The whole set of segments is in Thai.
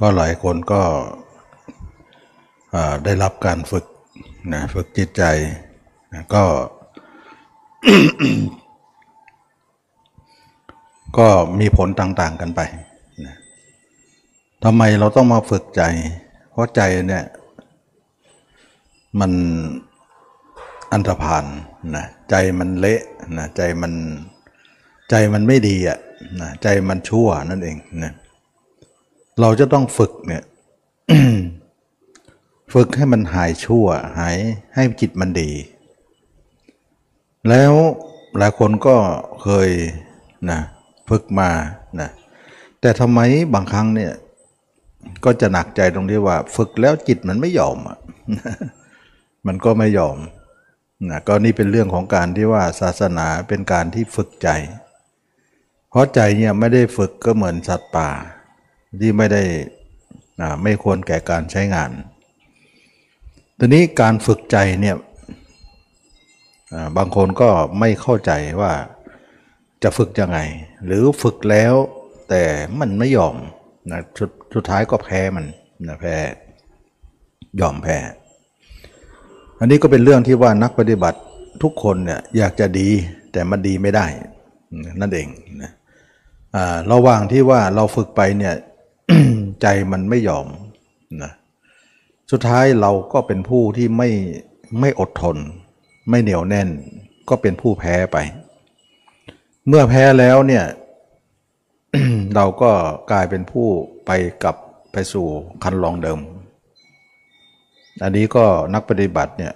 ก็หลายคนก็ได้รับการฝึกนะฝึกจิตใจนะก็ ก็มีผลต่าง ๆ กันไปนะทำไมเราต้องมาฝึกใจ เพราะใจเนี่ย มันอันธพาลนะใจมันเละนะใจมันใจมันไม่ดีอะนะใจมันชั่วนั่นเองนะเเราจะต้องฝึกเนี่ยฝึกให้มันหายชั่ว หายให้จิตมันดี แล้วหลายคนก็เคยนะฝึกมานะแต่ทำไมบางครั้งเนี่ย ก็จะหนักใจตรงที่ว่า ฝึกแล้วจิตมันไม่ยอมอะมันก็ไม่ยอมนะก็นี่เป็นเรื่องของการที่ว่าศาสนาเป็นการที่ฝึกใจ เพราะใจเนี่ยไม่ได้ฝึกก็เหมือนสัตว์ป่า ที่ไม่ได้ไม่ควรแก่การใช้งาน ทีนี้การฝึกใจเนี่ยบางคนก็ไม่เข้าใจว่าจะฝึกยังไง หรือฝึกแล้วแต่มันไม่ยอมนะสุดสุดท้ายก็แพ้มันนะแพ้ยอมแพ้ อันนี้ก็เป็นเรื่องที่ว่านักปฏิบัติทุกคนเนี่ยอยากจะดีแต่มันดีไม่ได้นั่นเองนะระหว่างที่ว่าเราฝึกไปเนี่ย ใจมันไม่ยอมนะสุดท้ายเราก็เป็นผู้ที่ไม่ไม่อดทน ไม่เหนียวแน่น ก็เป็นผู้แพ้ไป เมื่อแพ้แล้วเนี่ยเราก็กลายเป็นผู้ไปกลับไปสู่คันลองเดิม อันนี้ก็นักปฏิบัติเนี่ย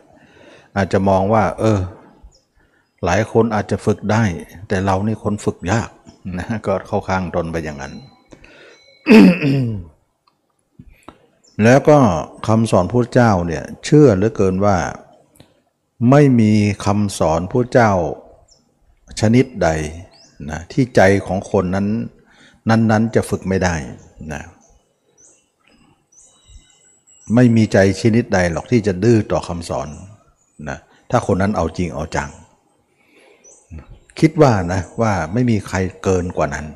อาจจะมองว่า เออ หลายคนอาจจะฝึกได้ แต่เรานี่คนฝึกยากนะก็เข้าข้างตนไปอย่างนั้น แล้วก็คำสอนพระเจ้าเนี่ยเชื่อเหลือเกินว่า ไม่มีคำสอนพระเจ้าชนิดใดนะที่ใจของคนนั้นนั้นๆจะฝึกไม่ได้นะไม่มีใจชนิดใดหรอกที่จะดื้อต่อคำสอนนะถ้าคนนั้นเอาจริงเอาจัง คิดว่านะว่าไม่มีใครเกินกว่านั้น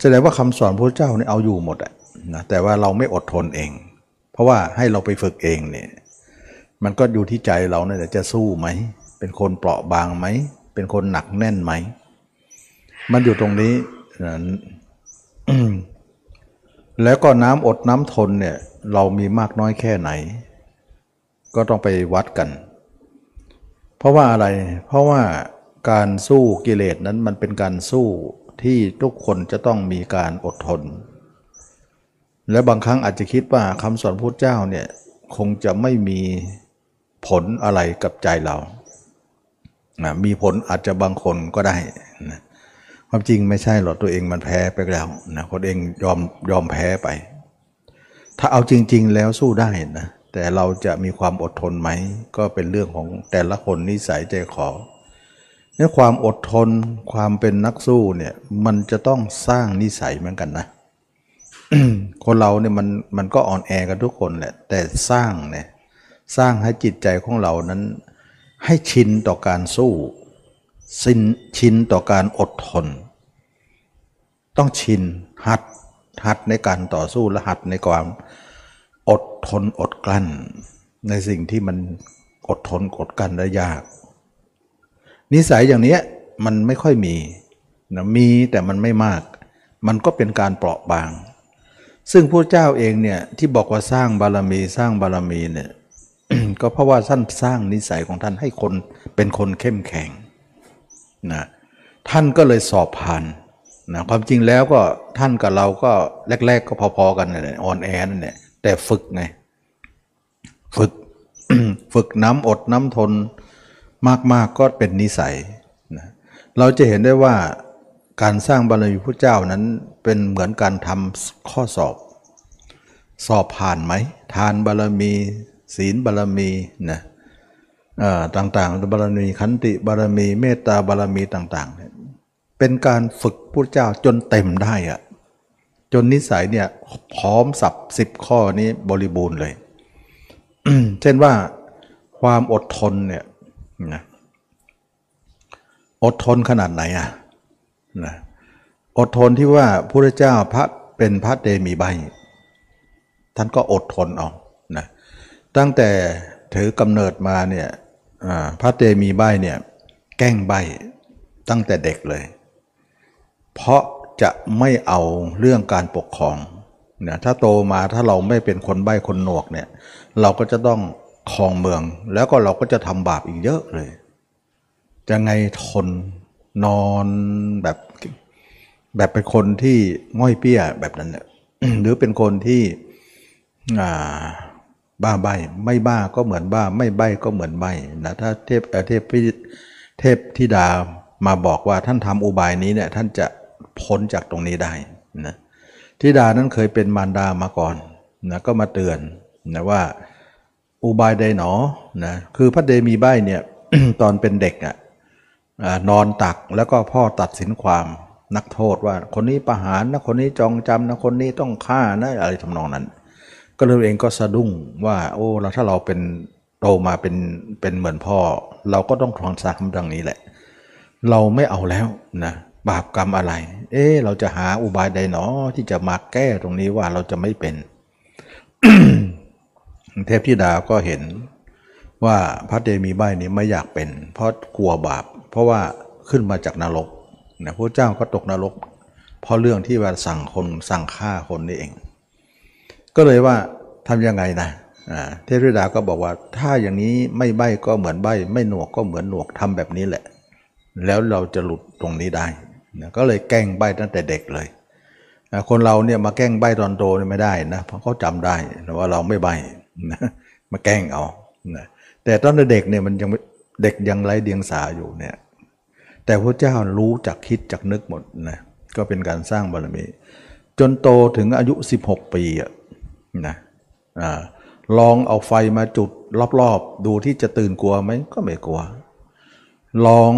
แสดงว่าคำสอนพระเจ้าเนี่ยเอาอยู่หมดอะ นะแต่ว่าเราไม่อดทนเอง เพราะว่าให้เราไปฝึกเองเนี่ยมันก็อยู่ที่ใจเราเนี่ยจะสู้ไหม เป็นคนเปราะบางไหม เป็นคนหนักแน่นไหม มันอยู่ตรงนี้นะแล้วก็น้ำอดน้ำทนเนี่ย เรามีมากน้อยแค่ไหน ก็ต้องไปวัดกัน เพราะว่าอะไร เพราะว่าการสู้กิเลสนั้นมันเป็นการสู้ที่ทุกคนจะต้องมีการอดทน และบางครั้งอาจจะคิดว่าคำสอนพุทธเจ้าเนี่ยคงจะไม่มีผลอะไรกับใจเรานะมีผลอาจจะบางคนก็ได้นะความจริงไม่ใช่หรอกตัวเองมันแพ้ไปแล้วนะคนเองยอมยอมแพ้ไป ถ้าเอาจริง ๆ แล้วสู้ได้นะแต่เราจะมีความอดทนไหม ก็เป็นเรื่องของแต่ละคนนิสัยใจขอเนี่ยความอดทนความเป็นนักสู้เนี่ยมันจะต้องสร้างนิสัยเหมือนกันนะ คนเราเนี่ยมันมันก็อ่อนแอกันทุกคนแหละ แต่สร้างเนี่ยสร้างให้จิตใจของเรานั้น ให้ชินต่อการสู้สินชินต่อการอดทน ต้องชินหัดหัดในการต่อสู้และหัดในความอดทนอดกลั้น ในสิ่งที่มันอดทนอดกลั้นได้ยาก นิสัยอย่างนี้มันไม่ค่อยมีนะมีแต่มันไม่มาก มันก็เป็นการเปราะบาง ซึ่งพระเจ้าเองเนี่ยที่บอกว่าสร้างบารมีสร้างบารมีเนี่ยก็เพราะว่าท่านสร้างนิสัยของท่านให้คนเป็นคนเข้มแข็งนะท่านก็เลยสอบผ่านนะความจริงแล้วก็ท่านกับเราก็แรก ๆ ก็พอๆกันเลยอ่อนแอนั่นแหละแต่ฝึกไงฝึกฝึกน้ำอดน้ำทนมากๆก็เป็นนิสัยนะเราจะเห็นได้ว่า การสร้างบารมีพระเจ้านั้นเป็นเหมือนการทำข้อสอบ สอบผ่านไหม ทานบารมี ศีลบารมีนะต่างๆบารมีขันติบารมี เมตตาบารมีต่างๆ เป็นการฝึกพระเจ้าจนเต็มได้อะจนนิสัยเนี่ยพร้อมสับสิบข้อนี้บริบูรณ์เลย เช่นว่าความอดทนเนี่ยนะอดทนขนาดไหนอะ นะอดทนที่ว่าพระเจ้าพระเป็นพระเตมีใบ ท่านก็อดทนเอานะตั้งแต่ถือกำเนิดมาเนี่ยพระเตมีใบเนี่ยแกล้งใบตั้งแต่เด็กเลย เพราะจะไม่เอาเรื่องการปกครองเนี่ยถ้าโตมาถ้าเราไม่เป็นคนใบ้คนหนวกเนี่ยเราก็จะต้องครองเมือง แล้วก็เราก็จะทำบาปอีกเยอะเลยจะไงทน นอนแบบแบบเป็นคนที่ง่อยเปี้ยแบบนั้นเนี่ยหรือเป็นคนที่บ้าใบไม่บ้าก็เหมือนบ้า ไม่ใบก็เหมือนใบนะถ้าเทพเทพเทพธิดามาบอกว่าท่านทำอุบายนี้เนี่ยท่านจะพ้นจากตรงนี้ได้นะธิดานั้นเคยเป็นมารดามาก่อนนะก็มาเตือนนะว่าอุบายใดหนอนะคือพระเดมีใบเนี่ยตอนเป็นเด็กอะ นอนตักแล้วก็พ่อตัดสินความนักโทษว่าคนนี้ประหารนะคนนี้จองจำนะคนนี้ต้องฆ่านะอะไรทำนองนั้น ก็เลยเองก็สะดุ้งว่า โอ้เราถ้าเราเป็นโตมาเป็นเป็นเหมือนพ่อ เราก็ต้องทอนสามดังนี้แหละ เราไม่เอาแล้วนะบาปกรรมอะไร เอ๊เราจะหาอุบายใดหนอที่จะมาแก้ตรงนี้ว่าเราจะไม่เป็น เทพธิดาก็เห็นว่าพระเดมีใบนี้ไม่อยากเป็น เพราะกลัวบาป เพราะว่าขึ้นมาจากนรกนะพระเจ้าก็ตกนรก เพราะเรื่องที่ว่าสั่งคนสั่งฆ่าคนนี่เอง ก็เลยว่าทำยังไงนะเทพธิดาก็บอกว่าถ้าอย่างนี้ไม่ใบก็เหมือนใบ ไม่หนวกก็เหมือนหนวกทำแบบนี้แหละ แล้วเราจะหลุดตรงนี้ได้นะก็เลยแกล้งใบตั้งแต่เด็กเลยนะคนเราเนี่ยมาแกล้งใบตอนโตนี่ไม่ได้นะเพราะเขาจำได้ว่าเราไม่ใบนะมาแกล้งเอานะแต่ตอนเด็กเนี่ยมันยัง เด็กยังไร้เดียงสาอยู่เนี่ยแต่พระเจ้ารู้จักคิดจักนึกหมดนะก็เป็นการสร้างบารมี จนโตถึงอายุ 16 ปีอะนะอลองเอาไฟมาจุดรอบๆ ดูที่จะตื่นกลัวไหมก็ไม่กลัว ลอง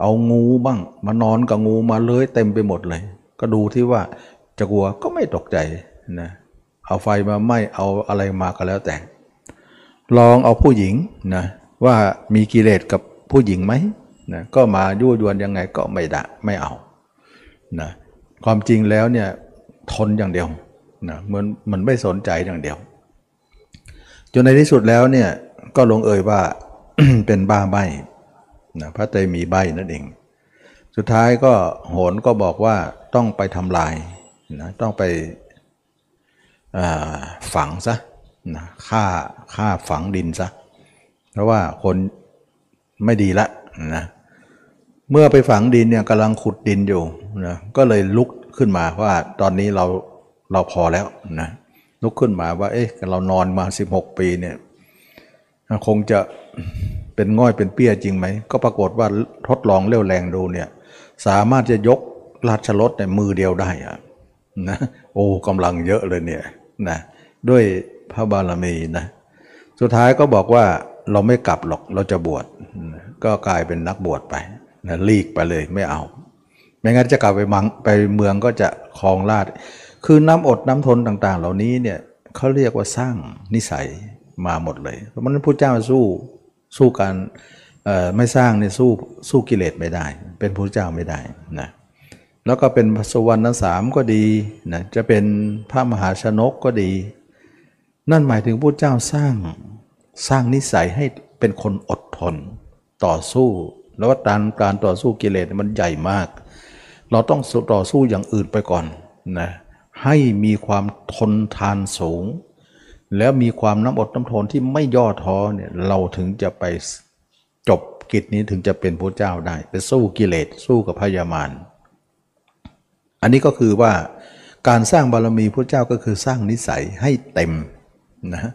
เอางูบ้าง มานอนกับงูมาเลื้อยเต็มไปหมดเลย ก็ดูที่ว่าจะกลัวก็ไม่ตกใจนะเอาไฟมาไหมเอาอะไรมาก็แล้วแต่ ลองเอาผู้หญิงนะ ว่ามีกิเลสกับผู้หญิงไหมนะก็มายั่วยวนยังไงก็ไม่ดะไม่เอานะความจริงแล้วเนี่ยทนอย่างเดียวนะมันมันไม่สนใจอย่างเดียว จนในที่สุดแล้วเนี่ยก็ลงเอยว่าเป็นบ้าใบนะพระเตมีใบนั่นเอง สุดท้ายก็โหนก็บอกว่าต้องไปทำลายนะต้องไปฝังซะนะฆ่าฆ่าฝังดินซะ เพราะว่าคนไม่ดีละนะเมื่อไปฝังดินเนี่ยกำลังขุดดินอยู่นะก็เลยลุกขึ้นมาว่าตอนนี้เราเราพอแล้วนะลุกขึ้นมาว่า เอ๊ะเรานอนมา 16 ปีเนี่ยคงจะเป็นง่อยเป็นเปี้ยจริงไหม ก็ปรากฏว่าทดลองเลี้ยวแรงดูเนี่ย สามารถจะยกราชรถในมือเดียวได้อะนะโอ้กำลังเยอะเลยเนี่ยนะด้วยพระบารมีนะสุดท้ายก็บอกว่า เราไม่กลับหรอกเราจะบวชก็กลายเป็นนักบวชไปนะลีกไปเลยไม่เอา ไม่งั้นจะกลับไปมังไปเมืองก็จะคลองลาด คือน้ำอดน้ำทนต่าง ๆ เหล่านี้เนี่ยเขาเรียกว่าสร้างนิสัยมาหมดเลยเพราะนั้นพระเจ้าสู้สู้การไม่สร้างเนี่ยสู้สู้กิเลสไม่ได้ เป็นพระเจ้าไม่ได้นะแล้วก็เป็นพระสวรรค์สามก็ดีนะจะเป็นพระมหาชนกก็ดี นั่นหมายถึงพระเจ้าสร้าง สร้างนิสัยให้เป็นคนอดทนต่อสู้แล้วว่าการการต่อสู้กิเลสมันใหญ่มาก เราต้องต่อสู้อย่างอื่นไปก่อนนะให้มีความทนทานสูง แล้วมีความน้ำอดน้ำทนที่ไม่ย่อท้อเนี่ยเราถึงจะไปจบกิจนี้ถึงจะเป็นพระเจ้าได้ ไปสู้กิเลสสู้กับพยามารอันนี้ก็คือว่าการสร้างบารมีพระเจ้าก็คือสร้างนิสัยให้เต็มนะ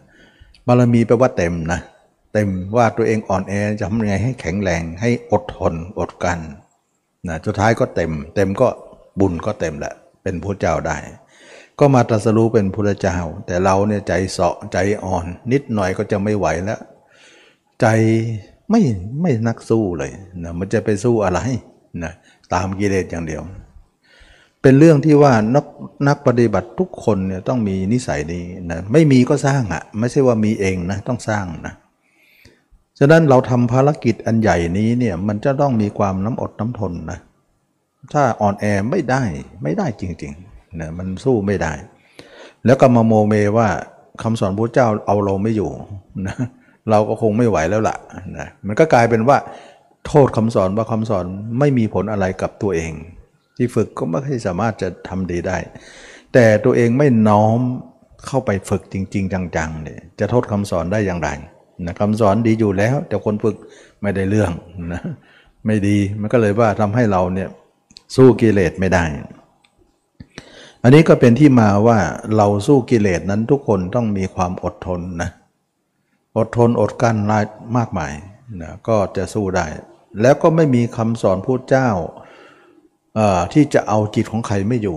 บารมีแปลว่าเต็มนะเต็มว่าตัวเองอ่อนแอจะทำยังไงให้แข็งแรงให้อดทนอดกันนะสุดท้ายก็เต็ม เต็มก็บุญก็เต็มแหละเป็นพระเจ้าได้ ก็มาตรัสรู้เป็นพระเจ้า แต่เราเนี่ยใจเสาะใจอ่อน นิดหน่อยก็จะไม่ไหวแล้ว ใจไม่ไม่นักสู้เลยนะมันจะไปสู้อะไรนะตามกิเลสอย่างเดียว เป็นเรื่องที่ว่านักนักปฏิบัติทุกคนเนี่ยต้องมีนิสัยนี้นะไม่มีก็สร้างอะ่ะไม่ใช่ว่ามีเองนะต้องสร้างนะฉะนั้นเราทำภารกิจอันใหญ่นี้เนี่ยมันจะต้องมีความน้ำอดน้ำทนนะถ้าอ่อนแอไม่ได้ไม่ได้จริงๆนะมันสู้ไม่ได้ แล้วก็มาโมเมว่าคำสอนพระเจ้าเอาเราไม่อยู่นะเราก็คงไม่ไหวแล้วล่ะนะมันก็กลายเป็นว่า โทษคำสอนว่าคำสอนไม่มีผลอะไรกับตัวเอง ที่ฝึกก็ไม่เคยสามารถจะทำดีได้ แต่ตัวเองไม่น้อมเข้าไปฝึกจริง ๆ จังๆเนี่ยจะโทษคำสอนได้อย่างไรนะคำสอนดีอยู่แล้ว แต่คนฝึกไม่ได้เรื่องนะไม่ดีมันก็เลยว่าทำให้เราเนี่ยสู้กิเลสไม่ได้ อันนี้ก็เป็นที่มาว่าเราสู้กิเลสนั้นทุกคนต้องมีความอดทนนะอดทนอดกั้นมากมายนะก็จะสู้ได้ แล้วก็ไม่มีคำสอนพูดเจ้า ที่จะเอาจิตของใครไม่อยู่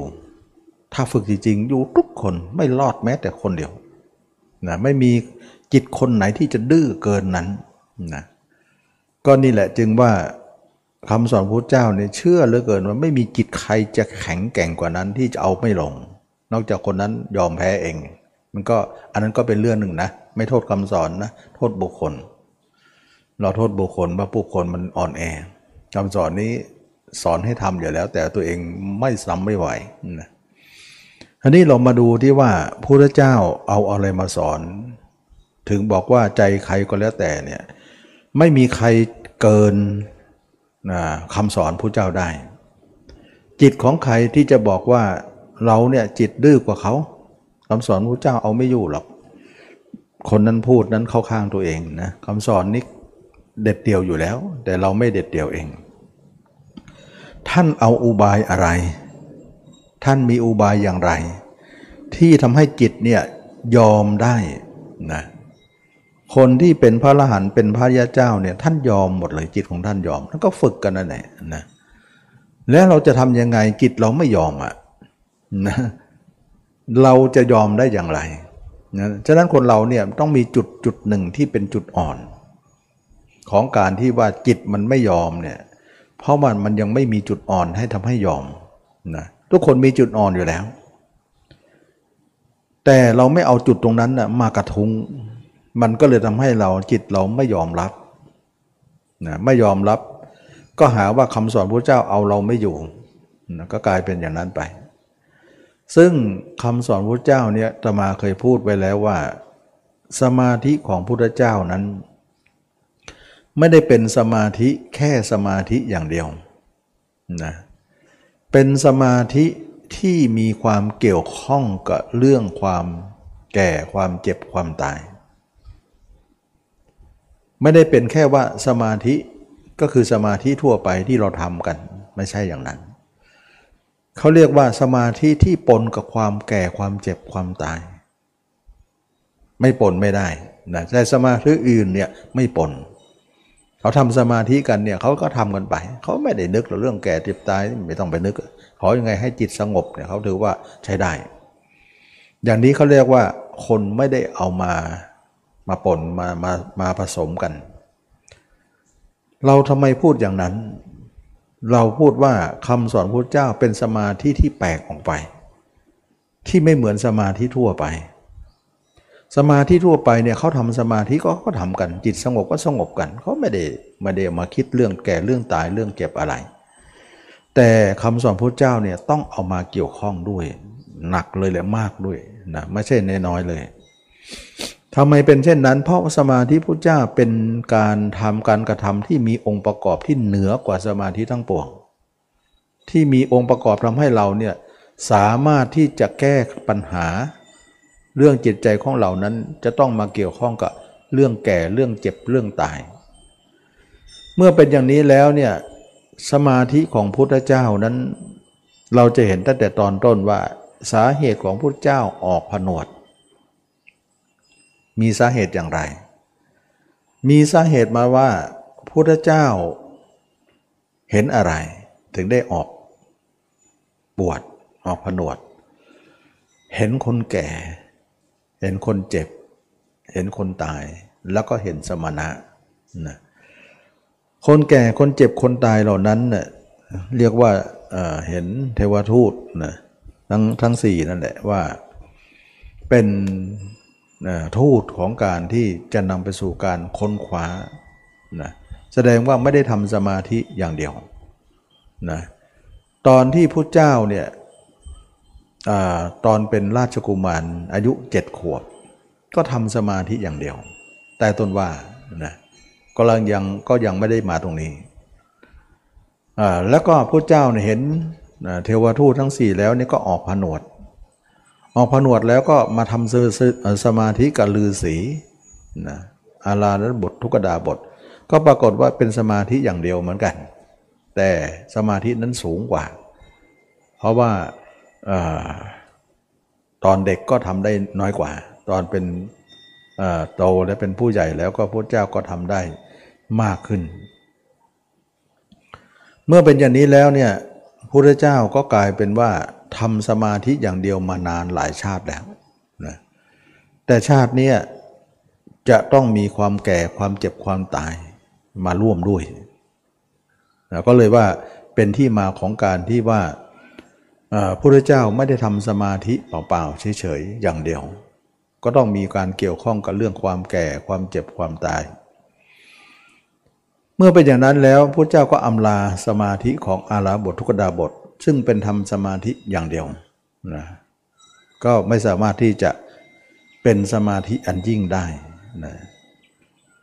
ถ้าฝึกจริงๆอยู่ทุกคนไม่รอดแม้แต่คนเดียวนะไม่มีจิตคนไหนที่จะดื้อเกินนั้นนะก็นี่แหละจึงว่าคำสอนพระเจ้าเนี่ยเชื่อเหลือเกินว่าไม่มีจิตใครจะแข็งแกร่งกว่านั้นที่จะเอาไม่ลง นอกจากคนนั้นยอมแพ้เอง มันก็อันนั้นก็เป็นเรื่องหนึ่งนะ ไม่โทษคำสอนนะโทษบุคคล เราโทษบุคคลว่าบุคคลมันอ่อนแอคำสอนนี้ สอนให้ทำอยู่แล้ว แต่ตัวเองไม่ซ้ำไม่ไหวนะอันนี้เรามาดูที่ว่าพระเจ้าเอาอะไรมาสอน ถึงบอกว่าใจใครก็แล้วแต่เนี่ยไม่มีใครเกินคำสอนพระเจ้าได้ จิตของใครที่จะบอกว่าเราเนี่ยจิตดื้อกว่าเขาคำสอนพระเจ้าเอาไม่อยู่หรอกคนนั้นพูดนั้นเข้าข้างตัวเองนะคำสอนนี้เด็ดเดี่ยวอยู่แล้ว แต่เราไม่เด็ดเดี่ยวเอง ท่านเอาอุบายอะไร ท่านมีอุบายอย่างไร ที่ทำให้จิตเนี่ยยอมได้นะคนที่เป็นพระอรหันต์เป็นพระยาเจ้าเนี่ยท่านยอมหมดเลยจิตของท่านยอมท่านก็ฝึกกันนั่นแหละนะแล้วเราจะทำยังไงจิตเราไม่ยอมอะนะเราจะยอมได้อย่างไรนะฉะนั้นคนเราเนี่ยต้องมีจุดจุดหนึ่งที่เป็นจุดอ่อน ของการที่ว่าจิตมันไม่ยอมเนี่ย เพราะมันมันยังไม่มีจุดอ่อนให้ทำให้ยอมนะทุกคนมีจุดอ่อนอยู่แล้ว แต่เราไม่เอาจุดตรงนั้นนะมากระทุ้งมันก็เลยทำให้เราจิตเราไม่ยอมรับนะไม่ยอมรับ ก็หาว่าคำสอนพระเจ้าเอาเราไม่อยู่นะก็กลายเป็นอย่างนั้นไป ซึ่งคำสอนพระเจ้าเนี่ยตมาเคยพูดไว้แล้วว่า สมาธิของพระเจ้านั้น ไม่ได้เป็นสมาธิแค่สมาธิอย่างเดียวนะเป็นสมาธิที่มีความเกี่ยวข้องกับเรื่องความแก่ความเจ็บความตาย ไม่ได้เป็นแค่ว่าสมาธิก็คือสมาธิทั่วไปที่เราทำกันไม่ใช่อย่างนั้น เขาเรียกว่าสมาธิที่ปนกับความแก่ความเจ็บความตาย ไม่ปนไม่ได้นะแต่สมาธิอื่นเนี่ยไม่ปนเขาทำสมาธิกันเนี่ยเขาก็ทำกันไป เขาไม่ได้นึกเรื่องแก่เจ็บตายไม่ต้องไปนึกขออยังไงให้จิตสงบเนี่ยเขาถือว่าใช้ได้ อย่างนี้เขาเรียกว่าคนไม่ได้เอามามาปนมามามาผสมกัน เราทำไมพูดอย่างนั้น เราพูดว่าคำสอนพระเจ้าเป็นสมาธิที่แปลกออกไป ที่ไม่เหมือนสมาธิทั่วไป สมาธิทั่วไปเนี่ยเขาทำสมาธิก็ก็ทำกัน จิตสงบก็สงบกันเขาไม่ได้ไม่ได้มาคิดเรื่องแก่เรื่องตายเรื่องเก็บอะไร แต่คำสอนพระเจ้าเนี่ยต้องเอามาเกี่ยวข้องด้วย หนักเลยและมากด้วยนะไม่ใช่น้อยเลยทำไมเป็นเช่นนั้น เพราะสมาธิพุทธเจ้าเป็นการทำการกระทำที่มีองค์ประกอบที่เหนือกว่าสมาธิทั้งปวง ที่มีองค์ประกอบทำให้เราเนี่ยสามารถที่จะแก้ปัญหา เรื่องจิตใจของเรานั้นจะต้องมาเกี่ยวข้องกับเรื่องแก่เรื่องเจ็บเรื่องตาย เมื่อเป็นอย่างนี้แล้วเนี่ยสมาธิของพุทธเจ้านั้น เราจะเห็นตั้งแต่ตอนต้นว่าสาเหตุของพุทธเจ้าออกผนวด มีสาเหตุอย่างไร มีสาเหตุมาว่าพุทธเจ้าเห็นอะไรถึงได้ออกบวชออกผนวด เห็นคนแก่ เห็นคนเจ็บ เห็นคนตาย แล้วก็เห็นสมณะนะคนแก่คนเจ็บคนตายเหล่านั้นเน่ยเรียกว่าเห็นเทวทูตนะทั้งทั้งสี่นั่นแหละว่าเป็นทูตของการที่จะนำไปสู่การค้นคว้านะแสดงว่าไม่ได้ทำสมาธิอย่างเดียวนะตอนที่พระเจ้าเนี่ย อตอนเป็นราชกุมารอายุเจ็ดขวบ ก็ทำสมาธิอย่างเดียว แต่ต้นว่านะก็ยังยังก็ยังไม่ได้มาตรงนี้ แล้วก็พระเจ้าเห็นเทวทูตทั้งสี่แล้วนี่ก็ออกผนวด ออกผนวดแล้วก็มาทำสสมาธิกับลือศีนะอาราณบททุกดาบท ก็ปรากฏว่าเป็นสมาธิอย่างเดียวเหมือนกัน แต่สมาธินั้นสูงกว่า เพราะว่า ตอนเด็กก็ทำได้น้อยกว่า ตอนเป็นโตและเป็นผู้ใหญ่แล้วก็พระเจ้าก็ทำได้มากขึ้น เมื่อเป็นอย่างนี้แล้วเนี่ยพระเจ้าก็กลายเป็นว่าทำสมาธิอย่างเดียวมานานหลายชาติแล้วนะแต่ชาตินี้จะต้องมีความแก่ความเจ็บความตายมาร่วมด้วยนะก็เลยว่าเป็นที่มาของการที่ว่า พระพุทธเจ้าไม่ได้ทำสมาธิเปล่าๆเฉยๆอย่างเดียว ก็ต้องมีการเกี่ยวข้องกับเรื่องความแก่ความเจ็บความตาย เมื่อเป็นอย่างนั้นแล้วพระเจ้าก็อำลาสมาธิของอาราบททุกดาบท ซึ่งเป็นทำสมาธิอย่างเดียวนะก็ไม่สามารถที่จะเป็นสมาธิอันยิ่งได้นะ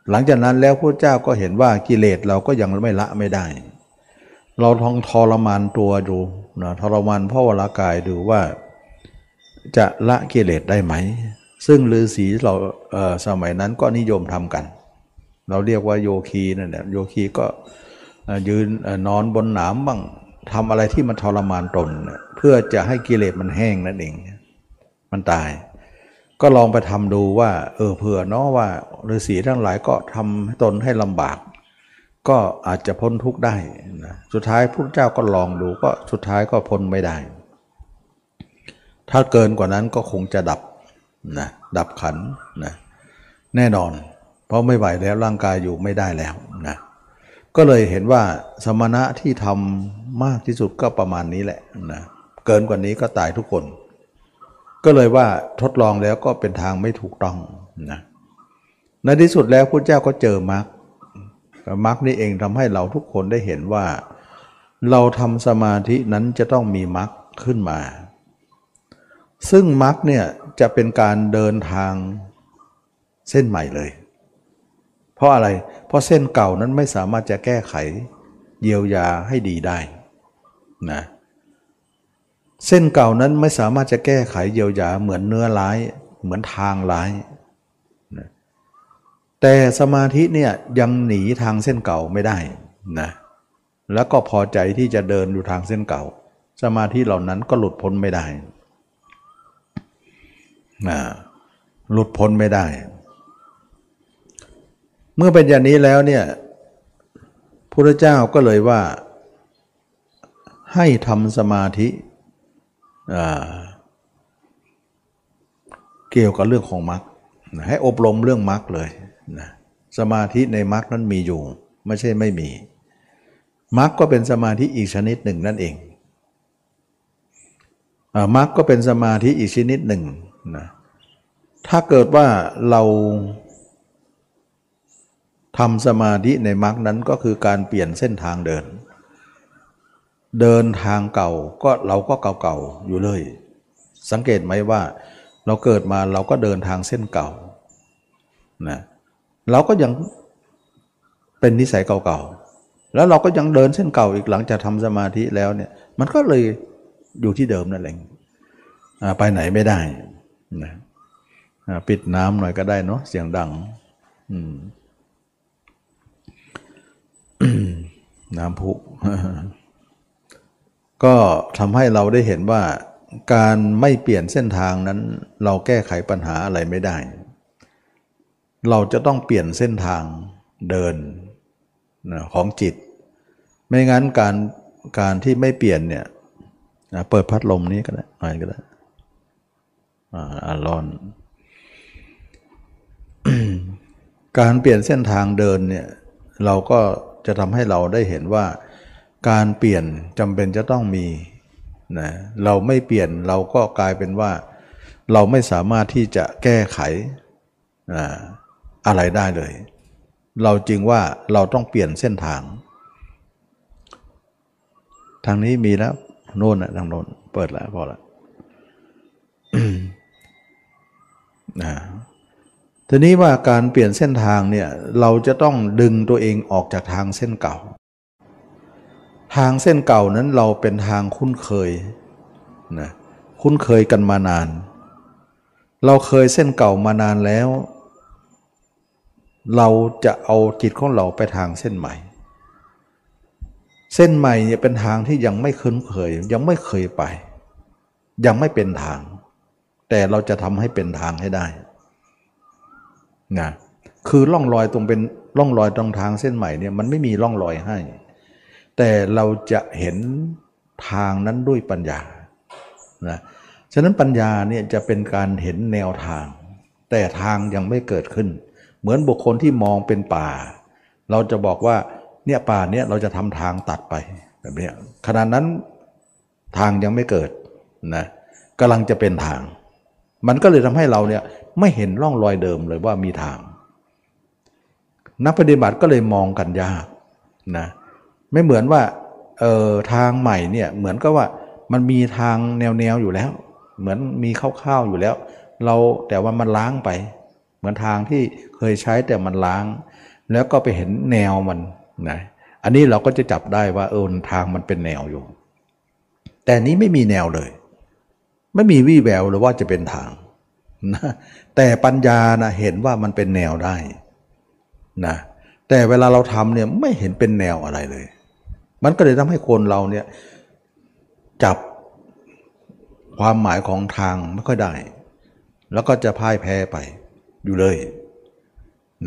หลังจากนั้นแล้วพระเจ้าก็เห็นว่ากิเลสเราก็ยังไม่ละไม่ได้ เราท้องทรมานตัวดู นะทรมานพ่อวรากายดูว่าจะละกิเลสได้ไหม ซึ่งฤาษีเราเสมัยนั้นก็นิยมทำกัน เราเรียกว่าโยคีนั่นแหละโยคีก็ยืนนอนบนหนามบ้างทำอะไรที่มันทรมานตนเนี่ยเพื่อจะให้กิเลสมันแห้งนั่นเอง มันตาย ก็ลองไปทำดูว่า เออเผื่อเนาะว่าฤาษีทั้งหลายก็ทำตนให้ลำบาก ก็อาจจะพ้นทุกข์ได้นะสุดท้ายพระเจ้าก็ลองดูก็สุดท้ายก็พ้นไม่ได้ ถ้าเกินกว่านั้นก็คงจะดับนะดับขันนะแน่นอน เพราะไม่ไหวแล้วร่างกายอยู่ไม่ได้แล้วนะก็เลยเห็นว่าสมณะที่ทำมากที่สุดก็ประมาณนี้แหละนะเกินกว่านี้ก็ตายทุกคน ก็เลยว่าทดลองแล้วก็เป็นทางไม่ถูกต้องนะในที่สุดแล้วพระเจ้าก็เจอมรรค มรรคนี่เองทำให้เราทุกคนได้เห็นว่า เราทำสมาธินั้นจะต้องมีมรรคขึ้นมา ซึ่งมรรคเนี่ยจะเป็นการเดินทางเส้นใหม่เลย เพราะอะไร เพราะเส้นเก่านั้นไม่สามารถจะแก้ไขเยียวยาให้ดีได้นะเส้นเก่านั้นไม่สามารถจะแก้ไขเยียวยาเหมือนเนื้อร้าย เหมือนทางร้าย แต่สมาธิเนี่ยยังหนีทางเส้นเก่าไม่ได้นะแล้วก็พอใจที่จะเดินอยู่ทางเส้นเก่า สมาธิเหล่านั้นก็หลุดพ้นไม่ได้นะหลุดพ้นไม่ได้ เมื่อเป็นอย่างนี้แล้วเนี่ยพระเจ้าก็เลยว่าให้ทำสมาธิเกี่ยวกับเรื่องของมรรคให้อบรมเรื่องมรรคเลย นะสมาธิในมรรคนั้นมีอยู่ ไม่ใช่ไม่มีมรรคก็เป็นสมาธิอีกชนิดหนึ่งนั่นเองอมรรคก็เป็นสมาธิอีกชนิดหนึ่งนะถ้าเกิดว่าเราทำสมาธิในมรรคนั้นก็คือการเปลี่ยนเส้นทางเดิน เดินทางเก่าก็เราก็เก่าๆอยู่เลย สังเกตไหมว่า เราเกิดมาเราก็เดินทางเส้นเก่านะเเราก็ยังเป็นนิสัยเก่าๆ แล้วเราก็ยังเดินเส้นเก่าอีกหลังจากทำสมาธิแล้วเนี่ย มันก็เลยอยู่ที่เดิมนั่นเองไปไหนไม่ได้นะปิดน้ำหน่อยก็ได้เนาะเสียงดังน้ำพุก็ทำให้เราได้เห็นว่าการไม่เปลี่ยนเส้นทางนั้น เราแก้ไขปัญหาอะไรไม่ได้ เราจะต้องเปลี่ยนเส้นทางเดินของจิต ไม่งั้นการการที่ไม่เปลี่ยนเนี่ยเปิดพัดลมนี้ก็ได้หน่อยก็ได้อ่าอ่าร้อนการเปลี่ยนเส้นทางเดินเนี่ยเราก็จะทำให้เราได้เห็นว่า การเปลี่ยนจำเป็นจะต้องมีนะเราไม่เปลี่ยนเราก็กลายเป็นว่า เราไม่สามารถที่จะแก้ไขอ่า อะไรได้เลย เราจึงว่าเราต้องเปลี่ยนเส้นทาง ทางนี้มีแล้วโน่นนะทางโน้นเปิดแล้วพอละนะทีนี้ว่าการเปลี่ยนเส้นทางเนี่ยเราจะต้องดึงตัวเองออกจากทางเส้นเก่า ทางเส้นเก่านั้นเราเป็นทางคุ้นเคยนะคุ้นเคยกันมานาน เราเคยเส้นเก่ามานานแล้ว เราจะเอาจิตของเราไปทางเส้นใหม่ เส้นใหม่เนี่ยเป็นทางที่ยังไม่คุ้นเคย ยังไม่เคยไป ยังไม่เป็นทาง แต่เราจะทำให้เป็นทางให้ได้นะคือร่องรอยตรงเป็นร่องรอยตรงทางเส้นใหม่เนี่ยมันไม่มีร่องรอยให้ แต่เราจะเห็นทางนั้นด้วยปัญญานะฉะนั้นปัญญาเนี่ยจะเป็นการเห็นแนวทาง แต่ทางยังไม่เกิดขึ้น เหมือนบุคคลที่มองเป็นป่า เราจะบอกว่าเนี่ยป่าเนี่ยเราจะทำทางตัดไปแบบนี้ขณะนั้นทางยังไม่เกิดนะกำลังจะเป็นทาง มันก็เลยทำให้เราเนี่ยไม่เห็นร่องรอยเดิมเลยว่ามีทาง นักปฏิบัติก็เลยมองกันยากนะไม่เหมือนว่าเออทางใหม่เนี่ยเหมือนกับว่ามันมีทางแนวๆอยู่แล้ว เหมือนมีคร่าวๆอยู่แล้ว เราแต่ว่ามันล้างไป เหมือนทางที่ เคยใช้แต่มันล้าง แล้วก็ไปเห็นแนวมันนะอันนี้เราก็จะจับได้ว่าเออทางมันเป็นแนวอยู่ แต่นี้ไม่มีแนวเลย ไม่มีวี่แววเลยว่าจะเป็นทางนะแต่ปัญญานะเห็นว่ามันเป็นแนวได้นะแต่เวลาเราทำเนี่ยไม่เห็นเป็นแนวอะไรเลย มันก็เลยทำให้คนเราเนี่ยจับความหมายของทางไม่ค่อยได้ แล้วก็จะพ่ายแพ้ไปอยู่เลย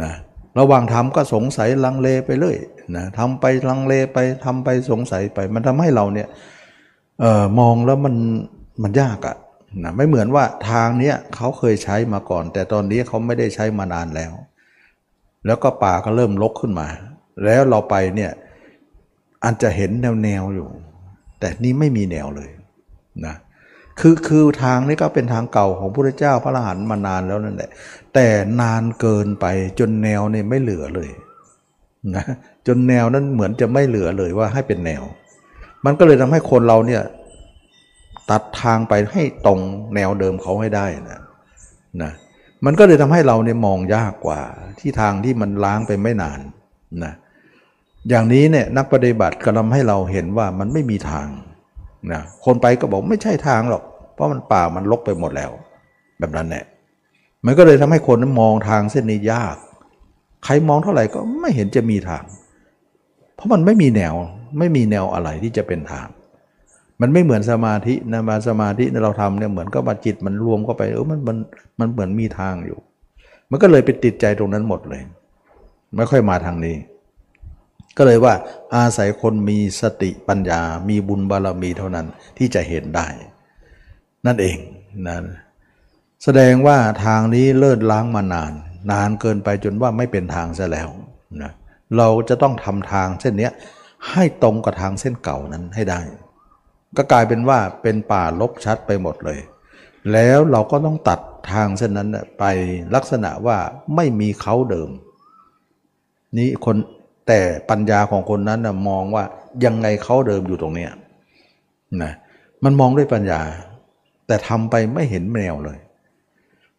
นะระหว่างทำก็สงสัยลังเลไปเลยนะทำไปลังเลไปทำไปสงสัยไป มันทำให้เราเนี่ยเออมองแล้วมันมันยากอะนะไม่เหมือนว่าทางเนี้ยเขาเคยใช้มาก่อน แต่ตอนนี้เขาไม่ได้ใช้มานานแล้ว แล้วก็ป่าก็เริ่มลกขึ้นมา แล้วเราไปเนี่ยอาจจะเห็นแนวแนวอยู่ แต่นี่ไม่มีแนวเลยนะ คือคือทางนี้ก็เป็นทางเก่าของพระเจ้าพระอรหันต์มานานแล้วนั่นแหละ แต่นานเกินไปจนแนวเนี่ยไม่เหลือเลยนะจนแนวนั้นเหมือนจะไม่เหลือเลยว่าให้เป็นแนว มันก็เลยทำให้คนเราเนี่ยตัดทางไปให้ตรงแนวเดิมเขาให้ได้นะนะมันก็เลยทำให้เราเนี่ยมองยากกว่า ที่ทางที่มันล้างไปไม่นานนะอย่างนี้เนี่ยนักปฏิบัติก็ทำให้เราเห็นว่ามันไม่มีทาง นะคนไปก็บอกไม่ใช่ทางหรอก เพราะมันป่ามันลกไปหมดแล้ว แบบนั้นแหละมันก็เลยทำให้คนนั้นมองทางเส้นนี้ยาก ใครมองเท่าไหร่ก็ไม่เห็นจะมีทาง เพราะมันไม่มีแนวไม่มีแนวอะไรที่จะเป็นทาง มันไม่เหมือนสมาธินะมาสมาธิเราทำเนี่ยเหมือนก็มาจิตมันรวมเข้าไปเออมันมันมันเหมือนมีทางอยู่ มันก็เลยไปติดใจตรงนั้นหมดเลย ไม่ค่อยมาทางนี้ ก็เลยว่าอาศัยคนมีสติปัญญา มีบุญบารมีเท่านั้นที่จะเห็นได้ นั่นเองนะแสดงว่าทางนี้เลิศล้างมานาน นานเกินไปจนว่าไม่เป็นทางซะแล้วนะเราจะต้องทำทางเส้นนี้ให้ตรงกับทางเส้นเก่านั้นให้ได้ ก็กลายเป็นว่าเป็นป่าลบชัดไปหมดเลย แล้วเราก็ต้องตัดทางเส้นนั้นไปลักษณะว่าไม่มีเขาเดิม นี่คน แต่ปัญญาของคนนั้นนะมองว่ายังไงเขาเดิมอยู่ตรงเนี้ยนะมันมองด้วยปัญญา แต่ทำไปไม่เห็นแนวเลย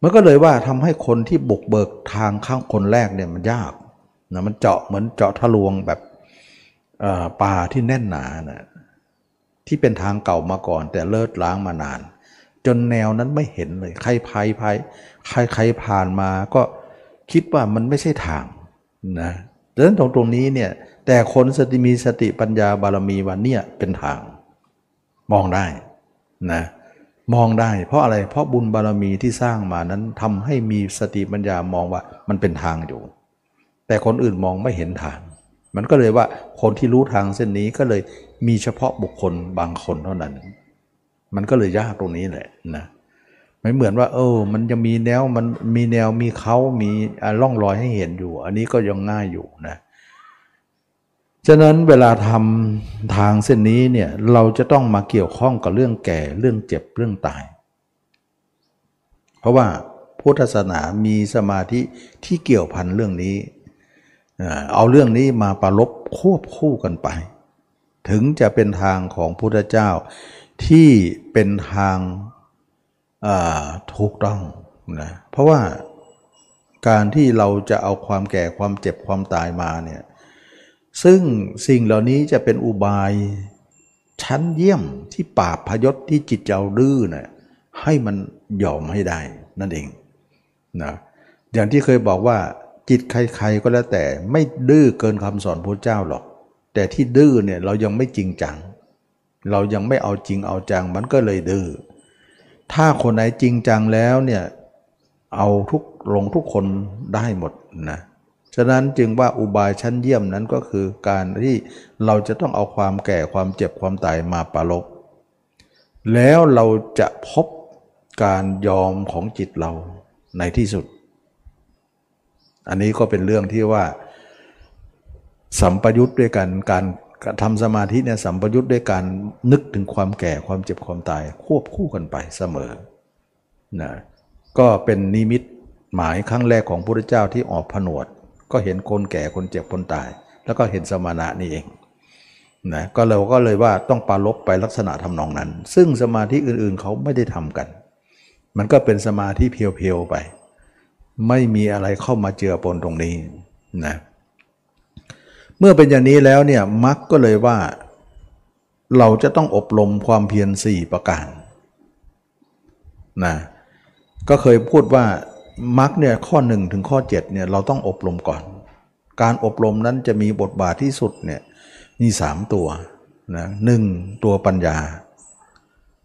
มันก็เลยว่าทำให้คนที่บุกเบิกทางข้างคนแรกเนี่ยมันยากนะมันเจาะเหมือนเจาะทะลวงแบบป่าที่แน่นหนานะที่เป็นทางเก่ามาก่อน แต่เลิศล้างมานาน จนแนวนั้นไม่เห็นเลย ใครพายพายใครใครผ่านมาก็คิดว่ามันไม่ใช่ทางนะ ดังนั้นตรงตรงนี้เนี่ยแต่คนสติมีสติปัญญาบารมีวันเนี่ยเป็นทาง มองได้นะมองได้ เพราะอะไรเพราะบุญบารมีที่สร้างมานั้นทำให้มีสติปัญญามองว่ามันเป็นทางอยู่ แต่คนอื่นมองไม่เห็นทาง มันก็เลยว่าคนที่รู้ทางเส้นนี้ก็เลยมีเฉพาะบุคคลบางคนเท่านั้น มันก็เลยยากตรงนี้แหละนะ ไม่เหมือนว่า เออ มันจะมีแนวมันมีแนวมีเขามีร่องรอยให้เห็นอยู่ อันนี้ก็ยังง่ายอยู่นะฉะนั้นเวลาทำทางเส้นนี้เนี่ยเราจะต้องมาเกี่ยวข้องกับเรื่องแก่เรื่องเจ็บเรื่องตาย เพราะว่าพุทธศาสนามีสมาธิที่เกี่ยวพันเรื่องนี้ เอาเรื่องนี้มาประลบควบคู่กันไป ถึงจะเป็นทางของพุทธเจ้าที่เป็นทาง ถูกต้องนะเพราะว่าการที่เราจะเอาความแก่ความเจ็บความตายมาเนี่ยซึ่งสิ่งเหล่านี้จะเป็นอุบายชั้นเยี่ยมที่ปราบพยศที่จิตเจ้าดื้อนะ่ยให้มันยอมให้ได้นั่นเองนะอย่างที่เคยบอกว่าจิตใครๆก็แล้วแต่ไม่ดื้อเกินคำสอนพระเจ้าหรอก แต่ที่ดื้อเนี่ยเรายังไม่จริงจัง เรายังไม่เอาจริงเอาจังมันก็เลยดื้อ ถ้าคนไหนจริงจังแล้วเนี่ยเอาทุกลงทุกคนได้หมดนะฉะนั้นจึงว่าอุบายชั้นเยี่ยมนั้นก็คือการที่เราจะต้องเอาความแก่ความเจ็บความตายมาปรลบแล้วเราจะพบการยอมของจิตเราในที่สุด อันนี้ก็เป็นเรื่องที่ว่าสัมปยุทธ์ด้วยกันการ ทำสมาธิเนี่ยสัมปยุทธ์ด้วยการนึกถึงความแก่ความเจ็บความตาย ควบคู่กันไปเสมอนะก็เป็นนิมิตหมายครั้งแรกของพระพุทธเจ้าที่ออกผนวด ก็เห็นคนแก่คนเจ็บคนตาย แล้วก็เห็นสมณะนี่เองนะก็เราก็เลยว่าต้องปาลบไปลักษณะทำนองนั้น ซึ่งสมาธิอื่นๆเขาไม่ได้ทำกัน มันก็เป็นสมาธิเพียวๆไป ไม่มีอะไรเข้ามาเจือปนตรงนี้นะเเมื่อเป็นอย่างนี้แล้วเนี่ยมักก็เลยว่า เราจะต้องอบรมความเพียรสี่ประการนะก็เคยพูดว่ามักเนี่ยข้อหนึ่งถึงข้อ7เนี่ยเราต้องอบรมก่อน การอบรมนั้นจะมีบทบาทที่สุดเนี่ยมีสามตัวนะหนึ่งตัวปัญญา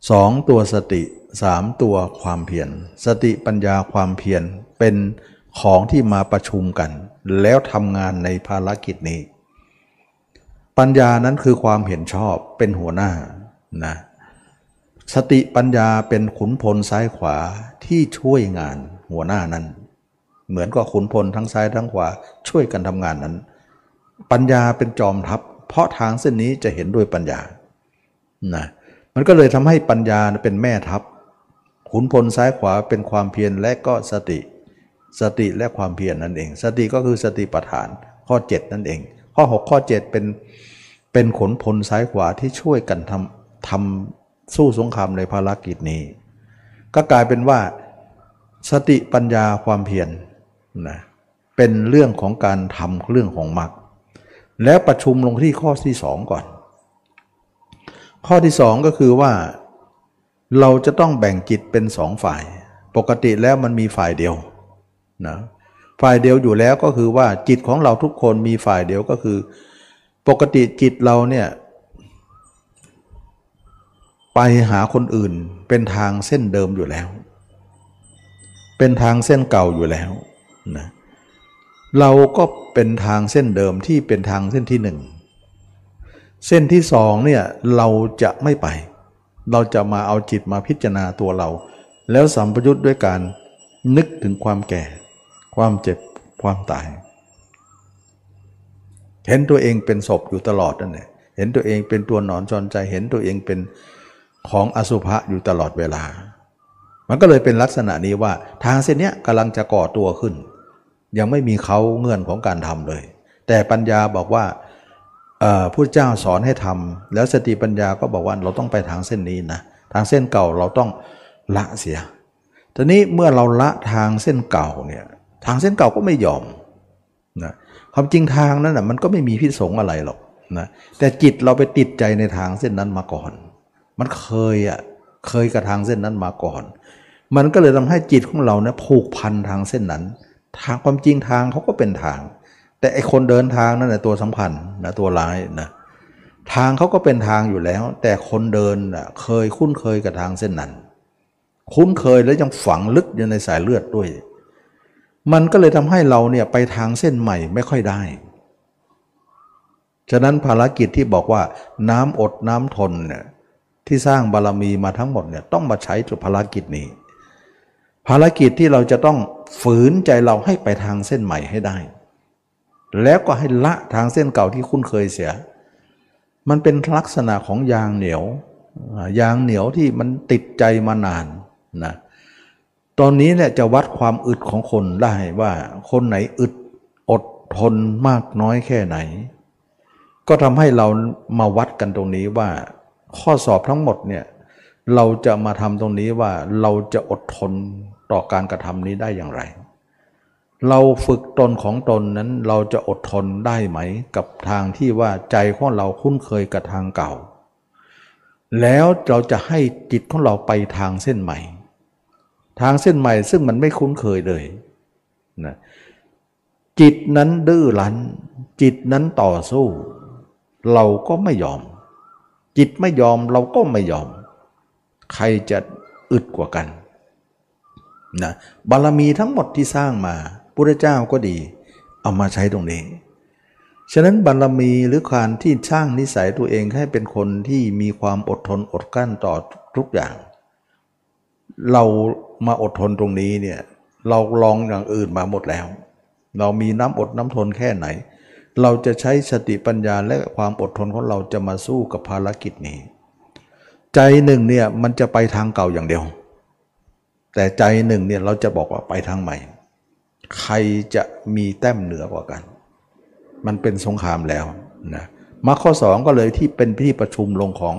สองตัวสติสามตัวความเพียรสติปัญญาความเพียรเป็นของที่มาประชุมกัน แล้วทำงานในภารกิจนี้ ปัญญานั้นคือความเห็นชอบเป็นหัวหน้านะสติปัญญาเป็นขุนพลซ้ายขวาที่ช่วยงานหัวหน้านั้น เหมือนกับขุนพลทั้งซ้ายทั้งขวาช่วยกันทำงานนั้น ปัญญาเป็นจอมทัพ เพราะทางเส้นนี้จะเห็นด้วยปัญญานะมันก็เลยทำให้ปัญญาเป็นแม่ทัพ ขุนพลซ้ายขวาเป็นความเพียรและก็สติ สติและความเพียรนั่นเอง สติก็คือสติปัฏฐานข้อ 7 นั่นเอง ข้อ 6 ข้อ 7 เป็นเป็นขนพลซ้ายขวาที่ช่วยกันทำทำสู้สงครามในภารกิจนี้ ก็กลายเป็นว่าสติปัญญาความเพียรนะเป็นเรื่องของการทำเรื่องของมรรคแล้วประชุมลงที่ข้อที่สองก่อน ข้อที่สองก็คือว่าเราจะต้องแบ่งจิตเป็นสองฝ่าย ปกติแล้วมันมีฝ่ายเดียวนะ ฝ่ายเดียวอยู่แล้วก็คือว่าจิตของเราทุกคนมีฝ่ายเดียวก็คือ ปกติจิตเราเนี่ยไปหาคนอื่นเป็นทางเส้นเดิมอยู่แล้ว เป็นทางเส้นเก่าอยู่แล้วนะเราก็เป็นทางเส้นเดิมที่เป็นทางเส้นที่หนึ่งเส้นที่สองเนี่ยเราจะไม่ไป เราจะมาเอาจิตมาพิจารณาตัวเรา แล้วสัมปยุทธ์ด้วยการนึกถึงความแก่ ความเจ็บความตาย เห็นตัวเองเป็นศพอยู่ตลอดนั่นแหละเห็นตัวเองเป็นตัวหนอนจรใจ เห็นตัวเองเป็นของอสุภะอยู่ตลอดเวลา มันก็เลยเป็นลักษณะนี้ว่า ทางเส้นนี้กำลังจะก่อตัวขึ้น ยังไม่มีเขาเงื่อนของการทำเลย แต่ปัญญาบอกว่าพระเจ้าสอนให้ทำแล้วสติปัญญาก็บอกว่าเราต้องไปทางเส้นนี้นะทางเส้นเก่าเราต้องละเสียทีนี้เมื่อเราละทางเส้นเก่าเนี่ย ทางเส้นเก่าก็ไม่ยอมนะความจริงทางนั้นนะมันก็ไม่มีพิสงอะไรหรอกนะแต่จิตเราไปติดใจในทางเส้นนั้นมาก่อน มันเคยอะเคยกับทางเส้นนั้นมาก่อน มันก็เลยทำให้จิตของเราเนี่ยผูกพันทางเส้นนั้น ทางความจริงทางเขาก็เป็นทาง แต่ไอคนเดินทางนั่นแหละตัวสำคัญนะตัวร้ายนะทางเขาก็เป็นทางอยู่แล้ว แต่คนเดินนะเคยคุ้นเคยกับทางเส้นนั้น คุ้นเคยแล้วยังฝังลึกอยู่ในสายเลือดด้วย มันก็เลยทำให้เราเนี่ยไปทางเส้นใหม่ไม่ค่อยได้ ฉะนั้นภารกิจที่บอกว่าน้ำอดน้ำทนเนี่ยที่สร้างบารรมีมาทั้งหมดเนี่ยต้องมาใช้จุดภารกิจนี้ ภารกิจที่เราจะต้องฝืนใจเราให้ไปทางเส้นใหม่ให้ได้ แล้วก็ให้ละทางเส้นเก่าที่คุ้นเคยเสีย มันเป็นลักษณะของยางเหนียวยางเหนียวที่มันติดใจมานานนะ ตอนนี้เนี่ยจะวัดความอึดของคนได้ว่าคนไหนอึดอดทนมากน้อยแค่ไหน ก็ทำให้เรามาวัดกันตรงนี้ว่า ข้อสอบทั้งหมดเนี่ยเราจะมาทำตรงนี้ว่าเราจะอดทนต่อการกระทำนี้ได้อย่างไร เราฝึกตนของตนนั้นเราจะอดทนได้ไหม กับทางที่ว่าใจของเราคุ้นเคยกับทางเก่า แล้วเราจะให้จิตของเราไปทางเส้นใหม่ ทางเส้นใหม่ซึ่งมันไม่คุ้นเคยเลยนะจิตนั้นดื้อรั้น จิตนั้นต่อสู้ เราก็ไม่ยอม จิตไม่ยอมเราก็ไม่ยอม ใครจะอึดกว่ากันนะบารมีทั้งหมดที่สร้างมาพุทธเจ้าก็ดี เอามาใช้ตรงนี้ ฉะนั้นบารมีหรือการที่สร้างนิสัยตัวเองให้เป็นคนที่มีความอดทนอดกลั้นต่อทุกอย่าง เรา มาอดทนตรงนี้เนี่ยเราลองอย่างอื่นมาหมดแล้ว เรามีน้ำอดน้ำทนแค่ไหน เราจะใช้สติปัญญาและความอดทนของเราจะมาสู้กับภารกิจนี้ ใจหนึ่งเนี่ยมันจะไปทางเก่าอย่างเดียว แต่ใจหนึ่งเนี่ยเราจะบอกว่าไปทางใหม่ ใครจะมีแต้มเหนือกว่ากัน มันเป็นสงครามแล้วนะมาข้อสองก็เลยที่เป็นพิธีประชุมลงของ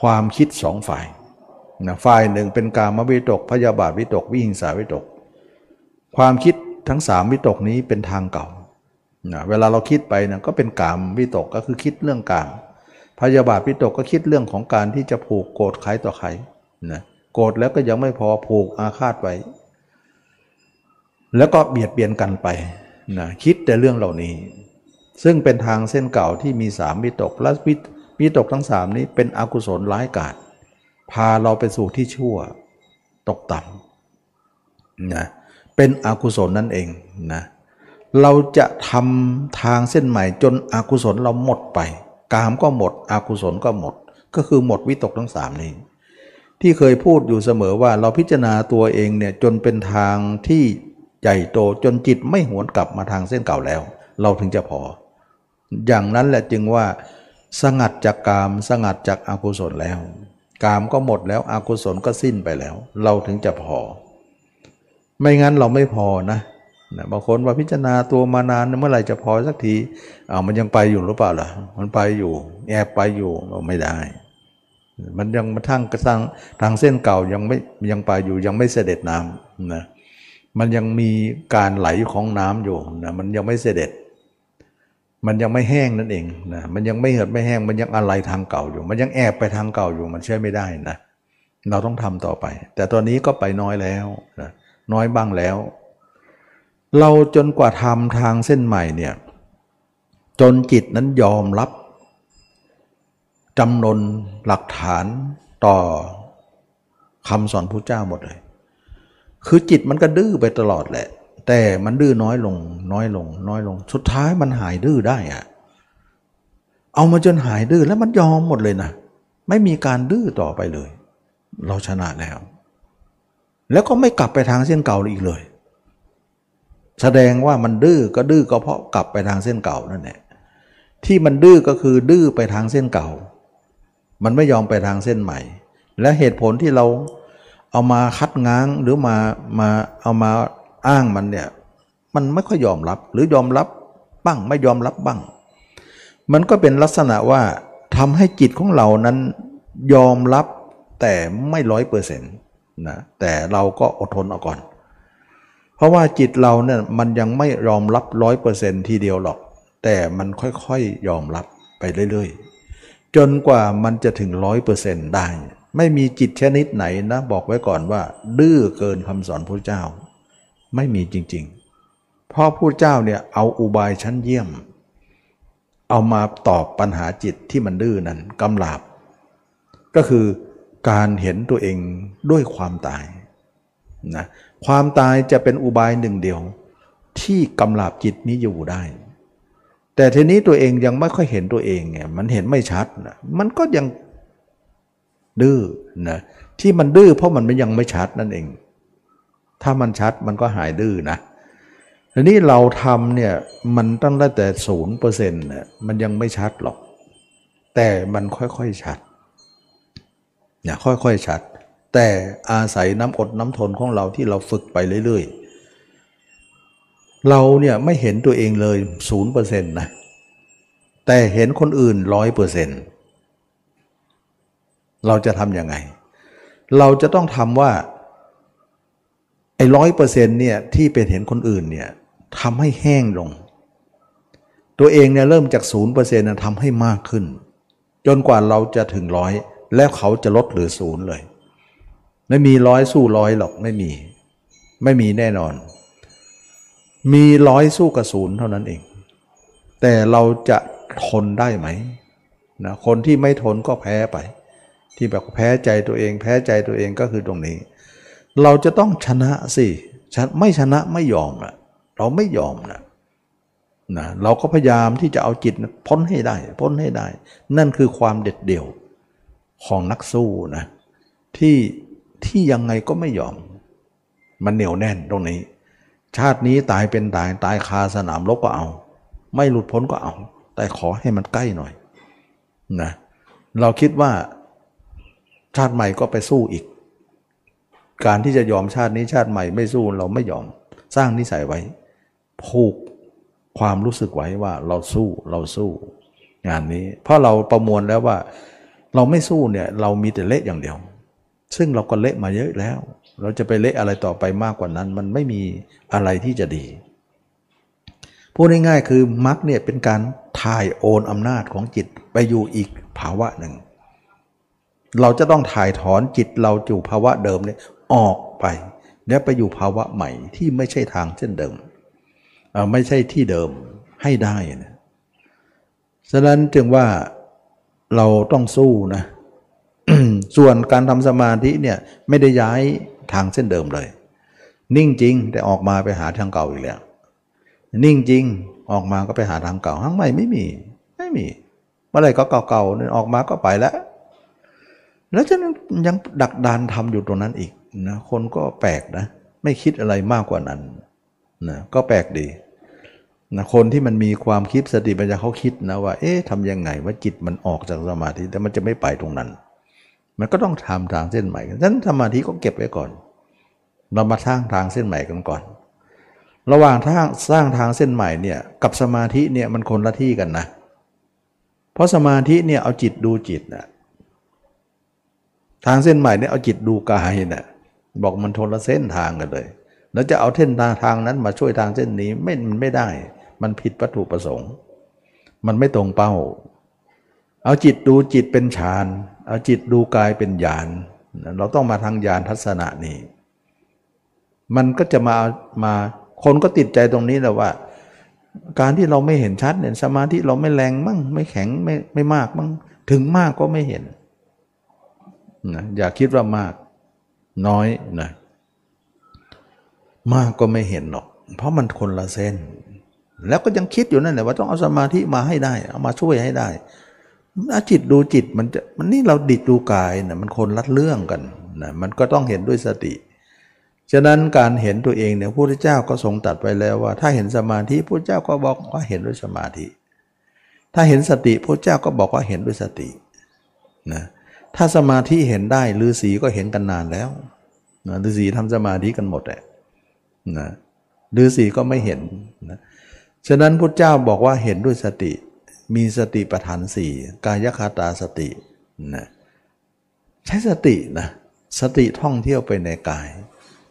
ความคิดสองฝ่าย นะฝ่ายหนึ่งเป็นกามวิตกพยาบาทวิตก วิหิงสาวิตก ความคิดทั้งสามวิตกนี้เป็นทางเก่านะเวลาเราคิดไปนะก็เป็นกามวิตกก็คือคิดเรื่องกาม พยาบาทวิตกก็คิดเรื่องของการที่จะผูกโกรธใครต่อใครนะโกรธแล้วก็ยังไม่พอผูกอาฆาตไว้ แล้วก็เบียดเบียนกันไปนะคิดแต่เรื่องเหล่านี้ ซึ่งเป็นทางเส้นเก่าที่มีสามวิตกและวิตกทั้งสามนี้เป็นอกุศลร้ายกาจ พาเราไปสู่ที่ชั่วตกต่ำนะเป็นอกุศลนั่นเองนะเราจะทำทางเส้นใหม่จนอกุศลเราหมดไป กามก็หมด อกุศลก็หมด ก็คือหมดวิตกทั้งสามนี้ที่เคยพูดอยู่เสมอว่าเราพิจารณาตัวเองเนี่ยจนเป็นทางที่ใหญ่โตจนจิตไม่หวนกลับมาทางเส้นเก่าแล้ว เราถึงจะพอ อย่างนั้นแหละจึงว่า สงัดจากกาม สงัดจากอากุศลแล้ว กามก็หมดแล้วอากุศลก็สิ้นไปแล้ว เราถึงจะพอ ไม่งั้นเราไม่พอนะนะบางคนว่าพิจารณาตัวมานานเมื่อไหร่จะพอสักทีเอามันยังไปอยู่หรือเปล่าล่ะ มันไปอยู่ แอบไปอยู่ไม่ได้ มันยังมาทั้งกระสังทางเส้นเก่ายังไม่ยังไปอยู่ยังไม่เสด็จน้ำนะมันยังมีการไหลของน้ำอยู่นะมันยังไม่เสด็จ มันยังไม่แห้งนั่นเองนะมันยังไม่เหือดไม่แห้งมันยังอะไรทางเก่าอยู่ มันยังแอบไปทางเก่าอยู่มันใช่ไม่ได้นะเราต้องทำต่อไป แต่ตอนนี้ก็ไปน้อยแล้วนะน้อยบ้างแล้ว เราจนกว่าทำทางเส้นใหม่เนี่ยจนจิตนั้นยอมรับจำนนหลักฐานต่อคำสอนพระเจ้าหมดเลย คือจิตมันก็ดื้อไปตลอดแหละ แต่มันดื้อน้อยลง น้อยลง น้อยลง สุดท้ายมันหายดื้อได้อะเอามาจนหายดื้อแล้วมันยอมหมดเลยนะ ไม่มีการดื้อต่อไปเลย เราชนะแล้ว แล้วก็ไม่กลับไปทางเส้นเก่าอีกเลย แสดงว่ามันดื้อก็ดื้อก็เพราะกลับไปทางเส้นเก่านั่นแหละที่มันดื้อก็คือดื้อไปทางเส้นเก่า มันไม่ยอมไปทางเส้นใหม่ และเหตุผลที่เราเอามาคัดง้างหรือมามาเอามา อ้างมันเนี่ยมันไม่ค่อยยอมรับหรือยอมรับบ้างไม่ยอมรับบ้าง มันก็เป็นลักษณะว่าทำให้จิตของเรานั้นยอมรับแต่ไม่ร้อยเปอร์เซ็นต์นะแต่เราก็อดทนเอาก่อน เพราะว่าจิตเราเนี่ยมันยังไม่ยอมรับร้อยเปอร์เซ็นต์ทีเดียวหรอก แต่มันค่อยๆยอมรับไปเรื่อยๆ จนกว่ามันจะถึงร้อยเปอร์เซ็นต์ได้ ไม่มีจิตชนิดไหนนะ บอกไว้ก่อนว่า ดื้อเกินคำสอนพระเจ้า ไม่มีจริงๆ เพราะพระเจ้าเนี่ยเอาอุบายชั้นเยี่ยม เอามาตอบปัญหาจิตที่มันดื้อนั้นกำลาบ ก็คือการเห็นตัวเองด้วยความตายนะความตายจะเป็นอุบายหนึ่งเดียว ที่กำลาบจิตนี้อยู่ได้ แต่ทีนี้ตัวเองยังไม่ค่อยเห็นตัวเองไงมันเห็นไม่ชัดนะมันก็ยังดื้อนะที่มันดื้อเพราะมันยังไม่ชัดนั่นเอง ถ้ามันชัดมันก็หายดื้อนะทีนี้เราทำเนี่ยมันตั้งแต่ศูนย์เปอร์เซ็นต์เนี่ยมันยังไม่ชัดหรอก แต่มันค่อยๆชัดเนี่ยค่อยๆชัด แต่อาศัยน้ำอดน้ำทนของเราที่เราฝึกไปเรื่อยๆ เราเนี่ยไม่เห็นตัวเองเลยศูนย์เปอร์เซ็นต์นะแต่เห็นคนอื่นร้อยเปอร์เซ็นต์เราจะทำยังไง เราจะต้องทำว่า ไอ้ร้อยเปอร์เซ็นต์เนี่ยที่เป็นเห็นคนอื่นเนี่ยทำให้แห้งลง ตัวเองเนี่ยเริ่มจากศูนย์เปอร์เซ็นต์ทำให้มากขึ้น จนกว่าเราจะถึงร้อยแล้วเขาจะลดหลือศูนย์เลย ไม่มีร้อยสู้ร้อยหรอกไม่มี ไม่มีแน่นอน มีร้อยสู้กับศูนย์เท่านั้นเอง แต่เราจะทนได้ไหมนะคนที่ไม่ทนก็แพ้ไป ที่แบบแพ้ใจตัวเอง แพ้ใจตัวเองก็คือตรงนี้ เราจะต้องชนะสิไม่ชนะไม่ยอมอะเราไม่ยอมนะนะเราก็พยายามที่จะเอาจิตพ้นให้ได้ พ้นให้ได้ นั่นคือความเด็ดเดี่ยวของนักสู้นะที่ที่ยังไงก็ไม่ยอม มันเหนียวแน่นตรงนี้ ชาตินี้ตายเป็นตายตายคาสนามรบก็เอา ไม่หลุดพ้นก็เอา แต่ขอให้มันใกล้หน่อยนะเราคิดว่าชาติใหม่ก็ไปสู้อีก การที่จะยอมชาตินี้ชาติใหม่ไม่สู้เราไม่ยอมสร้างนิสัยไว้ ผูกความรู้สึกไว้ว่าเราสู้เราสู้ งานนี้ เพราะเราประมวลแล้วว่า เราไม่สู้เนี่ยเรามีแต่เละอย่างเดียว ซึ่งเราก็เละมาเยอะแล้ว เราจะไปเละอะไรต่อไปมากกว่านั้น มันไม่มีอะไรที่จะดีพูดง่ายๆคือมรรคเนี่ยเป็นการถ่ายโอนอำนาจของจิตไปอยู่อีกภาวะหนึ่ง เราจะต้องถ่ายถอนจิตเราจู่ภาวะเดิมเนี่ย ออกไป แล้วไปอยู่ภาวะใหม่ที่ไม่ใช่ทางเช่นเดิม ไม่ใช่ที่เดิมให้ได้นะฉะนั้นจึงว่าเราต้องสู้นะ ส่วนการทำสมาธิเนี่ยไม่ได้ย้ายทางเส้นเดิมเลย นิ่งจริงแต่ออกมาไปหาทางเก่าอีกแล้ว นิ่งจริงออกมาก็ไปหาทางเก่าทางใหม่ไม่มี ไม่มี เมื่อไรก็เก่าๆออกมาก็ไปแล้ว แล้วจะยังดักดานทำอยู่ตรงนั้นอีก นะคนก็แปลกนะ ไม่คิดอะไรมากกว่านั้นนะก็แปลกดีนะคนที่มันมีความคิดสติปัญญาเขาคิดนะว่า เอ๊ะทำยังไงว่าจิตมันออกจากสมาธิแต่มันจะไม่ไปตรงนั้น มันก็ต้องทำทางเส้นใหม่ฉะนั้นสมาธิก็เก็บไว้ก่อน เรามาสร้างทางเส้นใหม่กันก่อน ระหว่างทางสร้างทางเส้นใหม่เนี่ยกับสมาธิเนี่ยมันคนละที่กันนะ เพราะสมาธิเนี่ยเอาจิตดูจิตนะทางเส้นใหม่เนี่ยเอาจิตดูกายนะ บอกมันทนละเส้นทางกันเลย แล้วจะเอาเส้นทางทางนั้นมาช่วยทางเส้นนี้ไม่มันไม่ได้ มันผิดวัตถุประสงค์ มันไม่ตรงเป้า เอาจิตดูจิตเป็นฌานเอาจิตดูกายเป็นญาณเราต้องมาทางญาณทัศนะนี่มันก็จะมามาคนก็ติดใจตรงนี้แหละว่า การที่เราไม่เห็นชัดเนี่ยสมาธิเราไม่แรงมั่งไม่แข็งไม่ไม่มากมั่งถึงมากก็ไม่เห็นนะอย่าคิดว่ามาก น้อยนะมากก็ไม่เห็นหรอก เพราะมันคนละเส้น แล้วก็ยังคิดอยู่นั่นแหละว่าต้องเอาสมาธิมาให้ได้ เอามาช่วยให้ได้อาจิตดูจิตมันจะมันนี่เราดิดดูกายนะมันคนลัดเรื่องกันนะมันก็ต้องเห็นด้วยสติ ฉะนั้นการเห็นตัวเองเนี่ยพระพุทธเจ้าก็ทรงตัดไปแล้วว่า ถ้าเห็นสมาธิพระเจ้าก็บอกว่าเห็นด้วยสมาธิ ถ้าเห็นสติพระเจ้าก็บอกว่าเห็นด้วยสตินะ ถ้าสมาธิเห็นได้ฤาษีก็เห็นกันนานแล้วนะฤาษีทำสมาธิกันหมดแหละนะฤาษีก็ไม่เห็นนะฉะนั้นพุทธเจ้าบอกว่าเห็นด้วยสติ มีสติปัฏฐานสี่กายคาตาสตินะใช้สตินะสติท่องเที่ยวไปในกาย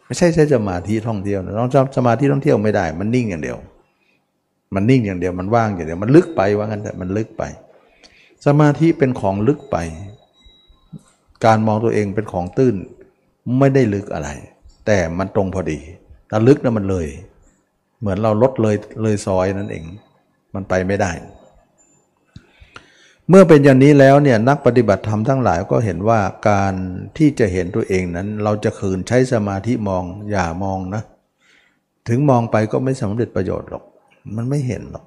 ไม่ใช่ใช้สมาธิท่องเที่ยวนะต้องสมาธิท่องเที่ยวไม่ได้ มันนิ่งอย่างเดียว มันนิ่งอย่างเดียวมันว่างอย่างเดียวมันลึกไปว่างั้นแต่มันลึกไป สมาธิเป็นของลึกไป การมองตัวเองเป็นของตื้นไม่ได้ลึกอะไร แต่มันตรงพอดีแต่ลึกนะมันเลย เหมือนเราลดเลยเลยซอยนั่นเอง มันไปไม่ได้ เมื่อเป็นอย่างนี้แล้วเนี่ยนักปฏิบัติธรรมทั้งหลายก็เห็นว่าการที่จะเห็นตัวเองนั้น เราจะคืนใช้สมาธิมองอย่ามองนะ ถึงมองไปก็ไม่สำเร็จประโยชน์หรอก มันไม่เห็นหรอก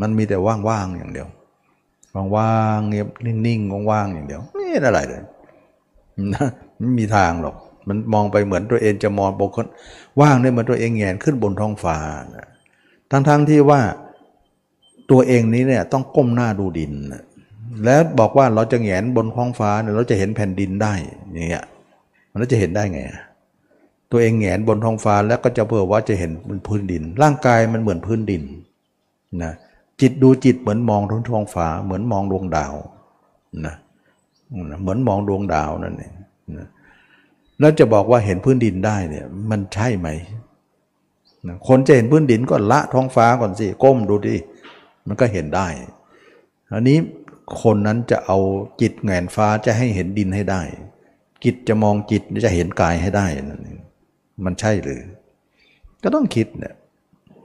มันมีแต่ว่างๆอย่างเดียวว่างๆเงียบนิ่งๆว่างๆอย่างเดียวไม่เห็นอะไรเลย ไม่มีทางหรอก มันมองไปเหมือนตัวเองจะมองบกคนว่างเนี่ยเหมือนตัวเองแงนขึ้นบนท้องฟ้าทั้งๆทที่ว่าตัวเองนี้เนี่ยต้องก้มหน้าดูดิน แล้วบอกว่าเราจะแงนบนท้องฟ้าเนี่ยเราจะเห็นแผ่นดินได้อย่างเงี้ยมันจะเห็นได้ไงตัวเองแงนบนท้องฟ้าแล้วก็จะเพื่อว่าจะเห็นบนพื้นดิน ร่างกายมันเหมือนพื้นดินนะจิตดูจิตเหมือนมองท้องฟ้าเหมือนมองดวงดาวนะ เหมือนมองดวงดาวนั่นเองแล้วจะบอกว่าเห็นพื้นดินได้เนี่ยมันใช่ไหม คนจะเห็นพื้นดินก็ละท้องฟ้าก่อนสิก้มดูดิมันก็เห็นได้อันนี้คนนั้นจะเอาจิตแงนฟ้าจะให้เห็นดินให้ได้ จิตจะมองจิตจะเห็นกายให้ได้นั่นเองมันใช่หรือ ก็ต้องคิดเนี่ย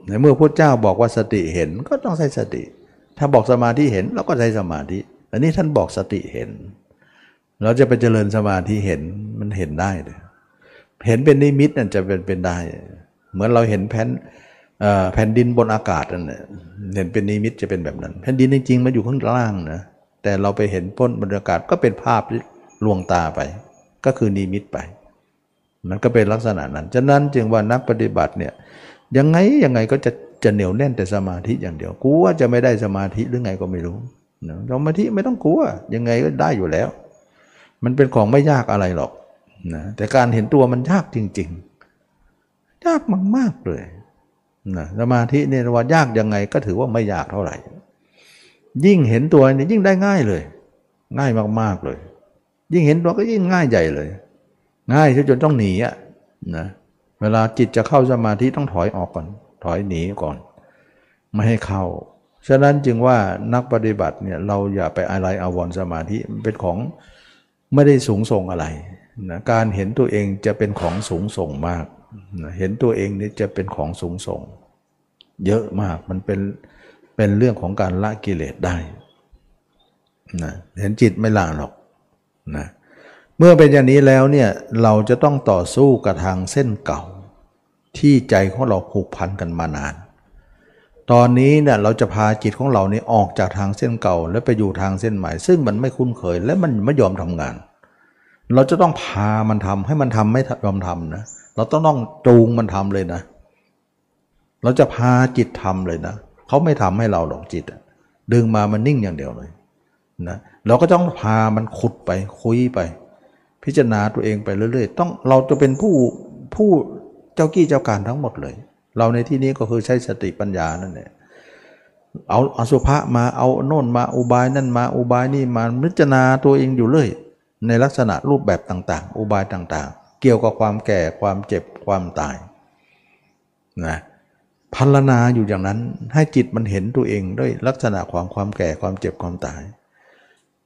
ในเมื่อพระเจ้าบอกว่าสติเห็นก็ต้องใช้สติ ถ้าบอกสมาธิเห็นเราก็ใช้สมาธิอันนี้ท่านบอกสติเห็น เราจะไปเจริญสมาธิเห็นมันเห็นได้เลยเห็นเป็นนิมิตนั่นจะเป็นเป็นได้ เหมือนเราเห็นแผ่นแผ่นดินบนอากาศนั่นเห็นเป็นนิมิตจะเป็นแบบนั้น แผ่นดินจริงๆมันอยู่ข้างล่างนะแต่เราไปเห็นพ้นบรรยากาศก็เป็นภาพลวงตาไป ก็คือนิมิตไป มันก็เป็นลักษณะนั้นฉะนั้นจึงว่านักปฏิบัติเนี่ยยังไงยังไงก็จะจะเหนียวแน่นแต่สมาธิอย่างเดียวกลัวจะไม่ได้สมาธิหรือไงก็ไม่รู้สมาธิไม่ต้องกลัวยังไงก็ได้อยู่แล้ว มันเป็นของไม่ยากอะไรหรอกนะแต่การเห็นตัวมันยากจริง ๆ ยากมากๆเลยนะสมาธิเนี่ยว่ายากยังไงก็ถือว่าไม่ยากเท่าไหร่ ยิ่งเห็นตัวเนี่ยยิ่งได้ง่ายเลย ง่ายมากๆเลย ยิ่งเห็นตัวก็ยิ่งง่ายใหญ่เลย ง่ายจนต้องหนีอะนะเวลาจิตจะเข้าสมาธิต้องถอยออกก่อน ถอยหนีก่อน ไม่ให้เข้า ฉะนั้นจึงว่านักปฏิบัติเนี่ยเราอย่าไปอะไรอาวรสมาธิเป็นของ ไม่ได้สูงส่งอะไรนะการเห็นตัวเองจะเป็นของสูงส่งมากนะเห็นตัวเองนี่จะเป็นของสูงส่ง เยอะมากมันเป็นเป็นเรื่องของการละกิเลสได้นะเห็นจิตไม่ละหรอกนะเมื่อเป็นอย่างนี้แล้วเนี่ยเราจะต้องต่อสู้กับทางเส้นเก่า ที่ใจของเราผูกพันกันมานาน ตอนนี้เนี่ยเราจะพาจิตของเรานี่ออกจากทางเส้นเก่า แล้วไปอยู่ทางเส้นใหม่ ซึ่งมันไม่คุ้นเคยและมันไม่ยอมทำงาน เราจะต้องพามันทำให้มันทำไม่ยอมทำนะเราต้องต้องจูงมันทำเลยนะ เราจะพาจิตทำเลยนะเขาไม่ทำให้เราหรอกจิตดึงมามันนิ่งอย่างเดียวเลยนะเราก็ต้องพามันขุดไปคุยไป พิจารณาตัวเองไปเรื่อยๆ ต้องเราจะเป็นผู้ผู้เจ้ากี้เจ้าการทั้งหมดเลย เราในที่นี้ก็คือใช้สติปัญญานั่นแหละเอาอสุภะมาเอาโน่นมาอุบายนั่นมาอุบายนี่มาพิจารณาตัวเองอยู่เรื่อยในลักษณะรูปแบบต่างๆ อุบายต่างๆ เกี่ยวกับความแก่ความเจ็บความตายนะพัลนาอยู่อย่างนั้นให้จิตมันเห็นตัวเองด้วยลักษณะของความแก่ความเจ็บความตาย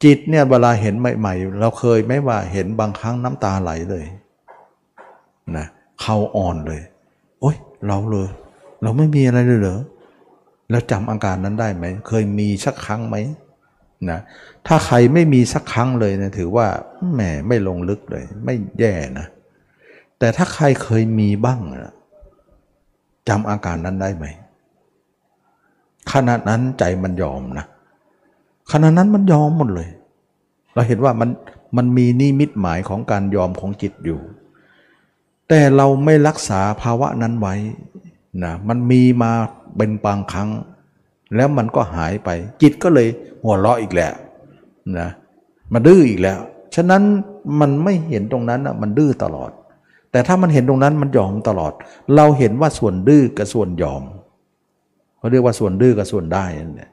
จิตเนี่ยเวลาเห็นใหม่ๆ เราเคยไหมว่าเห็นบางครั้งน้ำตาไหลเลยนะเขาอ่อนเลย เราเลยเราไม่มีอะไรเลยเหรอแล้วจำอาการนั้นได้ไหม เคยมีสักครั้งไหมนะถ้าใครไม่มีสักครั้งเลยนะถือว่าแหมไม่ลงลึกเลย ไม่แย่นะ แต่ถ้าใครเคยมีบ้างนะจำอาการนั้นได้ไหมขณะนั้นใจมันยอมนะขณะนั้นมันยอมหมดเลย เราเห็นว่ามันมันมีนิมิตหมายของการยอมของจิตอยู่ แต่เราไม่รักษาภาวะนั้นไว้นะมันมีมาเป็นบางครั้ง แล้วมันก็หายไป จิตก็เลยหัวเราะอีกแล้วนะมาดื้ออีกแล้ว ฉะนั้นมันไม่เห็นตรงนั้นนะมันดื้อตลอด แต่ถ้ามันเห็นตรงนั้นมันยอมตลอด เราเห็นว่าส่วนดื้อกับส่วนยอมเขาเรียกว่าส่วนดื้อกับส่วนได้นี่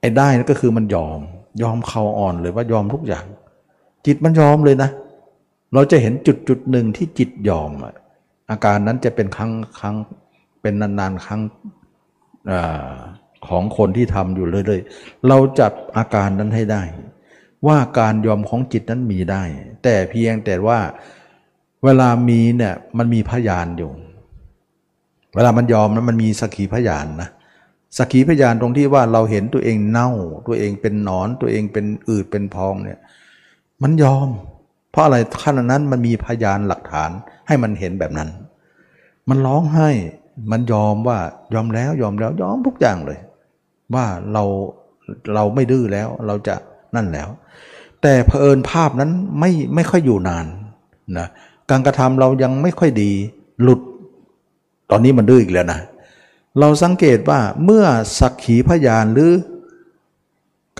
ไอ้ได้นั่นก็คือมันยอม ยอมเขาอ่อนเลยว่ายอมทุกอย่าง จิตมันยอมเลยนะ เราจะเห็นจุดจุดหนึ่งที่จิตยอม อาการนั้นจะเป็นครั้งครั้งเป็นนานๆครั้งอของคนที่ทำอยู่เรื่อยๆ เราจับอาการนั้นให้ได้ ว่าการยอมของจิตนั้นมีได้ แต่เพียงแต่ว่าเวลามีเนี่ยมันมีพยานอยู่ เวลามันยอมนะมันมีสักขีพยานนะสักขีพยานตรงที่ว่าเราเห็นตัวเองเน่า ตัวเองเป็นหนอนตัวเองเป็นอืดเป็นพองเนี่ยมันยอม เพราะอะไรขณะนั้นมันมีพยานหลักฐานให้มันเห็นแบบนั้น มันร้องไห้มันยอมว่ายอมแล้วยอมแล้วยอมทุกอย่างเลย ว่าเราเราไม่ดื้อแล้วเราจะนั่นแล้ว แต่เผอิญภาพนั้นไม่ไม่ค่อยอยู่นานนะการกระทำเรายังไม่ค่อยดีหลุด ตอนนี้มันดื้ออีกแล้วนะเราสังเกตว่าเมื่อสักขีพยานหรือ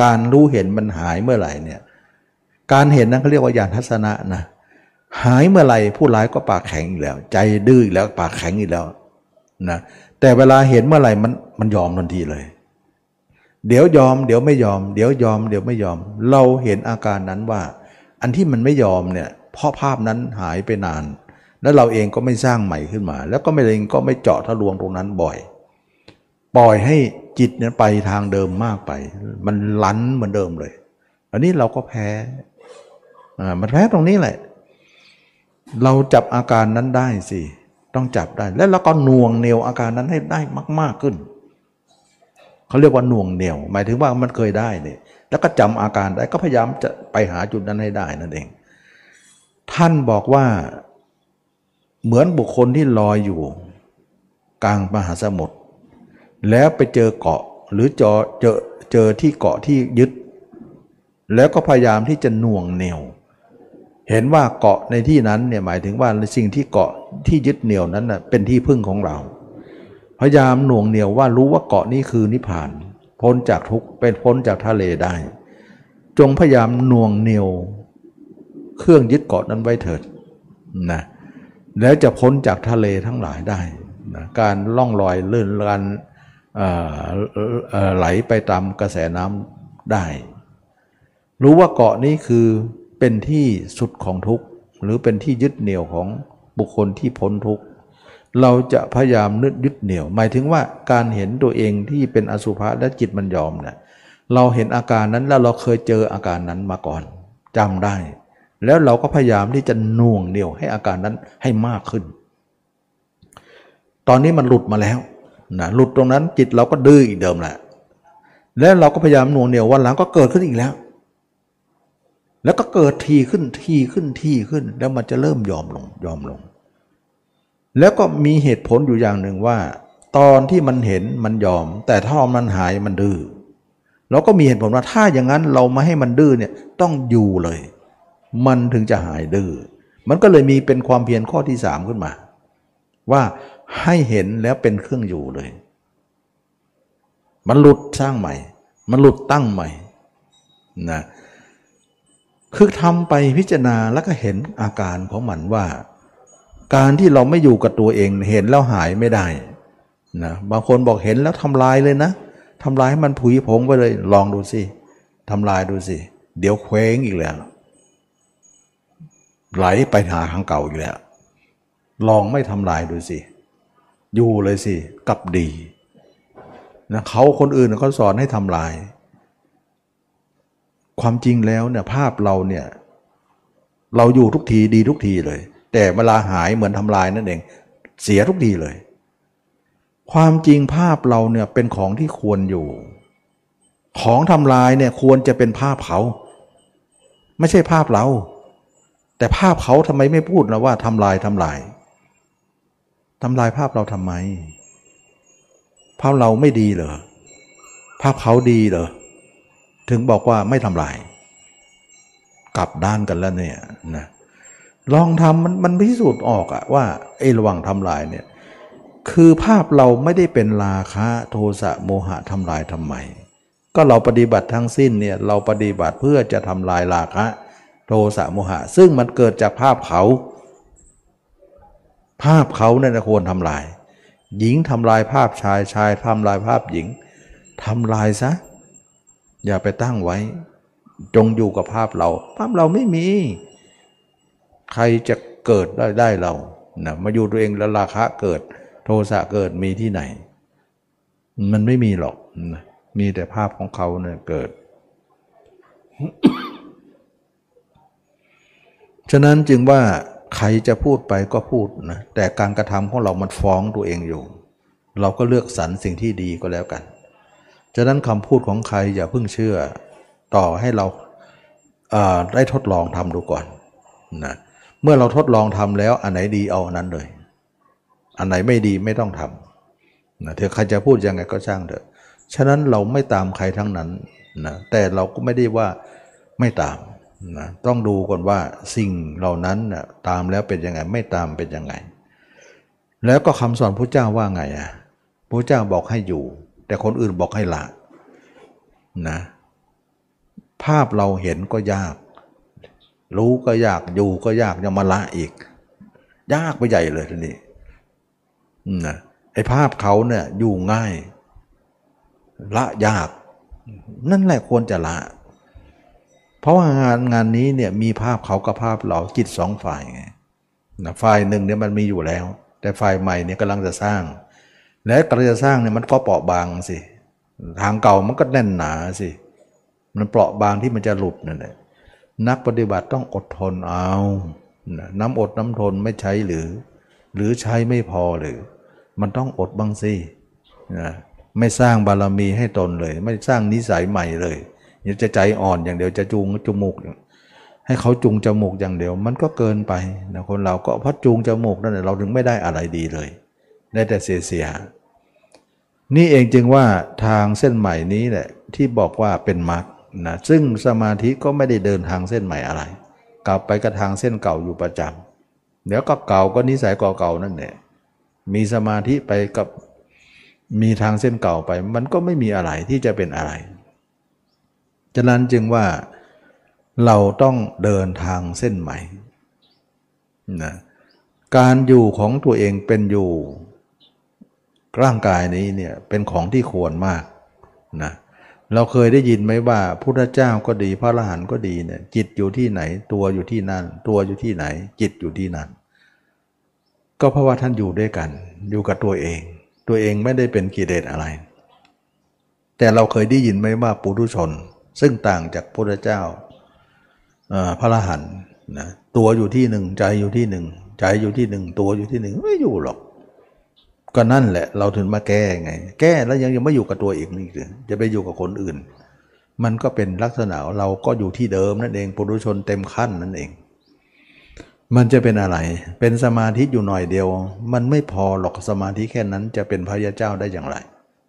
การรู้เห็นมันหายเมื่อไหร่เนี่ย การเห็นนั้นเขาเรียกว่าญาณทัศนะนะหายเมื่อไหร่ผู้ร้ายก็ปากแข็งอีกแล้ว ใจดื้ออีกแล้วปากแข็งอีกแล้วนะแต่เวลาเห็นเมื่อไหร่มันมันยอมทันทีเลย เดี๋ยวยอม เดี๋ยวไม่ยอม เดี๋ยวยอม เดี๋ยวไม่ยอม เราเห็นอาการนั้นว่า อันที่มันไม่ยอมเนี่ยเพราะภาพนั้นหายไปนาน แล้วเราเองก็ไม่สร้างใหม่ขึ้นมา แล้วก็ไม่เองก็ไม่เจาะทะลวงตรงนั้นบ่อย ปล่อยให้จิตเนี่ยไปทางเดิมมากไป มันลั้นเหมือนเดิมเลย อันนี้เราก็แพ้ มันแพ้ตรงนี้แหละ เราจับอาการนั้นได้สิ ต้องจับได้ แล้วเราก็หน่วงเหนียวอาการนั้นให้ได้มาก ๆขึ้น เขาเรียกว่าหน่วงเหนียว หมายถึงว่ามันเคยได้เนี่ยแล้วก็จำอาการได้ก็พยายามจะไปหาจุดนั้นให้ได้นั่นเอง ท่านบอกว่าเหมือนบุคคลที่ลอยอยู่ กลางมหาสมุทรแล้วไปเจอเกาะหรือเจอเจอเจอที่เกาะที่ยึด แล้วก็พยายามที่จะหน่วงเหนียว เห็นว่าเกาะในที่นั้นเนี่ยหมายถึงว่าสิ่งที่เกาะที่ยึดเหนี่ยวนั้นนะเป็นที่พึ่งของเรา พยายามหน่วงเหนียวว่ารู้ว่าเกาะนี้คือนิพพาน พ้นจากทุกเป็นพ้นจากทะเลได้ จงพยายามหน่วงเหนียว เครื่องยึดเกาะนั้นไว้เถิดนะแล้วจะพ้นจากทะเลทั้งหลายได้นะการล่องลอยเลื่อนการไหลไปตามกระแสน้ำได้ รู้ว่าเกาะนี้คือ เป็นที่สุดของทุกข์หรือเป็นที่ยึดเหนี่ยวของบุคคลที่พ้นทุกข์เราจะพยายามนึกยึดเหนี่ยว หมายถึงว่าการเห็นตัวเองที่เป็นอสุภะและจิตมันยอมเนี่ยเราเห็นอาการนั้นแล้วเราเคยเจออาการนั้นมาก่อนจำได้ แล้วเราก็พยายามที่จะน่วงเหนี่ยวให้อาการนั้นให้มากขึ้น ตอนนี้มันหลุดมาแล้วนะหลุดตรงนั้นจิตเราก็ดื้ออีกเดิมแหละแล้วเราก็พยายามน่วงเหนี่ยววันหลังก็เกิดขึ้นอีกแล้ว แล้วก็เกิดทีขึ้นทีขึ้นทีขึ้น แล้วมันจะเริ่มยอมลงยอมลง แล้วก็มีเหตุผลอยู่อย่างหนึ่งว่า ตอนที่มันเห็นมันยอม แต่ถ้ามันหายมันดื้อเราก็มีเหตุผลว่าถ้าอย่างนั้นเราไม่ให้มันดื้อเนี่ยต้องอยู่เลย มันถึงจะหายดื้อมันก็เลยมีเป็นความเพียรข้อที่สามขึ้นมา ว่าให้เห็นแล้วเป็นเครื่องอยู่เลย มันหลุดสร้างใหม่ มันหลุดตั้งใหม่นะ คือทำไปพิจารณาแล้วก็เห็นอาการของมันว่า การที่เราไม่อยู่กับตัวเองเห็นแล้วหายไม่ได้นะบางคนบอกเห็นแล้วทำลายเลยนะทำลายให้มันผุยผงไปเลยลองดูสิทำลายดูสิเดี๋ยวเคว้งอีกแล้ว ไหลไปหาทางเก่าอีกแล้ว ลองไม่ทำลายดูสิอยู่เลยสิกับดีนะเขาคนอื่นเขาสอนให้ทำลาย ความจริงแล้วเนี่ยภาพเราเนี่ย เราอยู่ทุกทีดีทุกทีเลย แต่เวลาหายเหมือนทำลายนั่นเอง เสียทุกทีเลย ความจริงภาพเราเนี่ยเป็นของที่ควรอยู่ ของทำลายเนี่ยควรจะเป็นภาพเขา ไม่ใช่ภาพเรา แต่ภาพเขาทำไมไม่พูดนะว่าทำลายทำลายทำลายภาพเราทำไม ภาพเราไม่ดีเหรอ ภาพเขาดีเหรอ ถึงบอกว่าไม่ทำลาย กลับด้านกันแล้วเนี่ยนะลองทำมันมันพิสูจน์ออกอะว่าไอ้ระหว่างทำลายเนี่ยคือภาพเราไม่ได้เป็นราคะโทสะโมหะทำลายทำไม ก็เราปฏิบัติทั้งสิ้นเนี่ยเราปฏิบัติเพื่อจะทำลายราคะ โทสะโมหะ ซึ่งมันเกิดจากภาพเขา ภาพเขาเนี่ยควรทำลาย หญิงทำลายภาพชายชายทำลายภาพหญิงทำลายซะ อย่าไปตั้งไว้ จงอยู่กับภาพเรา ภาพเราไม่มี ใครจะเกิดได้ได้เรานะมาอยู่ตัวเองแล้วราคะเกิด โทสะเกิดมีที่ไหน มันไม่มีหรอกนะมีแต่ภาพของเขาเนี่ยเกิด ฉะนั้นจึงว่าใครจะพูดไปก็พูดนะแต่การกระทำของเรามันฟ้องตัวเองอยู่ เราก็เลือกสรรสิ่งที่ดีก็แล้วกัน ฉะนั้นคำพูดของใครอย่าเพิ่งเชื่อ ต่อให้เราเได้ทดลองทำดูก่อนนะเมื่อเราทดลองทำแล้วอันไหนดีเอาอันนั้นเลย อันไหนไม่ดีไม่ต้องทำนะเถอใครจะพูดยังไงก็ช่างเถอะ ฉะนั้นเราไม่ตามใครทั้งนั้นนะแต่เราก็ไม่ได้ว่าไม่ตามนะต้องดูก่อนว่าสิ่งเหล่านั้นนะตามแล้วเป็นยังไงไม่ตามเป็นยังไง แล้วก็คำสอนพระเจ้าว่าไงอะพระเจ้าบอกให้อยู่ แต่คนอื่นบอกให้ละนะภาพเราเห็นก็ยาก รู้ก็ยากอยู่ก็ยากยังมาละอีก ยากไปใหญ่เลยทีนี้นะไอ้ภาพเขาเนี่ยอยู่ง่าย ละยาก นั่นแหละควรจะละ เพราะว่างานงานนี้เนี่ยมีภาพเขากับภาพเราจิตสองฝ่ายไงนะฝ่ายหนึ่งเนี่ยมันมีอยู่แล้ว แต่ฝ่ายใหม่เนี่ยกำลังจะสร้าง และกำลังจะสร้างเนี่ยมันก็เปราะบางสิ ทางเก่ามันก็แน่นหนาสิ มันเปราะบางที่มันจะหลุดนั่นแหละ นักปฏิบัติต้องอดทนเอา น้ำอดน้ำทนไม่ใช้หรือ หรือใช้ไม่พอหรือ มันต้องอดบ้างสินะไม่สร้างบารมีให้ตนเลย ไม่สร้างนิสัยใหม่เลยยจะใจอ่อนอย่างเดียวจะจูงจมูก ให้เขาจูงจมูกอย่างเดียว มันก็เกินไปนะคนเราก็เพราะจูงจมูกนั่นแหละเราถึงไม่ได้อะไรดีเลย ได้แต่เสียเสีย นี่เองจึงว่าทางเส้นใหม่นี้แหละที่บอกว่าเป็นมรรคนะซึ่งสมาธิก็ไม่ได้เดินทางเส้นใหม่อะไร กลับไปกระทางเส้นเก่าอยู่ประจำเดี๋ยวก็เก่าก็นิสัยเก่าๆนั่นแหละมีสมาธิไปกับมีทางเส้นเก่าไป มันก็ไม่มีอะไรที่จะเป็นอะไรฉะนั้นจึงว่าเราต้องเดินทางเส้นใหม่นะการอยู่ของตัวเองเป็นอยู่ ร่างกายนี้เนี่ยเป็นของที่ควรมากนะเราเคยได้ยินไหมว่าพุทธเจ้าก็ดีพระอรหันต์ก็ดีเนี่ยจิตอยู่ที่ไหน ตัวอยู่ที่นั่น ตัวอยู่ที่ไหน จิตอยู่ที่นั่น ก็เพราะว่าท่านอยู่ด้วยกัน อยู่กับตัวเอง ตัวเองไม่ได้เป็นกิเลสอะไร แต่เราเคยได้ยินไหมว่าปุถุชน ซึ่งต่างจากพุทธเจ้าพระอรหันต์นะตัวอยู่ที่หนึ่งใจอยู่ที่หนึ่งใจอยู่ที่หนึ่งตัวอยู่ที่หนึ่งไม่อยู่หรอก ก็นั่นแหละ เราถึงมาแก้ไง แก้แล้วยังยังไม่อยู่กับตัวเองนี่คือจะไปอยู่กับคนอื่น มันก็เป็นลักษณะเราก็อยู่ที่เดิมนั่นเองปุถุชนเต็มขั้นนั่นเอง มันจะเป็นอะไร เป็นสมาธิอยู่หน่อยเดียว มันไม่พอหรอกสมาธิแค่นั้นจะเป็นพระยาเจ้าได้อย่างไร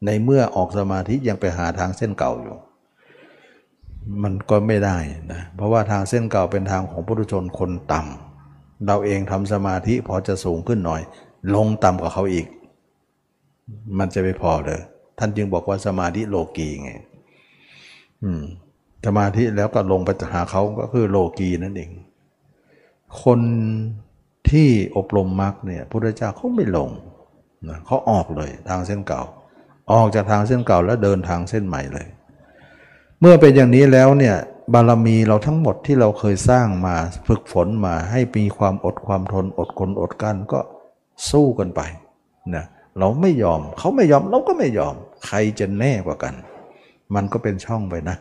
ในเมื่อออกสมาธิยังไปหาทางเส้นเก่าอยู่ มันก็ไม่ได้นะเพราะว่าทางเส้นเก่าเป็นทางของปุถุชนคนต่ำเราเองทำสมาธิพอจะสูงขึ้นหน่อย ลงต่ำกว่าเขาอีก มันจะไม่พอเลย ท่านจึงบอกว่าสมาธิโลกีไงสมาธิแล้วก็ลงไปหาเขาก็คือโลกีนั่นเอง คนที่อบรมมรรคเนี่ยพุทธเจ้าเขาไม่ลงนะเขาออกเลยทางเส้นเก่า ออกจากทางเส้นเก่าแล้วเดินทางเส้นใหม่เลย เมื่อเป็นอย่างนี้แล้วเนี่ยบารมีเราทั้งหมดที่เราเคยสร้างมาฝึกฝนมาให้มีความอดความทนอดคนอดกันก็สู้กันไปนะเเราไม่ยอม เขาไม่ยอมเราก็ไม่ยอม ใครจะแน่กว่ากัน มันก็เป็นช่องไปนะ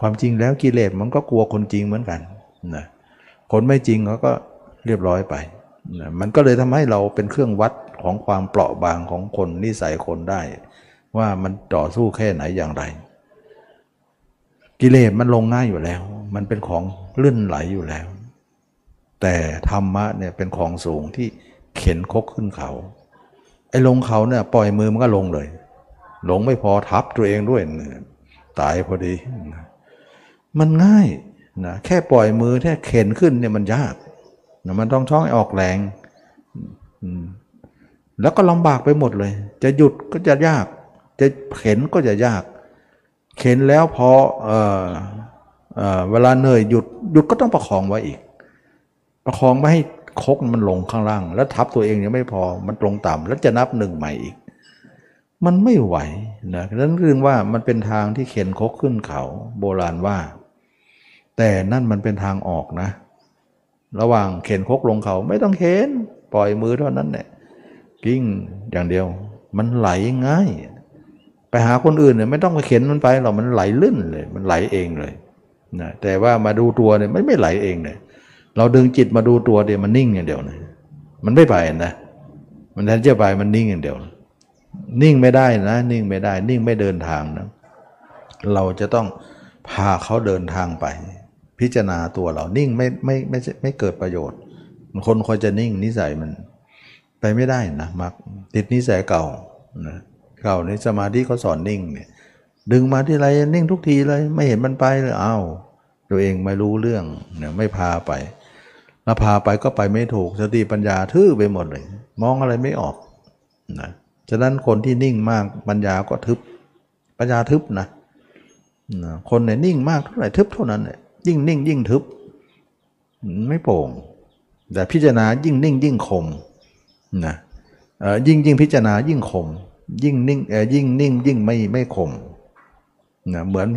ความจริงแล้วกิเลสมันก็กลัวคนจริงเหมือนกันนะคนไม่จริงเขาก็เรียบร้อยไปนะมันก็เลยทำให้เราเป็นเครื่องวัดของความเปราะบางของคนนิสัยคนได้ ว่ามันต่อสู้แค่ไหนอย่างไร กิเลสมันลงง่ายอยู่แล้ว มันเป็นของลื่นไหลอยู่แล้ว แต่ธรรมะเนี่ยเป็นของสูงที่เข็นคกขึ้นเขา ไอ้ลงเขาเนี่ยปล่อยมือมันก็ลงเลย หลงไม่พอทับตัวเองด้วย ตายพอดี มันง่ายนะแค่ปล่อยมือแค่เข็นขึ้นเนี่ยมันยากนะมันต้องช่องออกแรง แล้วก็ลำบากไปหมดเลย จะหยุดก็จะยาก จะเข็นก็จะยาก เข็นแล้วพอเออเออเวลาเหนื่อยหยุดหยุดก็ต้องประคองไว้อีก ประคองไม่ให้ คกมันลงข้างล่าง แล้วทับตัวเองยังไม่พอมันตรงต่ำแล้วจะนับหนึ่งใหม่อีก มันไม่ไหวนะนั้นเรื่องว่ามันเป็นทางที่เข็นคกขึ้นเขา โบราณว่า แต่นั่นมันเป็นทางออกนะ ระหว่างเข็นคกลงเขาไม่ต้องเข็นปล่อยมือเท่านั้นแหละกิ้งอย่างเดียว มันไหลง่าย ไปหาคนอื่นเนี่ยไม่ต้องไปเข็นมันไปหรอกมันไหลลื่นเลย มันไหลเองเลยนะแต่ว่ามาดูตัวเนี่ยไม่ไม่ไหลเองเนี่ย เราดึงจิตมาดูตัวเดียวมันนิ่งอย่างเดียวนะมันไม่ไปนะมันแทนจะไปมันนิ่งอย่างเดียว นิ่งไม่ได้นะ นิ่งไม่ได้ นิ่งไม่เดินทางนะเราจะต้องพาเขาเดินทางไป พิจารณาตัวเรานิ่งไม่ไม่ไม่ไม่เกิดประโยชน์ คนคอยจะนิ่งนิสัยมัน ไปไม่ได้นะมักติดนิสัยเก่านะเก่าในสมาธิเขาสอนนิ่งเนี่ยดึงมาที่ไรนิ่งทุกทีเลย ไม่เห็นมันไปเลยเอ้าตัวเองไม่รู้เรื่องเนี่ยไม่พาไป แล้วพาไปก็ไปไม่ถูกสติปัญญาทื่อไปหมดเลย มองอะไรไม่ออกนะฉะนั้นคนที่นิ่งมากปัญญาก็ทึบ ปัญญาทึบนะนะคนเนี่ยนิ่งมากเท่าไหร่ทึบเท่านั้นเนี่ยยิ่งนิ่งยิ่งทึบ ไม่โปร่ง แต่พิจารณายิ่งนิ่งยิ่งคมนะยิ่งยิ่งพิจารณายิ่งคม ยิ่งนิ่งยิ่งนิ่งยิ่งไม่ไม่คมนะเหมือน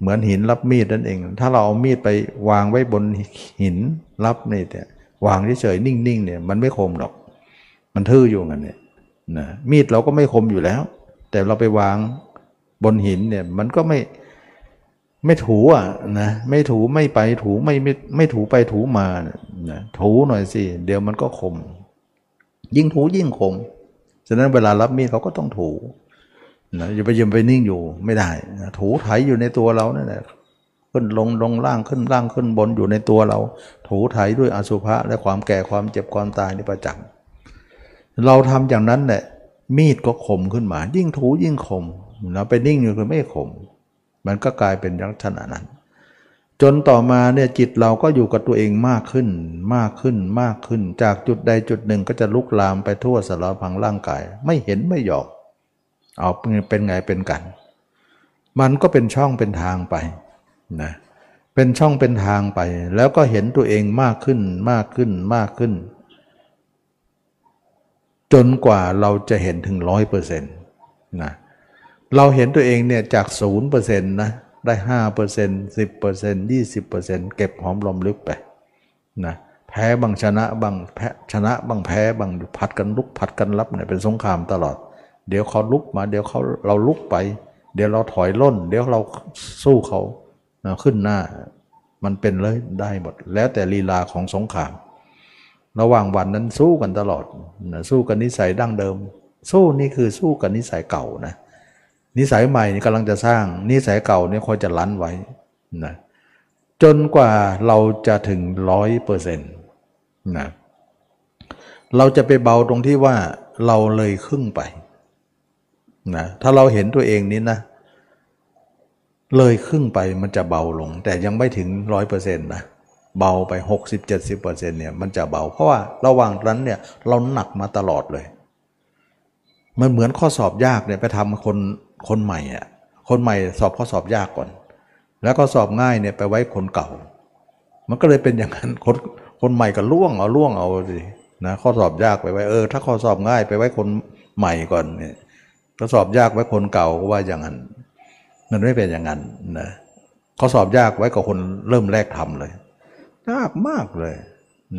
เหมือนหินรับมีดนั่นเอง ถ้าเราเอามีดไปวางไว้บนหินรับนี่เนี่ยวางเฉยๆนิ่งๆเนี่ยมันไม่คมหรอก มันทื่ออยู่งั้นเนี่ยนะมีดเราก็ไม่คมอยู่แล้ว แต่เราไปวางบนหินเนี่ยมันก็ไม่ไม่ถูอะนะไม่ถูไม่ไปถูไม่ไม่ไม่ถูไปถูมานะถูหน่อยสิเดี๋ยวมันก็คม ยิ่งถูยิ่งคมฉะนั้นเวลารับมีดเขาก็ต้องถู นะอย่าไปยืมไปนิ่งอยู่ไม่ได้นะถูไถอยู่ในตัวเรานั่นแหละขึ้นลงลงล่างขึ้นล่างขึ้นบนอยู่ในตัวเรา ถูไถด้วยอสุภะและความแก่ความเจ็บความตายในประจำเราทำอย่างนั้นแหละมีดก็คมขึ้นมา ยิ่งถูยิ่งคมเราไปนิ่งอยู่ก็ไม่คม มันก็กลายเป็นลักษณะนั้น จนต่อมาเนี่ยจิตเราก็อยู่กับตัวเองมากขึ้น มากขึ้นมากขึ้น จากจุดใดจุดหนึ่งก็จะลุกลามไปทั่วสารพังร่างกาย ไม่เห็นไม่หยอก เอาเป็นไงเป็นกัน มันก็เป็นช่องเป็นทางไปนะเป็นช่องเป็นทางไป แล้วก็เห็นตัวเองมากขึ้นมากขึ้นมากขึ้น จนกว่าเราจะเห็นถึงร้อยเปอร์เซ็นต์นะเราเห็นตัวเองเนี่ยจากศูนย์เปอร์เซ็นต์นะได้ห้าเปอร์เซ็นต์สิบเปอร์เซ็นต์ยี่สิบเปอร์เซ็นต์เก็บหอมรอมลึกไปนะแพ้บางชนะบางแพ้ชนะบางแพ้บางผัดกันลุกผัดกันรับเนี่ยเป็นสงครามตลอด เดี๋ยวเขาลุกมา เดี๋ยวเขาเราลุกไป เดี๋ยวเราถอยล่น เดี๋ยวเราสู้เขาขึ้นหน้า มันเป็นเลยได้หมด แล้วแต่ลีลาของสงคราม ระหว่างวันนั้นสู้กันตลอดสู้กันนิสัยดั้งเดิม สู้นี่คือสู้กันนิสัยเก่านะนิสัยใหม่นี่กำลังจะสร้าง นิสัยเก่านี่คอยจะลั้นไว้นะจนกว่าเราจะถึงร้อยเปอร์เซ็นต์นะเราจะไปเบาตรงที่ว่าเราเลยครึ่งไป นะถ้าเราเห็นตัวเองนี้นะ เลยครึ่งไปมันจะเบาลง แต่ยังไม่ถึงร้อยเปอร์เซ็นต์นะเบาไปหกสิบเจ็ดสิบเปอร์เซ็นต์เนี่ยมันจะเบา เพราะว่าระหว่างนั้นเนี่ยเราหนักมาตลอดเลย มันเหมือนข้อสอบยากเนี่ยไปทำคนคนใหม่อะคนใหม่สอบข้อสอบยากก่อน แล้วก็สอบง่ายเนี่ยไปไว้คนเก่า มันก็เลยเป็นอย่างนั้นคนคนใหม่ก็ล่วงเอาล่วงเอาสินะข้อสอบยากไปไว้เออถ้าข้อสอบง่ายไปไว้คนใหม่ก่อนเนี่ย ข้อสอบยากไว้คนเก่าก็ว่าอย่างนั้น มันไม่เป็นอย่างนั้นนะข้อสอบยากไว้กับคนเริ่มแรกทำเลยยากมากเลย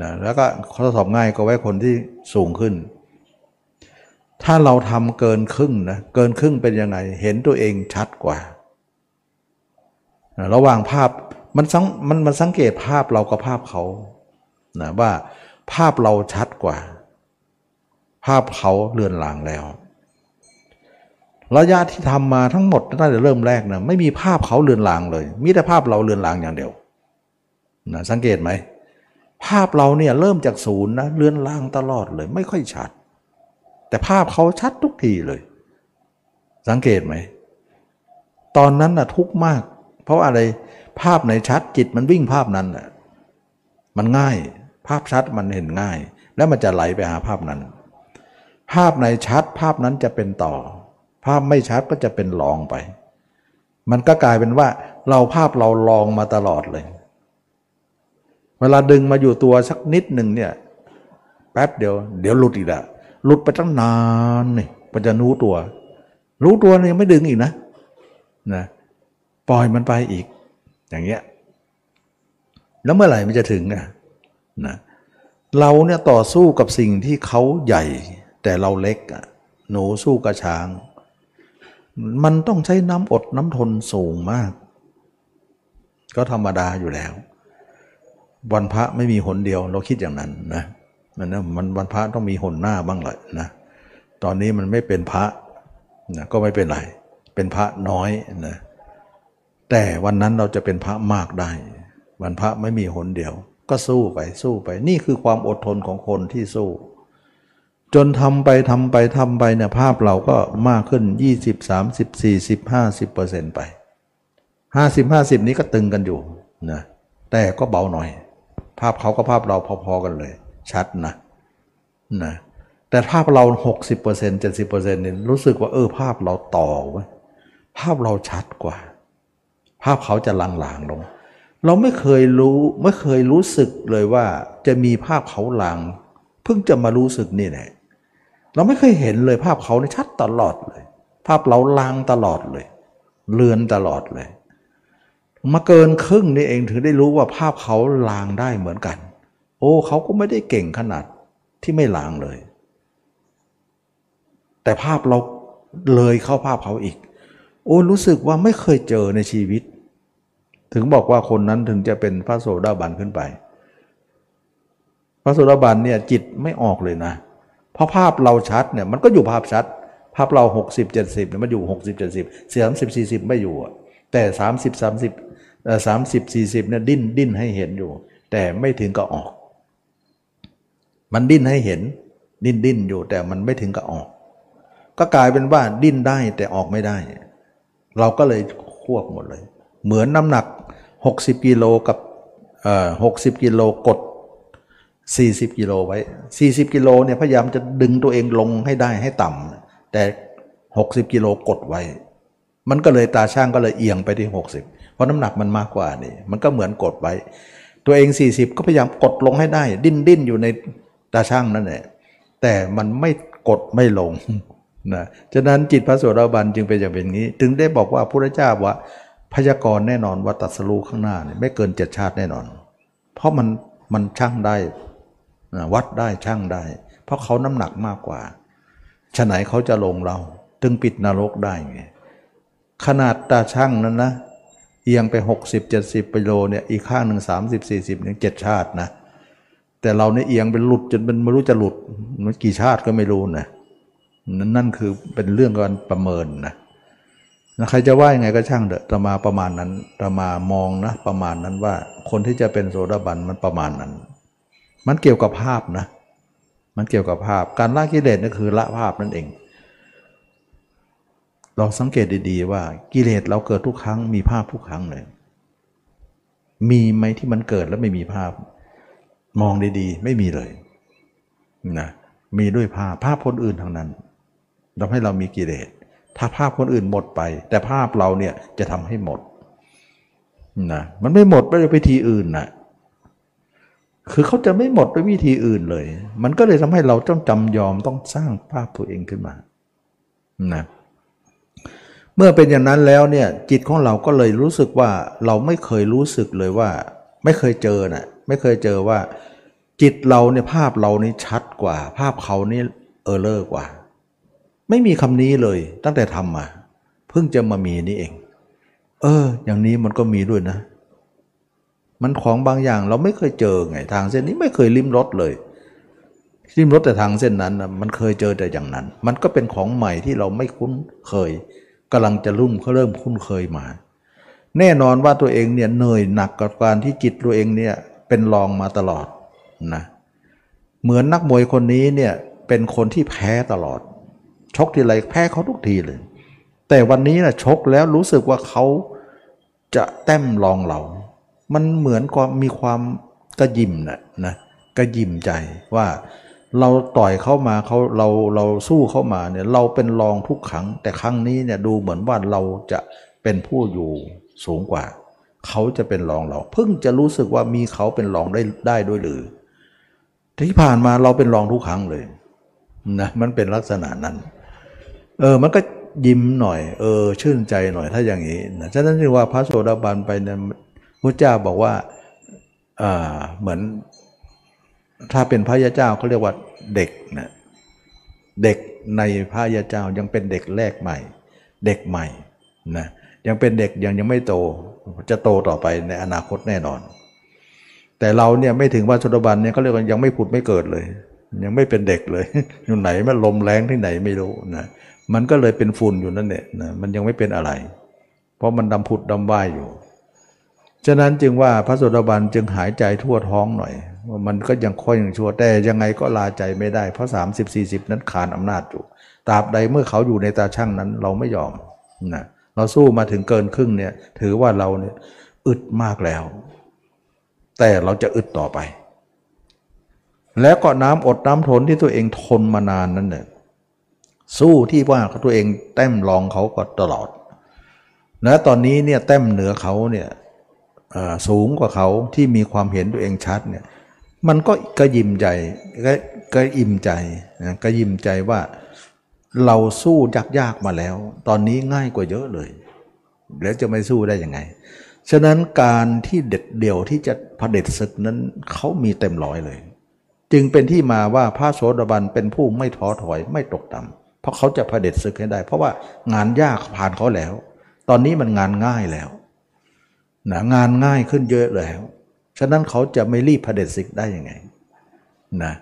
นะแล้วก็ข้อสอบง่ายก็ไว้คนที่สูงขึ้น ถ้าเราทำเกินครึ่งนะเกินครึ่งเป็นยังไง เห็นตัวเองชัดกว่า ระหว่างภาพมันสังมันมันสังเกตภาพเรากับภาพเขานะว่าภาพเราชัดกว่า ภาพเขาเลือนลางแล้ว ระยะที่ทำมาทั้งหมดตั้งแต่เริ่มแรกนะไม่มีภาพเขาเลือนลางเลย มีแต่ภาพเราเลือนลางอย่างเดียวนะสังเกตไหมภาพเราเนี่ยเริ่มจากศูนย์นะเลือนลางตลอดเลย ไม่ค่อยชัด แต่ภาพเขาชัดทุกทีเลย สังเกตไหมตอนนั้นนะทุกข์มาก เพราะอะไรภาพไหนชัดจิตมันวิ่งภาพนั้นนะมันง่าย ภาพชัดมันเห็นง่าย แล้วมันจะไหลไปหาภาพนั้น ภาพไหนชัดภาพนั้นจะเป็นต่อ ภาพไม่ชัดก็จะเป็นลองไป มันก็กลายเป็นว่าเราภาพเราลองมาตลอดเลย เวลาดึงมาอยู่ตัวสักนิดหนึ่งเนี่ยแป๊บเดียวเดี๋ยวหลุดอีกละหลุดไปตั้งนานนี่มันจะรู้ตัว รู้ตัวเนี่ยไม่ดึงอีกนะนะปล่อยมันไปอีก อย่างเงี้ยแล้วเมื่อไหร่มันจะถึงนะนะเราเนี่ยต่อสู้กับสิ่งที่เขาใหญ่ แต่เราเล็กอะหนูสู้กระช้าง มันต้องใช้น้ำอดน้ำทนสูงมาก ก็ธรรมดาอยู่แล้ว วันพระไม่มีหนเดียวเราคิดอย่างนั้นนะมันนะมันวันพระต้องมีหนหน้าบ้างแหละนะตอนนี้มันไม่เป็นพระนะก็ไม่เป็นไร เป็นพระน้อยนะแต่วันนั้นเราจะเป็นพระมากได้ วันพระไม่มีหนเดียว ก็สู้ไปสู้ไป นี่คือความอดทนของคนที่สู้ จนทำไปทำไปทำไปเนี่ยภาพเราก็มากขึ้น 20 30 40 50เปอร์เซ็นต์ไป50 50 นี้ก็ตึงกันอยู่นะแต่ก็เบาหน่อย ภาพเขาก็ภาพเราพอๆกันเลย ชัดนะนะแต่ภาพเรา 60% 70%เนี่ยรู้สึกว่าเออภาพเราต่อไว้ภาพเราชัดกว่า ภาพเขาจะลางๆลง เราไม่เคยรู้ไม่เคยรู้สึกเลยว่าจะมีภาพเขาลางเพิ่งจะมารู้สึกนี่แหละ เราไม่เคยเห็นเลยภาพเขาในชัดตลอดเลย ภาพเราลางตลอดเลย เลือนตลอดเลย มาเกินครึ่งนี่เองถึงได้รู้ว่าภาพเขาลางได้เหมือนกัน โอ้เขาก็ไม่ได้เก่งขนาดที่ไม่ลางเลย แต่ภาพเราเลยเข้าภาพเขาอีก โอ้รู้สึกว่าไม่เคยเจอในชีวิต ถึงบอกว่าคนนั้นถึงจะเป็นพระโสดาบันขึ้นไป พระโสดาบันเนี่ยจิตไม่ออกเลยนะเพราะภาพเราชัดเนี่ยมันก็อยู่ภาพชัด ภาพเรา 60 70เนี่ยมันอยู่ 60 70 30 40 ไม่อยู่ แต่ 30 30เอ่อ30 40เนี่ยดิ้นดิ้นให้เห็นอยู่ แต่ไม่ถึงกับออก มันดิ้นให้เห็น ดิ้นดิ้นอยู่แต่มันไม่ถึงกับออก ก็กลายเป็นว่าดิ้นได้แต่ออกไม่ได้ เราก็เลยควบหมดเลย เหมือนน้ำหนัก 60กิโลกับเอ่อ60กิโลกด 40 กิโลไว้ 40 กิโลเนี่ยพยายามจะดึงตัวเองลงให้ได้ให้ต่ำแต่ 60 กิโลกดไว้ มันก็เลยตาช่างก็เลยเอียงไปที่ 60 เพราะน้ำหนักมันมากกว่านี่ มันก็เหมือนกดไว้ ตัวเอง 40 ก็พยายามกดลงให้ได้ ดิ้นดิ้นอยู่ในตาช่างนั่นแหละแต่มันไม่กดไม่ลงนะฉะนั้นจิตพระโสดาบันจึงเป็นอย่างเป็นนี้ ถึงได้บอกว่าพระเจ้าว่าพยากรณ์แน่นอนว่าตัดสรู้ข้างหน้าเนี่ยไม่เกินเจ็ดชาติแน่นอน เพราะมันมันช่างได้ วัดได้ช่างได้ เพราะเขาน้ำหนักมากกว่าฉะไหนเขาจะลงเราถึงปิดนรกได้ไงขนาดตาช่างนั้นนะเอียงไป 60 70กิโลเนี่ยอีกข้างหนึ่ง30 40เนี่ยเจ็ดชาตินะ แต่เราเนี่ยเอียงเป็นหลุดจนเป็นไม่รู้จะหลุดมันกี่ชาติก็ไม่รู้นะนั่นนั่นคือเป็นเรื่องการประเมินนะนะใครจะว่ายังไงก็ช่างเถอะตมาประมาณนั้นตมามองนะประมาณนั้นว่า คนที่จะเป็นโสดาบันมันประมาณนั้น มันเกี่ยวกับภาพนะ มันเกี่ยวกับภาพ การละกิเลสนั่นคือละภาพนั่นเองเราสังเกตดีๆว่ากิเลสเราเกิดทุกครั้งมีภาพทุกครั้งเลย มีไหมที่มันเกิดแล้วไม่มีภาพ มองดีๆ ไม่มีเลยนะมีด้วยภาพภาพคนอื่นทั้งนั้นทำให้เรามีกิเลสถ้าภาพคนอื่นหมดไป แต่ภาพเราเนี่ยจะทำให้หมดนะมันไม่หมดด้วยวิธีอื่นนะ คือเขาจะไม่หมดด้วยวิธีอื่นเลย มันก็เลยทำให้เราต้องจำยอมต้องสร้างภาพตัวเองขึ้นมานะเมื่อเป็นอย่างนั้นแล้วเนี่ยจิตของเราก็เลยรู้สึกว่าเราไม่เคยรู้สึกเลยว่า ไม่เคยเจอนะ่ะไม่เคยเจอว่า จิตเราเนี่ยภาพเรานี่ชัดกว่า ภาพเขานี่เออเลอร์กว่า ไม่มีคำนี้เลยตั้งแต่ทำมาเพิ่งจะมามีนี่เอง เออ อย่างนี้มันก็มีด้วยนะ มันของบางอย่างเราไม่เคยเจอไงทางเส้นนี้ไม่เคยลิ้มรสเลยลิ้มรสแต่ทางเส้นนั้นมันเคยเจอแต่อย่างนั้น มันก็เป็นของใหม่ที่เราไม่คุ้นเคยกำลังจะรุ่มเขาเริ่มคุ้นเคยมา แน่นอนว่าตัวเองเนี่ยเหนื่อยหนักกับการที่จิตตัวเองเนี่ยเป็นรองมาตลอดนะเหมือนนักมวยคนนี้เนี่ยเป็นคนที่แพ้ตลอด ชกทีไรแพ้เขาทุกทีเลย แต่วันนี้นะชกแล้วรู้สึกว่าเขาจะแต้มรองเรา มันเหมือนความมีความกระยิมนะนะกระยิมใจว่าเราต่อยเข้ามาเขาเราเราสู้เข้ามาเนี่ยเราเป็นรองทุกครั้ง แต่ครั้งนี้เนี่ยดูเหมือนว่าเราจะเป็นผู้อยู่สูงกว่า เขาจะเป็นรองเรา เพิ่งจะรู้สึกว่ามีเขาเป็นรองได้ได้ด้วยหรือ ที่ผ่านมาเราเป็นรองทุกครั้งเลยนะมันเป็นลักษณะนั้น เออมันก็ยิ้มหน่อย เออ ชื่นใจหน่อยถ้าอย่างนี้นะฉะนั้นจึงว่าพระโสดาบันไปเนี่ย พระเจ้าบอกว่าเหมือน ถ้าเป็นพระยาเจ้าเขาเรียกว่าเด็กนะเด็กในพระยาเจ้ายังเป็นเด็กแรกใหม่ เด็กใหม่นะยังเป็นเด็กยังยังไม่โต จะโตต่อไปในอนาคตแน่นอน แต่เราเนี่ยไม่ถึงว่าชนบันเนี่ยเขาเรียกว่ายังไม่ผุดไม่เกิดเลย ยังไม่เป็นเด็กเลยอยู่ไหนมันลมแรงที่ไหนไม่รู้นะมันก็เลยเป็นฝุ่นอยู่นั่นแหละนะมันยังไม่เป็นอะไร เพราะมันดำผุดดำว่ายอยู่ ฉะนั้นจึงว่าพระโสดาบันจึงหายใจทั่วท้องหน่อย มันก็ยังค่อยยังชั่วแต่ยังไงก็ลาใจไม่ได้เพราะ 30 40 นั้นขานอำนาจอยู่ตราบใดเมื่อเขาอยู่ในตาช่างนั้นเราไม่ยอมนะเราสู้มาถึงเกินครึ่งเนี่ยถือว่าเราเนี่ยอึดมากแล้ว แต่เราจะอึดต่อไป แล้วก็น้ำอดน้ำทนที่ตัวเองทนมานานนั้นเนี่ยสู้ที่ว่าตัวเองแต้มรองเขาก็ตลอดและตอนนี้เนี่ยแต้มเหนือเขาเนี่ย สูงกว่าเขาที่มีความเห็นตัวเองชัดเนี่ยมันก็กระยิมใจก็ก็อิ่มใจนะก็ยิ้มใจว่าเราสู้ยากๆมาแล้ว ตอนนี้ง่ายกว่าเยอะเลยแล้วจะไม่สู้ได้ยังไง ฉะนั้นการที่เด็ดเดี่ยวที่จะเผด็จศึกนั้นเขามีเต็มร้อยเลย จึงเป็นที่มาว่าพระโสดาบันเป็นผู้ไม่ท้อถอยไม่ตกต่ำเพราะเขาจะเผด็จศึกให้ได้ เพราะว่างานยากผ่านเขาแล้ว ตอนนี้มันงานง่ายแล้ว นะงานง่ายขึ้นเยอะแล้ว ฉะนั้นเขาจะไม่รีบเผด็จศึกได้ยังไงนะ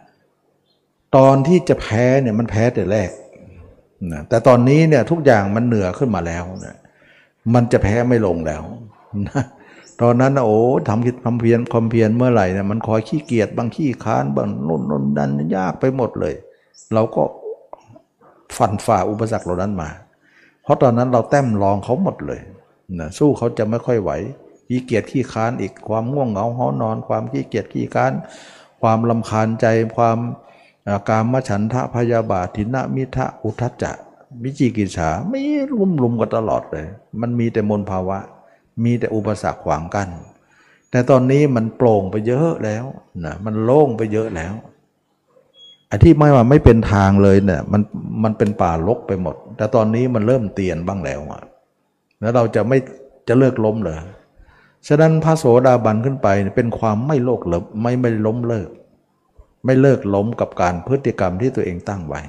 ตอนที่จะแพ้เนี่ยมันแพ้แต่แรกนะแต่ตอนนี้เนี่ยทุกอย่างมันเหนือขึ้นมาแล้วนะมันจะแพ้ไม่ลงแล้วนะตอนนั้นโอ้ทำคิดทำเพียรความเพียรเมื่อไหร่เนี่ยมันคอยขี้เกียจบางขี้ค้านบางนุ่นนุ่นดันยากไปหมดเลย เราก็ฟันฝ่าอุปสรรคเหล่านั้นมา เพราะตอนนั้นเราแต้มรองเขาหมดเลยนะสู้เขาจะไม่ค่อยไหว ขี้เกียจขี้ค้านอีกความง่วงเหงาห้อนอน ความขี้เกียจขี้ค้าน ความลำคาญใจความการมฉันทะพยาบาทินะมิทะอุทัจจะวิจิกิจฉาไม่รุมรุมกันตลอดเลย มันมีแต่มนภาวะ มีแต่อุปสรรคขวางกัน้นแต่ตอนนี้มันโปร่งไปเยอะแล้วนะมันโล่งไปเยอะแล้วไอ้ที่ไม่ว่าไม่เป็นทางเลยเนี่ยมันมันเป็นป่าลกไปหมด แต่ตอนนี้มันเริ่มเตียนบ้างแล้วอะแล้วเราจะไม่จะเลิกล้มเลย ฉะนั้นพระโสดาบันขึ้นไปเป็นความไม่โลกเลิบไม่ไม่ล้มเลิก ไม่เลิกล้มกับการพฤติกรรมที่ตัวเองตั้งไว้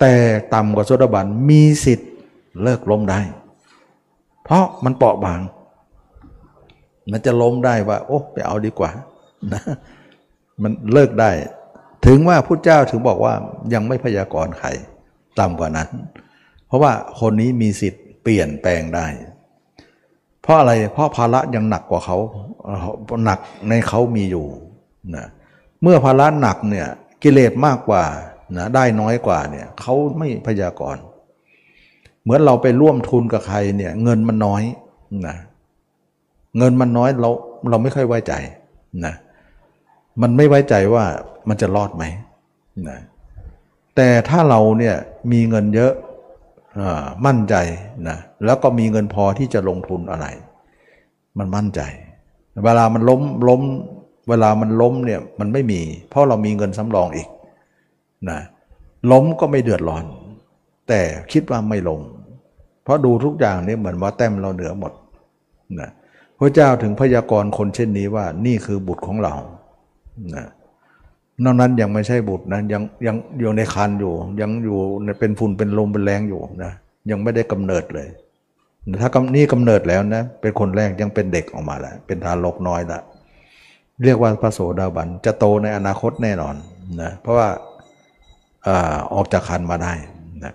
แต่ต่ำกว่าโสดาบันมีสิทธิ์เลิกล้มได้ เพราะมันเปราะบาง มันจะล้มได้ว่า โอ้ไปเอาดีกว่านะมันเลิกได้ ถึงว่าพุทธเจ้าถึงบอกว่ายังไม่พยากรณ์ใครต่ำกว่านั้น เพราะว่าคนนี้มีสิทธิ์เปลี่ยนแปลงได้ เพราะอะไร เพราะภาระยังหนักกว่าเขาหนักในเขามีอยู่นะเมื่อภาระหนักเนี่ยกิเลสมากกว่านะได้น้อยกว่าเนี่ยเขาไม่พยากรณ์เหมือนเราไปร่วมทุนกับใครเนี่ยเงินมันน้อยนะเงินมันน้อยเราเราไม่ค่อยไว้ใจนะมันไม่ไว้ใจว่ามันจะรอดไหมนะแต่ถ้าเราเนี่ยมีเงินเยอะ มั่นใจนะแล้วก็มีเงินพอที่จะลงทุนอะไร มันมั่นใจ เวลามันล้มล้ม เวลามันล้มเนี่ยมันไม่มี เพราะเรามีเงินสำรองอีกนะล้มก็ไม่เดือดร้อน แต่คิดว่าไม่ลง เพราะดูทุกอย่างนี่เหมือนว่าแต้มเราเหนือหมดนะพระเจ้าถึงพยากรณ์คนเช่นนี้ว่านี่คือบุตรของเรานะ นอกนั้นยังไม่ใช่บุตรนะยังยังอยู่ในคันอยู่ ยังอยู่เป็นฝุ่นเป็นลมเป็นแรงอยู่นะยังไม่ได้กำเนิดเลย ถ้ากำนี่กำเนิดแล้วนะเป็นคนแรกยังเป็นเด็กออกมาแล้วเป็นทารกน้อยละเรียกว่าพระโสดาบันจะโตในอนาคตแน่นอนนะเพราะว่าออกจากคันมาได้นะ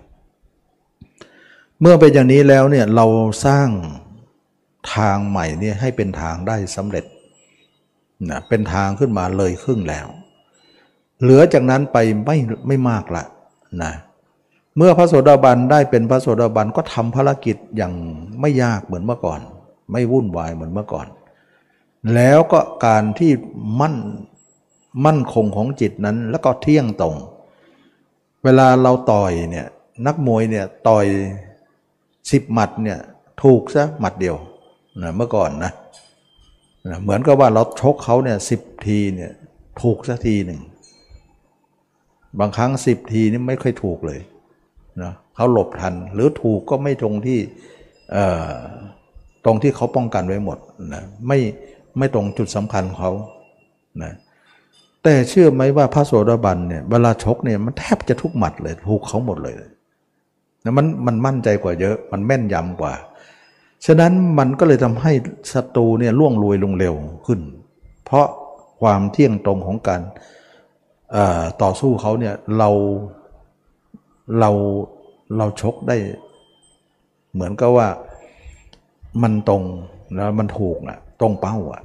เมื่อเป็นอย่างนี้แล้วเนี่ยเราสร้างทางใหม่เนี่ยให้เป็นทางได้สำเร็จนะเป็นทางขึ้นมาเลยครึ่งแล้ว เหลือจากนั้นไปไม่ไม่มากละนะเมื่อพระโสดาบันได้เป็นพระโสดาบันก็ทำภารกิจอย่างไม่ยากเหมือนเมื่อก่อน ไม่วุ่นวายเหมือนเมื่อก่อน แล้วก็การที่มั่นมั่นคงของจิตนั้นแล้วก็เที่ยงตรง เวลาเราต่อยเนี่ยนักมวยเนี่ยต่อยสิบหมัดเนี่ยถูกซะหมัดเดียวนะเมื่อก่อนนะนะเหมือนกับว่าเราชกเขาเนี่ยสิบทีเนี่ยถูกสักทีหนึ่ง บางครั้งสิบทีนี่ไม่ค่อยถูกเลยนะเขาหลบทันหรือถูกก็ไม่ตรงที่ตรงที่เขาป้องกันไว้หมดนะไม่ไม่ตรงจุดสำคัญของเขานะแต่เชื่อไหมว่าพระโสดาบันเนี่ยเวลาชกเนี่ยมันแทบจะทุกหมัดเลยถูกเขาหมดเลยนะมันมันมั่นใจกว่าเยอะ มันแม่นยำกว่า ฉะนั้นมันก็เลยทำให้ศัตรูเนี่ยล่วงรวยลงเร็วขึ้น เพราะความเที่ยงตรงของการ ต่อสู้เขาเนี่ยเราเราเราชกได้ เหมือนกับว่ามันตรงแล้วมันถูกอะตรงเป้าอะ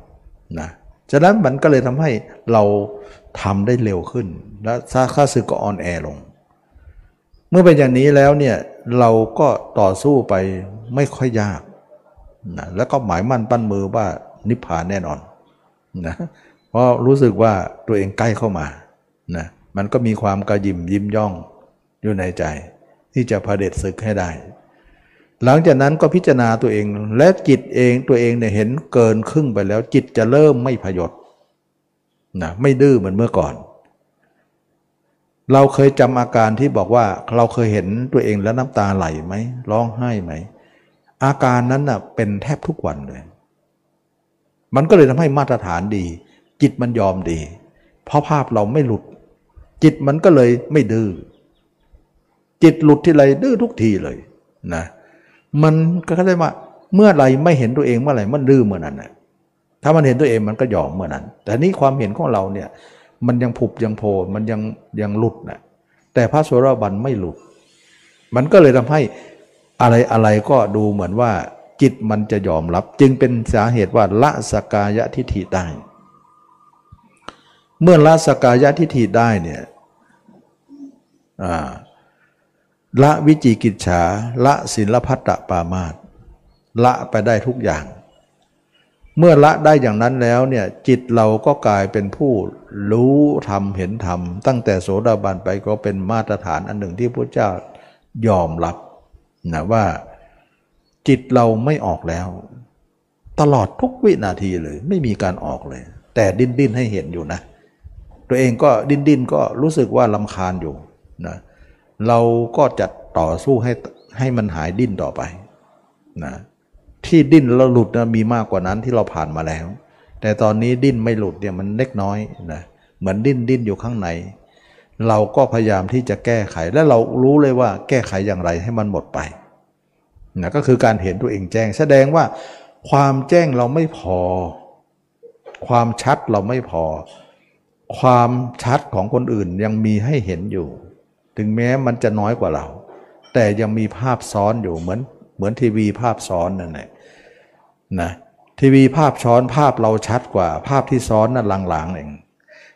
นะฉะนั้นมันก็เลยทำให้เราทำได้เร็วขึ้น และค่าศึกก็อ่อนแอลง เมื่อเป็นอย่างนี้แล้วเนี่ยเราก็ต่อสู้ไปไม่ค่อยยากนะแล้วก็หมายมั่นปั้นมือว่านิพพานแน่นอนนะเพราะรู้สึกว่าตัวเองใกล้เข้ามา นะมันก็มีความกระยิมยิ้มย่องอยู่ในใจ ที่จะพระเด็จศึกให้ได้ หลังจากนั้นก็พิจารณาตัวเองและจิตเองตัวเองเนี่ยเห็นเกินครึ่งไปแล้ว จิตจะเริ่มไม่พยศนะไม่ดื้อเหมือนเมื่อก่อน เราเคยจำอาการที่บอกว่าเราเคยเห็นตัวเองแล้วน้ำตาไหลไหมร้องไห้ไหม อาการนั้นน่ะเป็นแทบทุกวันเลย มันก็เลยทำให้มาตรฐานดี จิตมันยอมดี เพราะภาพเราไม่หลุด จิตมันก็เลยไม่ดื้อจิตหลุดที่ไรดื้อทุกทีเลยนะมันก็ได้ว่าเมื่อไรไม่เห็นตัวเองเมื่อไหร่มันดื้อเมื่อนั้นนะถ้ามันเห็นตัวเองมันก็ยอมเมื่อนั้น แต่นี้ความเห็นของเราเนี่ยมันยังผุบยังโผล่มันยังยังหลุดนะแต่พระโสดาบันไม่หลุด มันก็เลยทำให้อะไรอะไรก็ดูเหมือนว่าจิตมันจะยอมรับ จึงเป็นสาเหตุว่าละสกายะทิฏฐิได้ เมื่อละสกายะทิฏฐิได้เนี่ยละวิจิกิจฉาละศิลพัตตปามาตละไปได้ทุกอย่าง เมื่อละได้อย่างนั้นแล้วเนี่ยจิตเราก็กลายเป็นผู้รู้ธรรมเห็นธรรม ตั้งแต่โสดาบันไปก็เป็นมาตรฐานอันหนึ่งที่พระเจ้ายอมรับนะว่าจิตเราไม่ออกแล้ว ตลอดทุกวินาทีเลย ไม่มีการออกเลย แต่ดิ้นดิ้นให้เห็นอยู่นะ ตัวเองก็ดิ้นดิ้นก็รู้สึกว่าลำคาญอยู่นะเราก็จะต่อสู้ให้ให้มันหายดิ้นต่อไปนะที่ดิ้นแล้วหลุดนะมีมากกว่านั้นที่เราผ่านมาแล้ว แต่ตอนนี้ดิ้นไม่หลุดเนี่ยมันเล็กน้อยนะเหมือนดิ้นดิ้นอยู่ข้างใน เราก็พยายามที่จะแก้ไขและเรารู้เลยว่าแก้ไขอย่างไรให้มันหมดไปนะก็คือการเห็นตัวเองแจ้ง แสดงว่าความแจ้งเราไม่พอ ความชัดเราไม่พอ ความชัดของคนอื่นยังมีให้เห็นอยู่ ถึงแม้มันจะน้อยกว่าเรา แต่ยังมีภาพซ้อนอยู่เหมือนเหมือนทีวีภาพซ้อนนั่นแหละนะทีวีภาพซ้อนภาพเราชัดกว่า ภาพที่ซ้อนนั่นลางๆเอง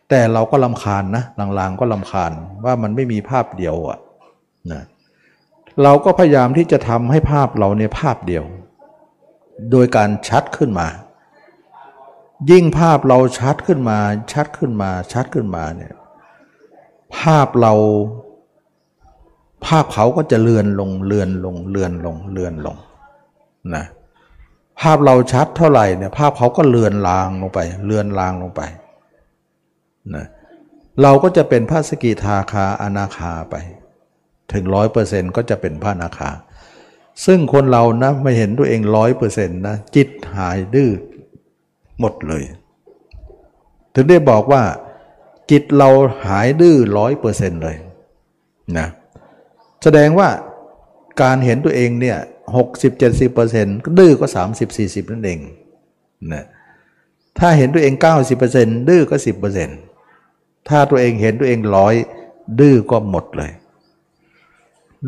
แต่เราก็ลำคาญนะลางๆก็ลำคาญว่ามันไม่มีภาพเดียวอะนะเราก็พยายามที่จะทำให้ภาพเราในภาพเดียว โดยการชัดขึ้นมา ยิ่งภาพเราชัดขึ้นมา ชัดขึ้นมา ชัดขึ้นมาเนี่ยภาพเราภาพเขาก็จะเลือนลงเลือนลงเลือนลงเลือนลงนะภาพเราชัดเท่าไหร่เนี่ยภาพเขาก็เลือนลางลงไปเลือนลางลงไปนะเราก็จะเป็นพระสกิทาคาอนาคาไป ถึงร้อยเปอร์เซ็นต์ก็จะเป็นพระนาคา ซึ่งคนเรานะไม่เห็นตัวเองร้อยเปอร์เซ็นต์นะจิตหายดื้อ หมดเลย ถึงได้บอกว่าจิตเราหายดื้อร้อยเปอร์เซ็นต์เลยนะแสดงว่าการเห็นตัวเองเนี่ยหกสิบเจ็ดสิบเปอร์เซ็นต์ดื้อก็สามสิบสี่สิบนั่นเองนะถ้าเห็นตัวเองเก้าสิบเปอร์เซ็นต์ดื้อก็สิบเปอร์เซ็นต์ถ้าตัวเองเห็นตัวเองร้อยดื้อก็หมดเลย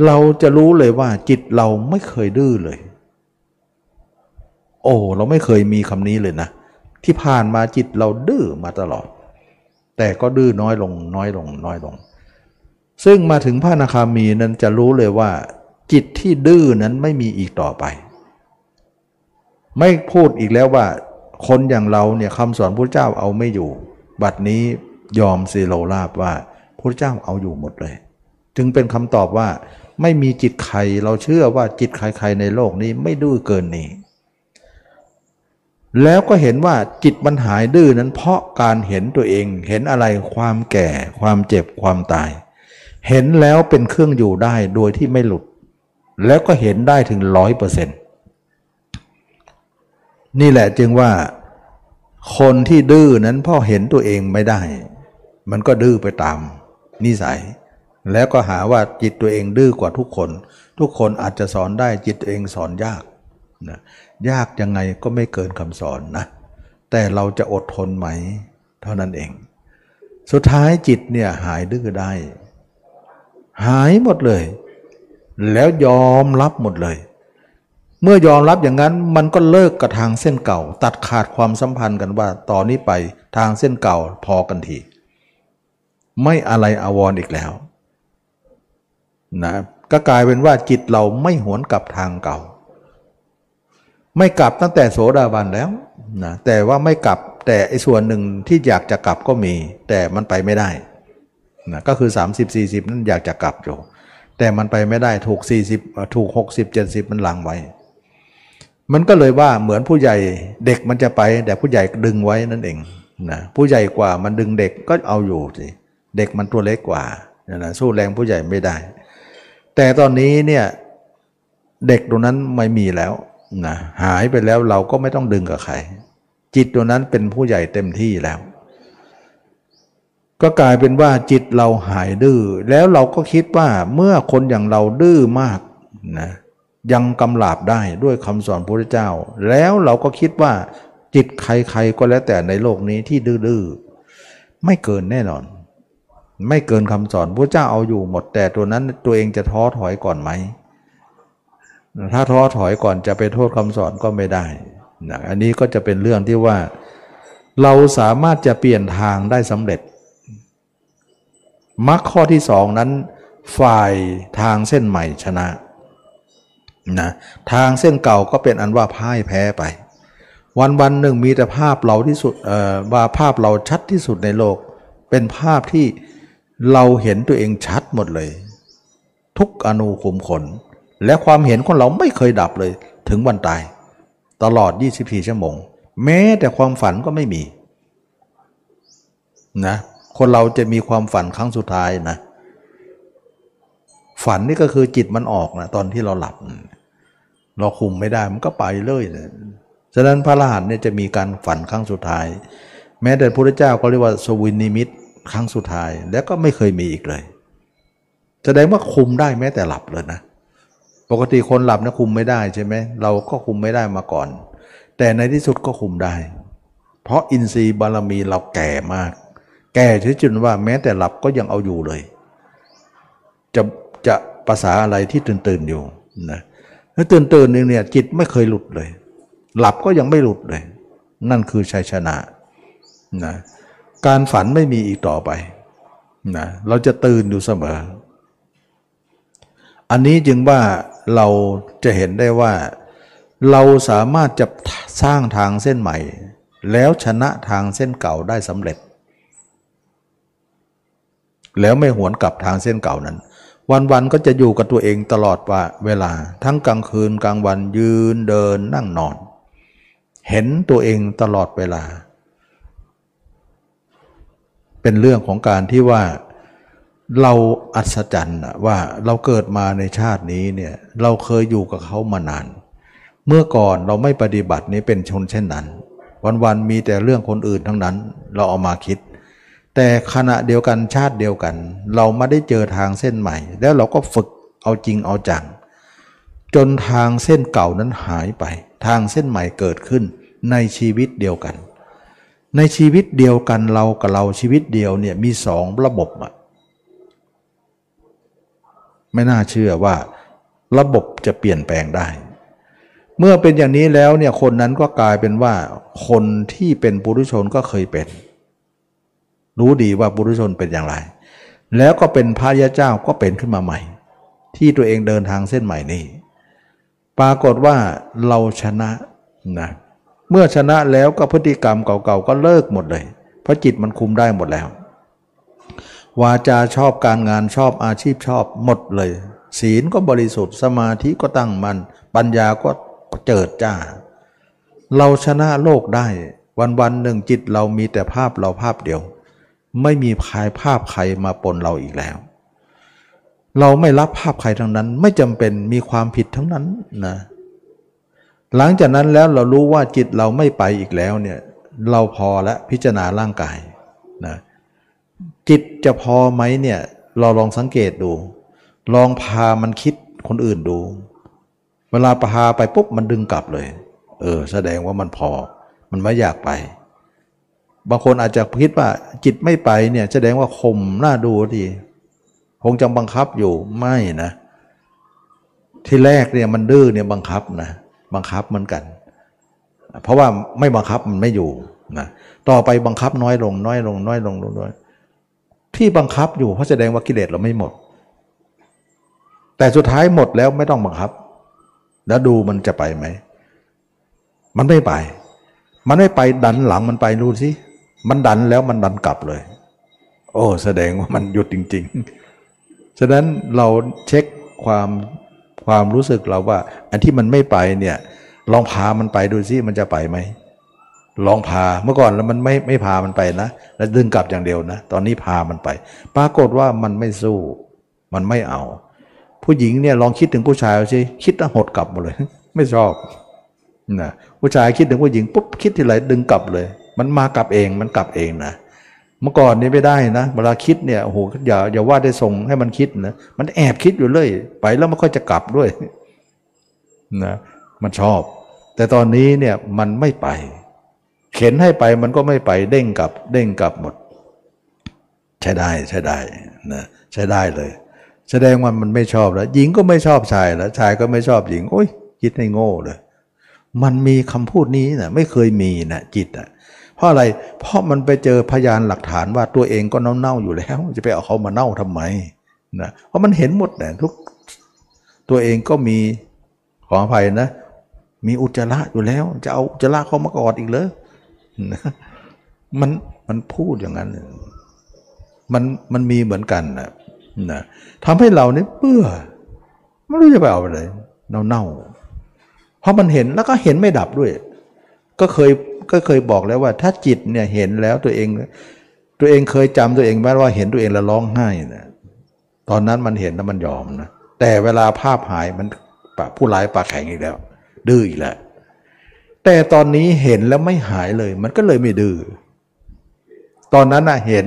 เราจะรู้เลยว่าจิตเราไม่เคยดื้อเลย โอ้ เราไม่เคยมีคำนี้เลยนะ ที่ผ่านมาจิตเราดื้อมาตลอด แต่ก็ดื้อน้อยลงน้อยลงน้อยลง ซึ่งมาถึงพระนาคามีนั้นจะรู้เลยว่า จิตที่ดื้อนั้นไม่มีอีกต่อไป ไม่พูดอีกแล้วว่า คนอย่างเราเนี่ยคำสอนพระเจ้าเอาไม่อยู่ บัดนี้ยอมซีโรลาบว่าพระเจ้าเอาอยู่หมดเลย จึงเป็นคำตอบว่า ไม่มีจิตใครเราเชื่อว่าจิตใครๆในโลกนี้ไม่ดื้อเกินนี้ แล้วก็เห็นว่าจิตมันหายดื้อนั้นเพราะการเห็นตัวเองเห็นอะไรความแก่ ความเจ็บความตาย เห็นแล้วเป็นเครื่องอยู่ได้โดยที่ไม่หลุด แล้วก็เห็นได้ถึงร้อยเปอร์เซ็นต์นี่แหละจึงว่า คนที่ดื้อนั้นพ่อเห็นตัวเองไม่ได้ มันก็ดื้อไปตาม นิสัย แล้วก็หาว่าจิตตัวเองดื้อกว่าทุกคน ทุกคนอาจจะสอนได้จิตตัวเองสอนยาก นะยากยังไงก็ไม่เกินคำสอนนะ แต่เราจะอดทนไหม เท่านั้นเอง สุดท้ายจิตเนี่ยหายดื้อได้ หายหมดเลย แล้วยอมรับหมดเลย เมื่อยอมรับอย่างนั้นมันก็เลิกกับทางเส้นเก่า ตัดขาดความสัมพันธ์กันว่าต่อนนี้ไปทางเส้นเก่าพอกันทีไม่อะไรอาวรออีกแล้วนะก็กลายเป็นว่าจิตเราไม่หวนกลับทางเก่า ไม่กลับตั้งแต่โสดาบันแล้วนะแต่ว่าไม่กลับแต่ไอ้ส่วนหนึ่งที่อยากจะกลับก็มี แต่มันไปไม่ได้นะก็คือ 30 40 นั้นอยากจะกลับอยู่แต่มันไปไม่ได้ถูก 40 ถูก 60 70 มันหลังไว้ มันก็เลยว่าเหมือนผู้ใหญ่เด็กมันจะไป แต่ผู้ใหญ่ดึงไว้นั่นเองนะผู้ใหญ่กว่ามันดึงเด็กก็เอาอยู่สิเด็กมันตัวเล็กกว่านะสู้แรงผู้ใหญ่ไม่ได้ แต่ตอนนี้เนี่ยเด็กตรงนั้นไม่มีแล้ว นะหายไปแล้วเราก็ไม่ต้องดึงกับใคร จิตตัวนั้นเป็นผู้ใหญ่เต็มที่แล้ว ก็กลายเป็นว่าจิตเราหายดื้อแล้วเราก็คิดว่าเมื่อคนอย่างเราดื้อมากนะยังกำลาบได้ด้วยคำสอนพระเจ้า แล้วเราก็คิดว่า จิตใครๆก็แล้วแต่ในโลกนี้ที่ดื้อๆไม่เกินแน่นอน ไม่เกินคำสอนพระเจ้าเอาอยู่หมดแต่ตัวนั้นตัวเองจะท้อถอยก่อนไหม ถ้าท้อถอยก่อนจะไปโทษคำสอนก็ไม่ได้นะอันนี้ก็จะเป็นเรื่องที่ว่า เราสามารถจะเปลี่ยนทางได้สำเร็จมรรคข้อที่สองนั้น ฝ่ายทางเส้นใหม่ชนะนะทางเส้นเก่าก็เป็นอันว่าพ่ายแพ้ไป วันวันหนึ่งมีแต่ภาพเราที่สุดว่าภาพเราชัดที่สุดในโลก เป็นภาพที่เราเห็นตัวเองชัดหมดเลย ทุกอนูขุมขน และความเห็นของเราไม่เคยดับเลย ถึงวันตาย ตลอด 24 ชั่วโมง แม้แต่ความฝันก็ไม่มีนะคนเราจะมีความฝันครั้งสุดท้ายนะ ฝันนี่ก็คือจิตมันออกนะตอนที่เราหลับ เราคุมไม่ได้มันก็ไปเลยนะฉะนั้นพระรหัสเนี่ยจะมีการฝันครั้งสุดท้าย แม้แต่พระเจ้าก็เรียกว่าสวินนิมิตครั้งสุดท้าย แล้วก็ไม่เคยมีอีกเลย แสดงว่าคุมได้แม้แต่หลับเลยนะ ปกติคนหลับนะคุมไม่ได้ใช่ไหมเราก็คุมไม่ได้มาก่อน แต่ในที่สุดก็คุมได้ เพราะอินทรีย์บารมีเราแก่มาก แก่ถึงจุดว่าแม้แต่หลับก็ยังเอาอยู่เลย จะจะภาษาอะไรที่ตื่นตื่นอยู่นะแล้วตื่นตื่นนึงเนี่ยจิตไม่เคยหลุดเลย หลับก็ยังไม่หลุดเลย นั่นคือชัยชนะนะการฝันไม่มีอีกต่อไปนะเราจะตื่นอยู่เสมอ อันนี้จึงว่าเราจะเห็นได้ว่า เราสามารถจะสร้างทางเส้นใหม่ แล้วชนะทางเส้นเก่าได้สำเร็จ แล้วไม่หวนกลับทางเส้นเก่านั้น วันๆก็จะอยู่กับตัวเองตลอดว่าเวลา ทั้งกลางคืนกลางวันยืนเดินนั่งนอน เห็นตัวเองตลอดเวลา เป็นเรื่องของการที่ว่า เราอัศจรรย์ว่าเราเกิดมาในชาตินี้เนี่ยเราเคยอยู่กับเขามานาน เมื่อก่อนเราไม่ปฏิบัตินี้เป็นชนเช่นนั้น วันๆมีแต่เรื่องคนอื่นทั้งนั้น เราเอามาคิด แต่ขณะเดียวกันชาติเดียวกัน เราไม่ได้เจอทางเส้นใหม่ แล้วเราก็ฝึกเอาจริงเอาจัง จนทางเส้นเก่านั้นหายไป ทางเส้นใหม่เกิดขึ้นในชีวิตเดียวกัน ในชีวิตเดียวกันเรากับเราชีวิตเดียวเนี่ยมีสองระบบอะ ไม่น่าเชื่อว่าระบบจะเปลี่ยนแปลงได้ เมื่อเป็นอย่างนี้แล้วเนี่ยคนนั้นก็กลายเป็นว่า คนที่เป็นปุถุชนก็เคยเป็น รู้ดีว่าปุถุชนเป็นอย่างไร แล้วก็เป็นพระยาเจ้าก็เป็นขึ้นมาใหม่ ที่ตัวเองเดินทางเส้นใหม่นี้ปรากฏว่าเราชนะนะเมื่อชนะแล้วก็พฤติกรรมเก่าๆก็เลิกหมดเลย เพราะจิตมันคุมได้หมดแล้ว วาจาชอบการงานชอบอาชีพชอบหมดเลย ศีลก็บริสุทธิ์สมาธิก็ตั้งมัน่นปัญญาก็เจิดจ้า เราชนะโลกได้ วันวันหนึ่งจิตเรามีแต่ภาพเราภาพเดียว ไม่มีภายภาพใครมาปนเราอีกแล้ว เราไม่รับภาพใครทั้งนั้น ไม่จำเป็นมีความผิดทั้งนั้นนะหลังจากนั้นแล้วเรารู้ว่าจิตเราไม่ไปอีกแล้วเนี่ยเราพอแล้วพิจารณาร่างกายนะ จิตจะพอไหมเนี่ย เราลองสังเกตดู ลองพามันคิดคนอื่นดู เวลาพาไปปุ๊บมันดึงกลับเลย เออ แสดงว่ามันพอ มันไม่อยากไป บางคนอาจจะคิดว่า จิตไม่ไปเนี่ย แสดงว่าคมหน่าดูทีคงจะบังคับอยู่ไม่นะ ที่แรกเนี่ยมันดื้อเนี่ยบังคับนะบังคับเหมือนกัน เพราะว่าไม่บังคับมันไม่อยู่นะต่อไปบังคับน้อยลง น้อยลง น้อยลงน้อย ที่บังคับอยู่เพราะแสดงว่ากิเลสเราไม่หมด แต่สุดท้ายหมดแล้วไม่ต้องบังคับ แล้วดูมันจะไปไหม มันไม่ไป มันไม่ไปดันหลังมันไปดูสิมันดันแล้วมันดันกลับเลย โอ้ แสดงว่ามันหยุดจริง ๆ ฉะนั้นเราเช็คความความรู้สึกเราว่า อันที่มันไม่ไปเนี่ย ลองพามันไปดูซิมันจะไปไหม ลองพาเมื่อก่อนแล้วมันไม่ไม่พามันไปนะ แล้วดึงกลับอย่างเดียวนะ ตอนนี้พามันไป ปรากฏว่ามันไม่สู้ มันไม่เอา ผู้หญิงเนี่ยลองคิดถึงผู้ชายสิคิดแล้วหดกลับหมดเลย ไม่ชอบนะผู้ชายคิดถึงผู้หญิงปุ๊บคิดทีไรดึงกลับเลย มันมากลับเองมันกลับเองนะเมื่อก่อนนี่ไม่ได้นะ เวลาคิดเนี่ยโอ้โหอย่าอย่าว่าได้ส่งให้มันคิดนะมันแอบคิดอยู่เลย ไปแล้วมันก็จะกลับด้วยนะมันชอบ แต่ตอนนี้เนี่ยมันไม่ไป เข็นให้ไปมันก็ไม่ไปเด้งกลับ เด้งกลับหมด ใช้ได้ใช้ได้นะใช้ได้เลย แสดงว่ามันไม่ชอบแล้วหญิงก็ไม่ชอบชายแล้วชายก็ไม่ชอบหญิง โอ้ยคิดให้โง่เลย มันมีคำพูดนี้นะไม่เคยมีนะจิตอะเพราะอะไรเพราะมันไปเจอพยานหลักฐานว่าตัวเองก็เน่าๆอยู่แล้ว จะไปเอาเขามาเน่าทำไมนะเพราะมันเห็นหมดนะทุกตัวเองก็มีขออภัยนะ มีอุจจาระอยู่แล้ว จะเอาอุจจาระเขามากอดอีกเลย มันมันพูดอย่างนั้น มันมันมีเหมือนกันนะนะทำให้เราเนี่ยเบื่อไม่รู้จะไปเอาอะไรเน่าๆเพราะมันเห็นแล้วก็เห็นไม่ดับด้วย ก็เคยก็เคยบอกแล้วว่า ถ้าจิตเนี่ยเห็นแล้วตัวเอง ตัวเองเคยจำตัวเองแม้ว่าเห็นตัวเองแล้วร้องไห้นะตอนนั้นมันเห็นแล้วมันยอมนะแต่เวลาภาพหายมันปะผู้ร้ายปากแข็งอีกแล้ว ดื้ออีกแล้ว แต่ตอนนี้เห็นแล้วไม่หายเลย มันก็เลยไม่ดื้อตอนนั้นนะเห็น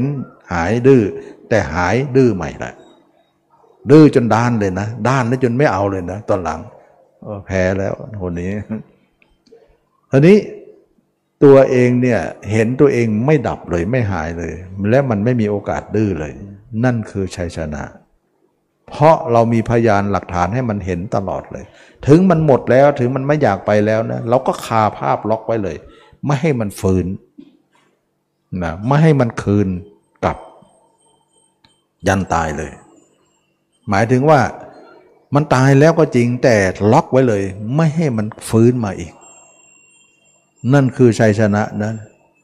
หายดื้อแต่หายดื้อใหม่ละดื้อจนด้านเลยนะด้านแล้วจนไม่เอาเลยนะตอนหลังแพ้แล้วคนนี้ทีนี้ตัวเองเนี่ยเห็นตัวเองไม่ดับเลยไม่หายเลย และมันไม่มีโอกาสดื้อเลย นั่นคือชัยชนะ เพราะเรามีพยานหลักฐานให้มันเห็นตลอดเลย ถึงมันหมดแล้วถึงมันไม่อยากไปแล้วนะเราก็คาภาพล็อกไว้เลย ไม่ให้มันฝืนนะไม่ให้มันคืนกลับ ยันตายเลย หมายถึงว่ามันตายแล้วก็จริงแต่ล็อกไว้เลย ไม่ให้มันฟื้นมาอีก นั่นคือชัยชนะนะ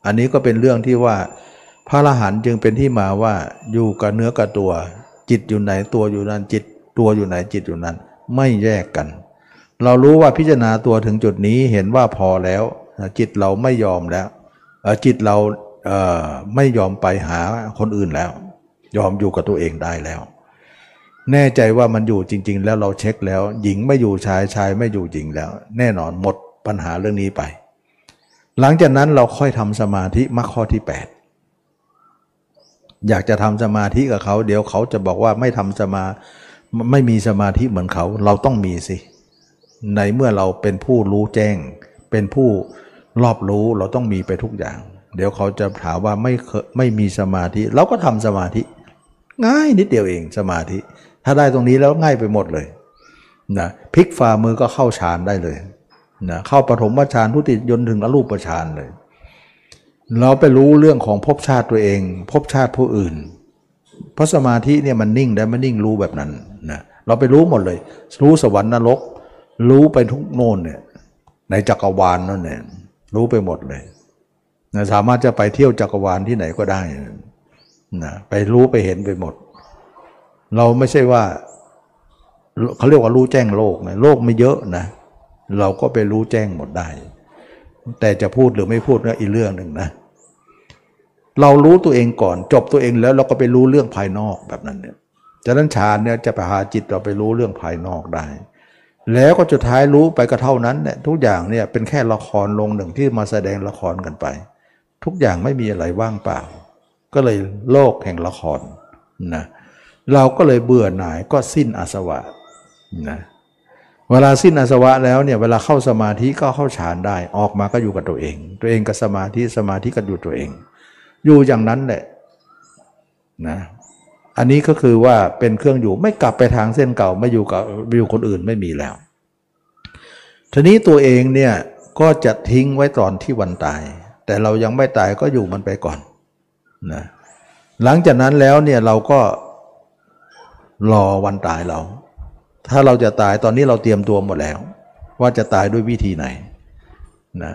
อันนี้ก็เป็นเรื่องที่ว่า พระอรหันต์จึงเป็นที่มาว่าอยู่กับเนื้อกับตัว จิตอยู่ไหนตัวอยู่นั้นจิตตัวอยู่ไหนจิตอยู่นั้น ไม่แยกกัน เรารู้ว่าพิจารณาตัวถึงจุดนี้เห็นว่าพอแล้วจิตเราไม่ยอมแล้วจิตเราไม่ยอมไปหาคนอื่นแล้ว ยอมอยู่กับตัวเองได้แล้ว แน่ใจว่ามันอยู่จริง ๆ แล้วเราเช็คแล้ว หญิงไม่อยู่ชายชายไม่อยู่หญิงแล้ว แน่นอนหมดปัญหาเรื่องนี้ไป หลังจากนั้นเราค่อยทำสมาธิมรรคข้อที่ 8 อยากจะทำสมาธิกับเขา เดี๋ยวเขาจะบอกว่าไม่ทำสมาไม่มีสมาธิเหมือนเขา เราต้องมีสิ ในเมื่อเราเป็นผู้รู้แจ้ง เป็นผู้รอบรู้เราต้องมีไปทุกอย่าง เดี๋ยวเขาจะถามว่าไม่ไม่มีสมาธิ เราก็ทำสมาธิ ง่ายนิดเดียวเองสมาธิ ถ้าได้ตรงนี้แล้วง่ายไปหมดเลยนะพลิกฝ่ามือก็เข้าฌานได้เลยนะเข้าปฐมฌานทุติยนถึงอรูปฌานเลย เราไปรู้เรื่องของภพชาติตัวเองภพชาติผู้อื่น เพราะสมาธิเนี่ยมันนิ่งได้มันนิ่งรู้แบบนั้นนะเราไปรู้หมดเลย รู้สวรรค์นรก รู้ไปทุกโน่นเนี่ยในจักรวาลนั่นเนี่ยรู้ไปหมดเลยนะสามารถจะไปเที่ยวจักรวาลที่ไหนก็ได้นะไปรู้ไปเห็นไปหมด เราไม่ใช่ว่าเขาเรียกว่ารู้แจ้งโลกนะโลกไม่เยอะนะ เราก็ไปรู้แจ้งหมดได้ แต่จะพูดหรือไม่พูดก็อีกเรื่องหนึ่งนะ เรารู้ตัวเองก่อน จบตัวเองแล้วเราก็ไปรู้เรื่องภายนอกแบบนั้นเนี่ยจากนั้นฌานเนี่ยจะไปหาจิตเราไปรู้เรื่องภายนอกได้ แล้วก็จุดท้ายรู้ไปก็เท่านั้นเนี่ยทุกอย่างเนี่ยเป็นแค่ละครลงหนึ่งที่มาแสดงละครกันไป ทุกอย่างไม่มีอะไรว่างเปล่า ก็เลยโลกแห่งละครนะเราก็เลยเบื่อหน่ายก็สิ้นอาสวะนะเวลาสิ้นอาสวะแล้วเนี่ยเวลาเข้าสมาธิก็เข้าฌานได้ ออกมาก็อยู่กับตัวเอง ตัวเองกับสมาธิสมาธิก็อยู่ตัวเอง อยู่อย่างนั้นแหละนะอันนี้ก็คือว่าเป็นเครื่องอยู่ไม่กลับไปทางเส้นเก่าไม่อยู่กับอยู่คนอื่นไม่มีแล้ว ทีนี้ตัวเองเนี่ยก็จะทิ้งไว้ตอนที่วันตาย แต่เรายังไม่ตายก็อยู่มันไปก่อนนะหลังจากนั้นแล้วเนี่ยเราก็รอวันตายเรา ถ้าเราจะตายตอนนี้เราเตรียมตัวหมดแล้ว ว่าจะตายด้วยวิธีไหนนะ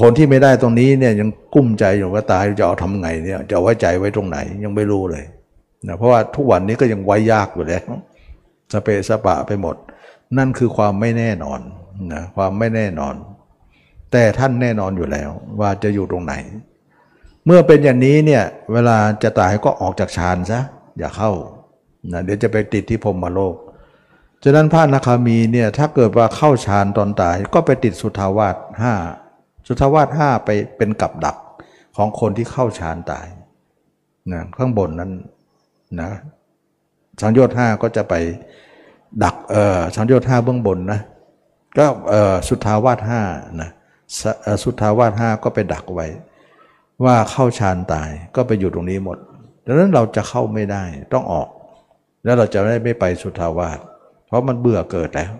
คนที่ไม่ได้ตรงนี้เนี่ยยังกุ้มใจอยู่ว่าตายจะเอาทำไงเนี่ย จะไว้ใจไว้ตรงไหนยังไม่รู้เลยนะเพราะว่าทุกวันนี้ก็ยังไว้ยากอยู่แล้วสเปสปะไปหมด นั่นคือความไม่แน่นอนนะความไม่แน่นอน แต่ท่านแน่นอนอยู่แล้ว ว่าจะอยู่ตรงไหน เมื่อเป็นอย่างนี้เนี่ยเวลาจะตายก็ออกจากฌานซะอย่าเข้านะเดี๋ยวจะไปติดที่พรมมโลกฉะนั้นพระนาคามีเนี่ยถ้าเกิดว่าเข้าฌานตอนตายก็ไปติดสุทาวาสห้า สุทาวาสห้าไปเป็นกับดักของคนที่เข้าฌานตายนะข้างบนนั้นนะสังโยชน์ห้าก็จะไปดักเออสังโยชน์ห้าเบื้องบนนะก็เออสุทาวาสห้านะสุทาวาสห้าก็ไปดักไว้ ว่าเข้าฌานตายก็ไปอยู่ตรงนี้หมดดังนั้นเราจะเข้าไม่ได้ต้องออก แล้วเราจะได้ไม่ไปสุทาวาสเพราะมันเบื่อเกิดแล้ว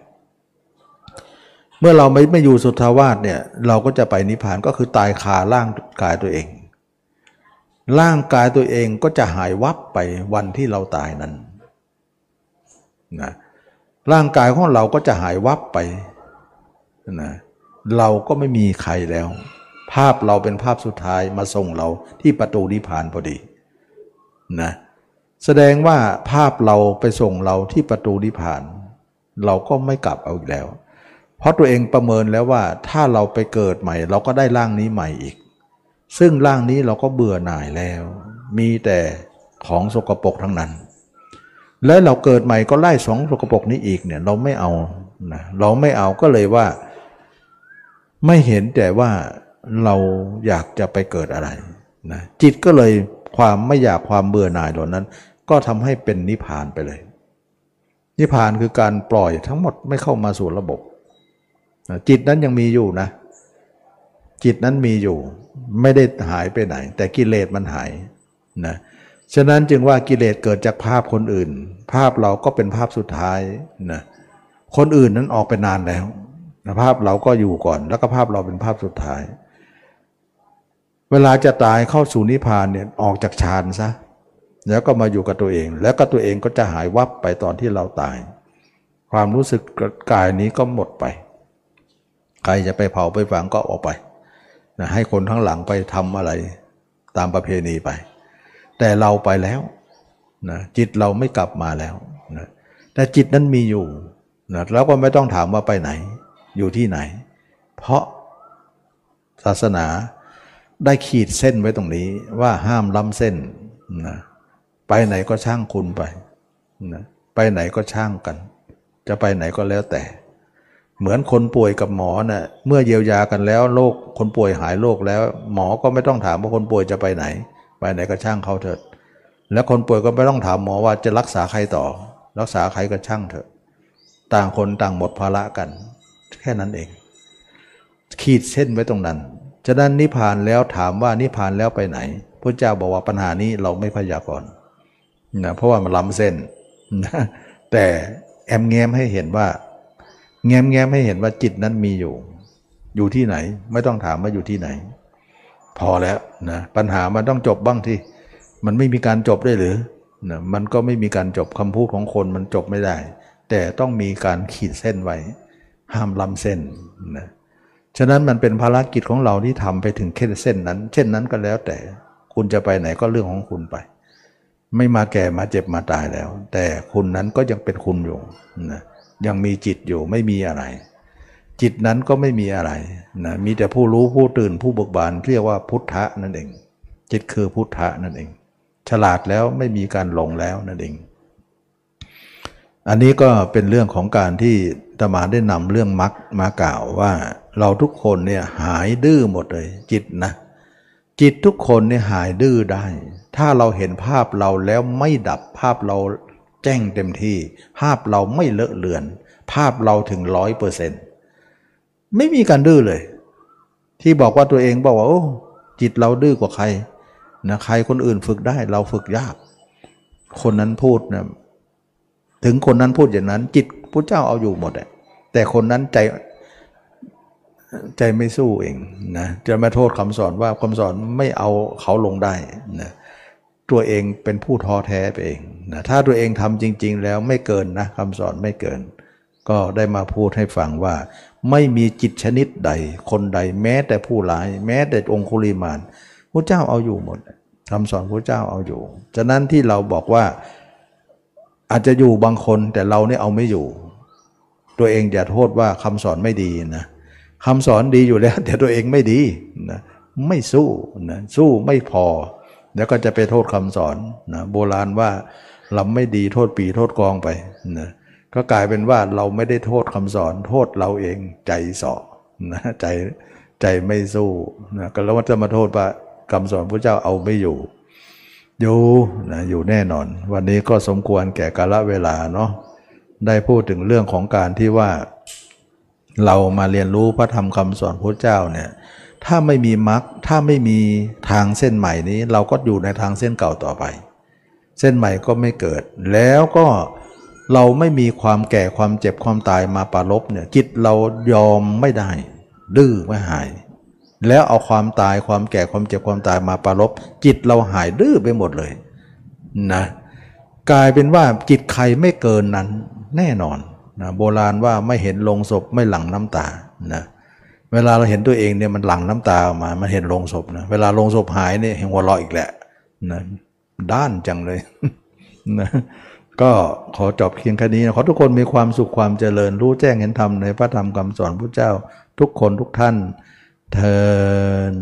เมื่อเราไม่ไม่อยู่สุทาวาสเนี่ยเราก็จะไปนิพพานก็คือตายคาร่างกายตัวเอง ร่างกายตัวเองก็จะหายวับไปวันที่เราตายนั้นนะร่างกายของเราก็จะหายวับไปนะเราก็ไม่มีใครแล้ว ภาพเราเป็นภาพสุดท้ายมาส่งเราที่ประตูนิพพานพอดีนะแสดงว่าภาพเราไปส่งเราที่ประตูนิพพาน เราก็ไม่กลับเอาอีกแล้ว เพราะตัวเองประเมินแล้วว่าถ้าเราไปเกิดใหม่ เราก็ได้ร่างนี้ใหม่อีก ซึ่งร่างนี้เราก็เบื่อหน่ายแล้ว มีแต่ของสกปรกทั้งนั้น แล้วเราเกิดใหม่ก็ไล่สองสกปรกนี้อีกเนี่ยเราไม่เอานะเราไม่เอาก็เลยว่า ไม่เห็นแต่ว่าเราอยากจะไปเกิดอะไรนะจิตก็เลยความไม่อยากความเบื่อหน่ายเหล่านั้น ก็ทำให้เป็นนิพพานไปเลย นิพพานคือการปล่อยทั้งหมดไม่เข้ามาสู่ระบบ จิตนั้นยังมีอยู่นะ จิตนั้นมีอยู่ ไม่ได้หายไปไหน แต่กิเลสมันหายนะฉะนั้นจึงว่ากิเลสเกิดจากภาพคนอื่น ภาพเราก็เป็นภาพสุดท้ายนะคนอื่นนั้นออกไปนานแล้วภาพเราก็อยู่ก่อน แล้วก็ภาพเราเป็นภาพสุดท้าย เวลาจะตายเข้าสู่นิพพานเนี่ยออกจากฌานซะแล้วก็มาอยู่กับตัวเอง แล้วก็ตัวเองก็จะหายวับไปตอนที่เราตาย ความรู้สึกกายนี้ก็หมดไป ใครจะไปเผาไปฝังก็ออกไปนะให้คนทั้งหลังไปทำอะไรตามประเพณีไป แต่เราไปแล้วนะจิตเราไม่กลับมาแล้วนะแต่จิตนั้นมีอยู่นะแล้วก็ไม่ต้องถามว่าไปไหน อยู่ที่ไหน เพราะศาสนาได้ขีดเส้นไว้ตรงนี้ว่าห้ามล้ำเส้นนะไปไหนก็ช่างคุณไปนะไปไหนก็ช่างกัน จะไปไหนก็แล้วแต่ เหมือนคนป่วยกับหมอนะ่ะเมื่อเยียวยากันแล้วโรคคนป่วยหายโรคแล้ว หมอก็ไม่ต้องถามว่าคนป่วยจะไปไหน ไปไหนก็ช่างเขาเถิดแล้วคนป่วยก็ไม่ต้องถามหมอว่าจะรักษาใครต่อ รักษาใครก็ช่างเถอะ ต่างคนต่างหมดภาระกัน แค่นั้นเอง ขีดเส้นไว้ตรงนั้นฉะนั้นนิพพานแล้วถามว่านิพพานแล้วไปไหนพระเจ้าบอกว่าปัญหานี้เราไม่พยากรณ์นะเพราะว่ามันล้ำเส้นนะแต่แอมแง้มให้เห็นว่า แง้มแง้มให้เห็นว่าจิตนั้นมีอยู่ อยู่ที่ไหน ไม่ต้องถามว่าอยู่ที่ไหน พอแล้วนะปัญหามันต้องจบบ้างที่มันไม่มีการจบได้หรือนะมันก็ไม่มีการจบคำพูดของคนมันจบไม่ได้ แต่ต้องมีการขีดเส้นไว้ ห้ามล้ำเส้นนะฉะนั้นมันเป็นภารกิจของเราที่ทำไปถึงเส้นนั้น เช่นนั้นก็แล้วแต่คุณจะไปไหนก็เรื่องของคุณไป ไม่มาแก่มาเจ็บมาตายแล้ว แต่คุณนั้นก็ยังเป็นคุณอยู่นะ ยังมีจิตอยู่ไม่มีอะไร จิตนั้นก็ไม่มีอะไรนะมีแต่ผู้รู้ผู้ตื่นผู้เบิกบานเรียกว่าพุทธะนั่นเอง จิตคือพุทธะนั่นเอง ฉลาดแล้วไม่มีการหลงแล้วนั่นเอง อันนี้ก็เป็นเรื่องของการที่ตมาได้นำเรื่องมรรคมากล่าวว่าเราทุกคนเนี่ยหายดื้อหมดเลย จิตนะ จิตทุกคนเนี่ยหายดื้อได้ ถ้าเราเห็นภาพเราแล้วไม่ดับภาพเรา แจ้งเต็มที่ ภาพเราไม่เลอะเลือน ภาพเราถึงร้อยเปอร์เซ็นต์ไม่มีการดื้อเลย ที่บอกว่าตัวเองบอกว่าโอ้จิตเราดื้อกว่าใครนะใครคนอื่นฝึกได้เราฝึกยาก คนนั้นพูดนะถึงคนนั้นพูดอย่างนั้น จิตพระเจ้าเอาอยู่หมดแต่คนนั้นใจใจไม่สู้เองนะจะมาโทษคำสอนว่าคำสอนไม่เอาเขาลงได้นะ ตัวเองเป็นผู้ท้อแท้ไปเองนะถ้าตัวเองทำจริง ๆ แล้วไม่เกินนะคำสอนไม่เกิน ก็ได้มาพูดให้ฟังว่า ไม่มีจิตชนิดใด คนใดแม้แต่ผู้ร้าย แม้แต่องคุลิมานพระเจ้าเอาอยู่หมดคำสอนพระเจ้าเอาอยู่ฉะนั้นที่เราบอกว่าอาจจะอยู่บางคนแต่เราเนี่ยเอาไม่อยู่ ตัวเองอย่าโทษว่าคำสอนไม่ดีนะคำสอนดีอยู่แล้ว แต่ตัวเองไม่ดีนะไม่สู้นะสู้ไม่พอ แล้วก็จะไปโทษคำสอนนะโบราณว่าลำไม่ดีโทษปีโทษกองไปนะก็กลายเป็นว่าเราไม่ได้โทษคำสอน โทษเราเองใจสอนะใจใจไม่สู้นะก็แล้วว่าจะมาโทษว่าคำสอนพระเจ้าเอาไม่อยู่ อยู่นะอยู่แน่นอน วันนี้ก็สมควรแก่กาลเวลาเนาะได้พูดถึงเรื่องของการที่ว่า เรามาเรียนรู้พระธรรมคำสอนพระเจ้าเนี่ย ถ้าไม่มีมรรคถ้าไม่มีทางเส้นใหม่นี้ เราก็อยู่ในทางเส้นเก่าต่อไป เส้นใหม่ก็ไม่เกิด แล้วก็เราไม่มีความแก่ความเจ็บความตายมาปรารบเนี่ยจิตเรายอมไม่ได้ ดื้อไม่หาย แล้วเอาความตายความแก่ความเจ็บความตายมาปรารบจิตเราหายดื้อไปหมดเลยนะกลายเป็นว่าจิตใครไม่เกินนั้นแน่นอนนะโบราณว่าไม่เห็นลงศพไม่หลั่งน้ำตานะเเวลาเราเห็นตัวเองเนี่ยมันหลั่งน้ำตาออกมา มันเห็นลงศพนะ เวลาลงศพหายเนี่ยเห็นหัวเราะอีกแหละนะด้านจังเลยนะก็ขอจบเพียงแค่นี้นะขอทุกคนมีความสุขความเจริญรู้แจ้งเห็นธรรมในพระธรรมคำสอนพระเจ้า ทุกคนทุกท่านเทิน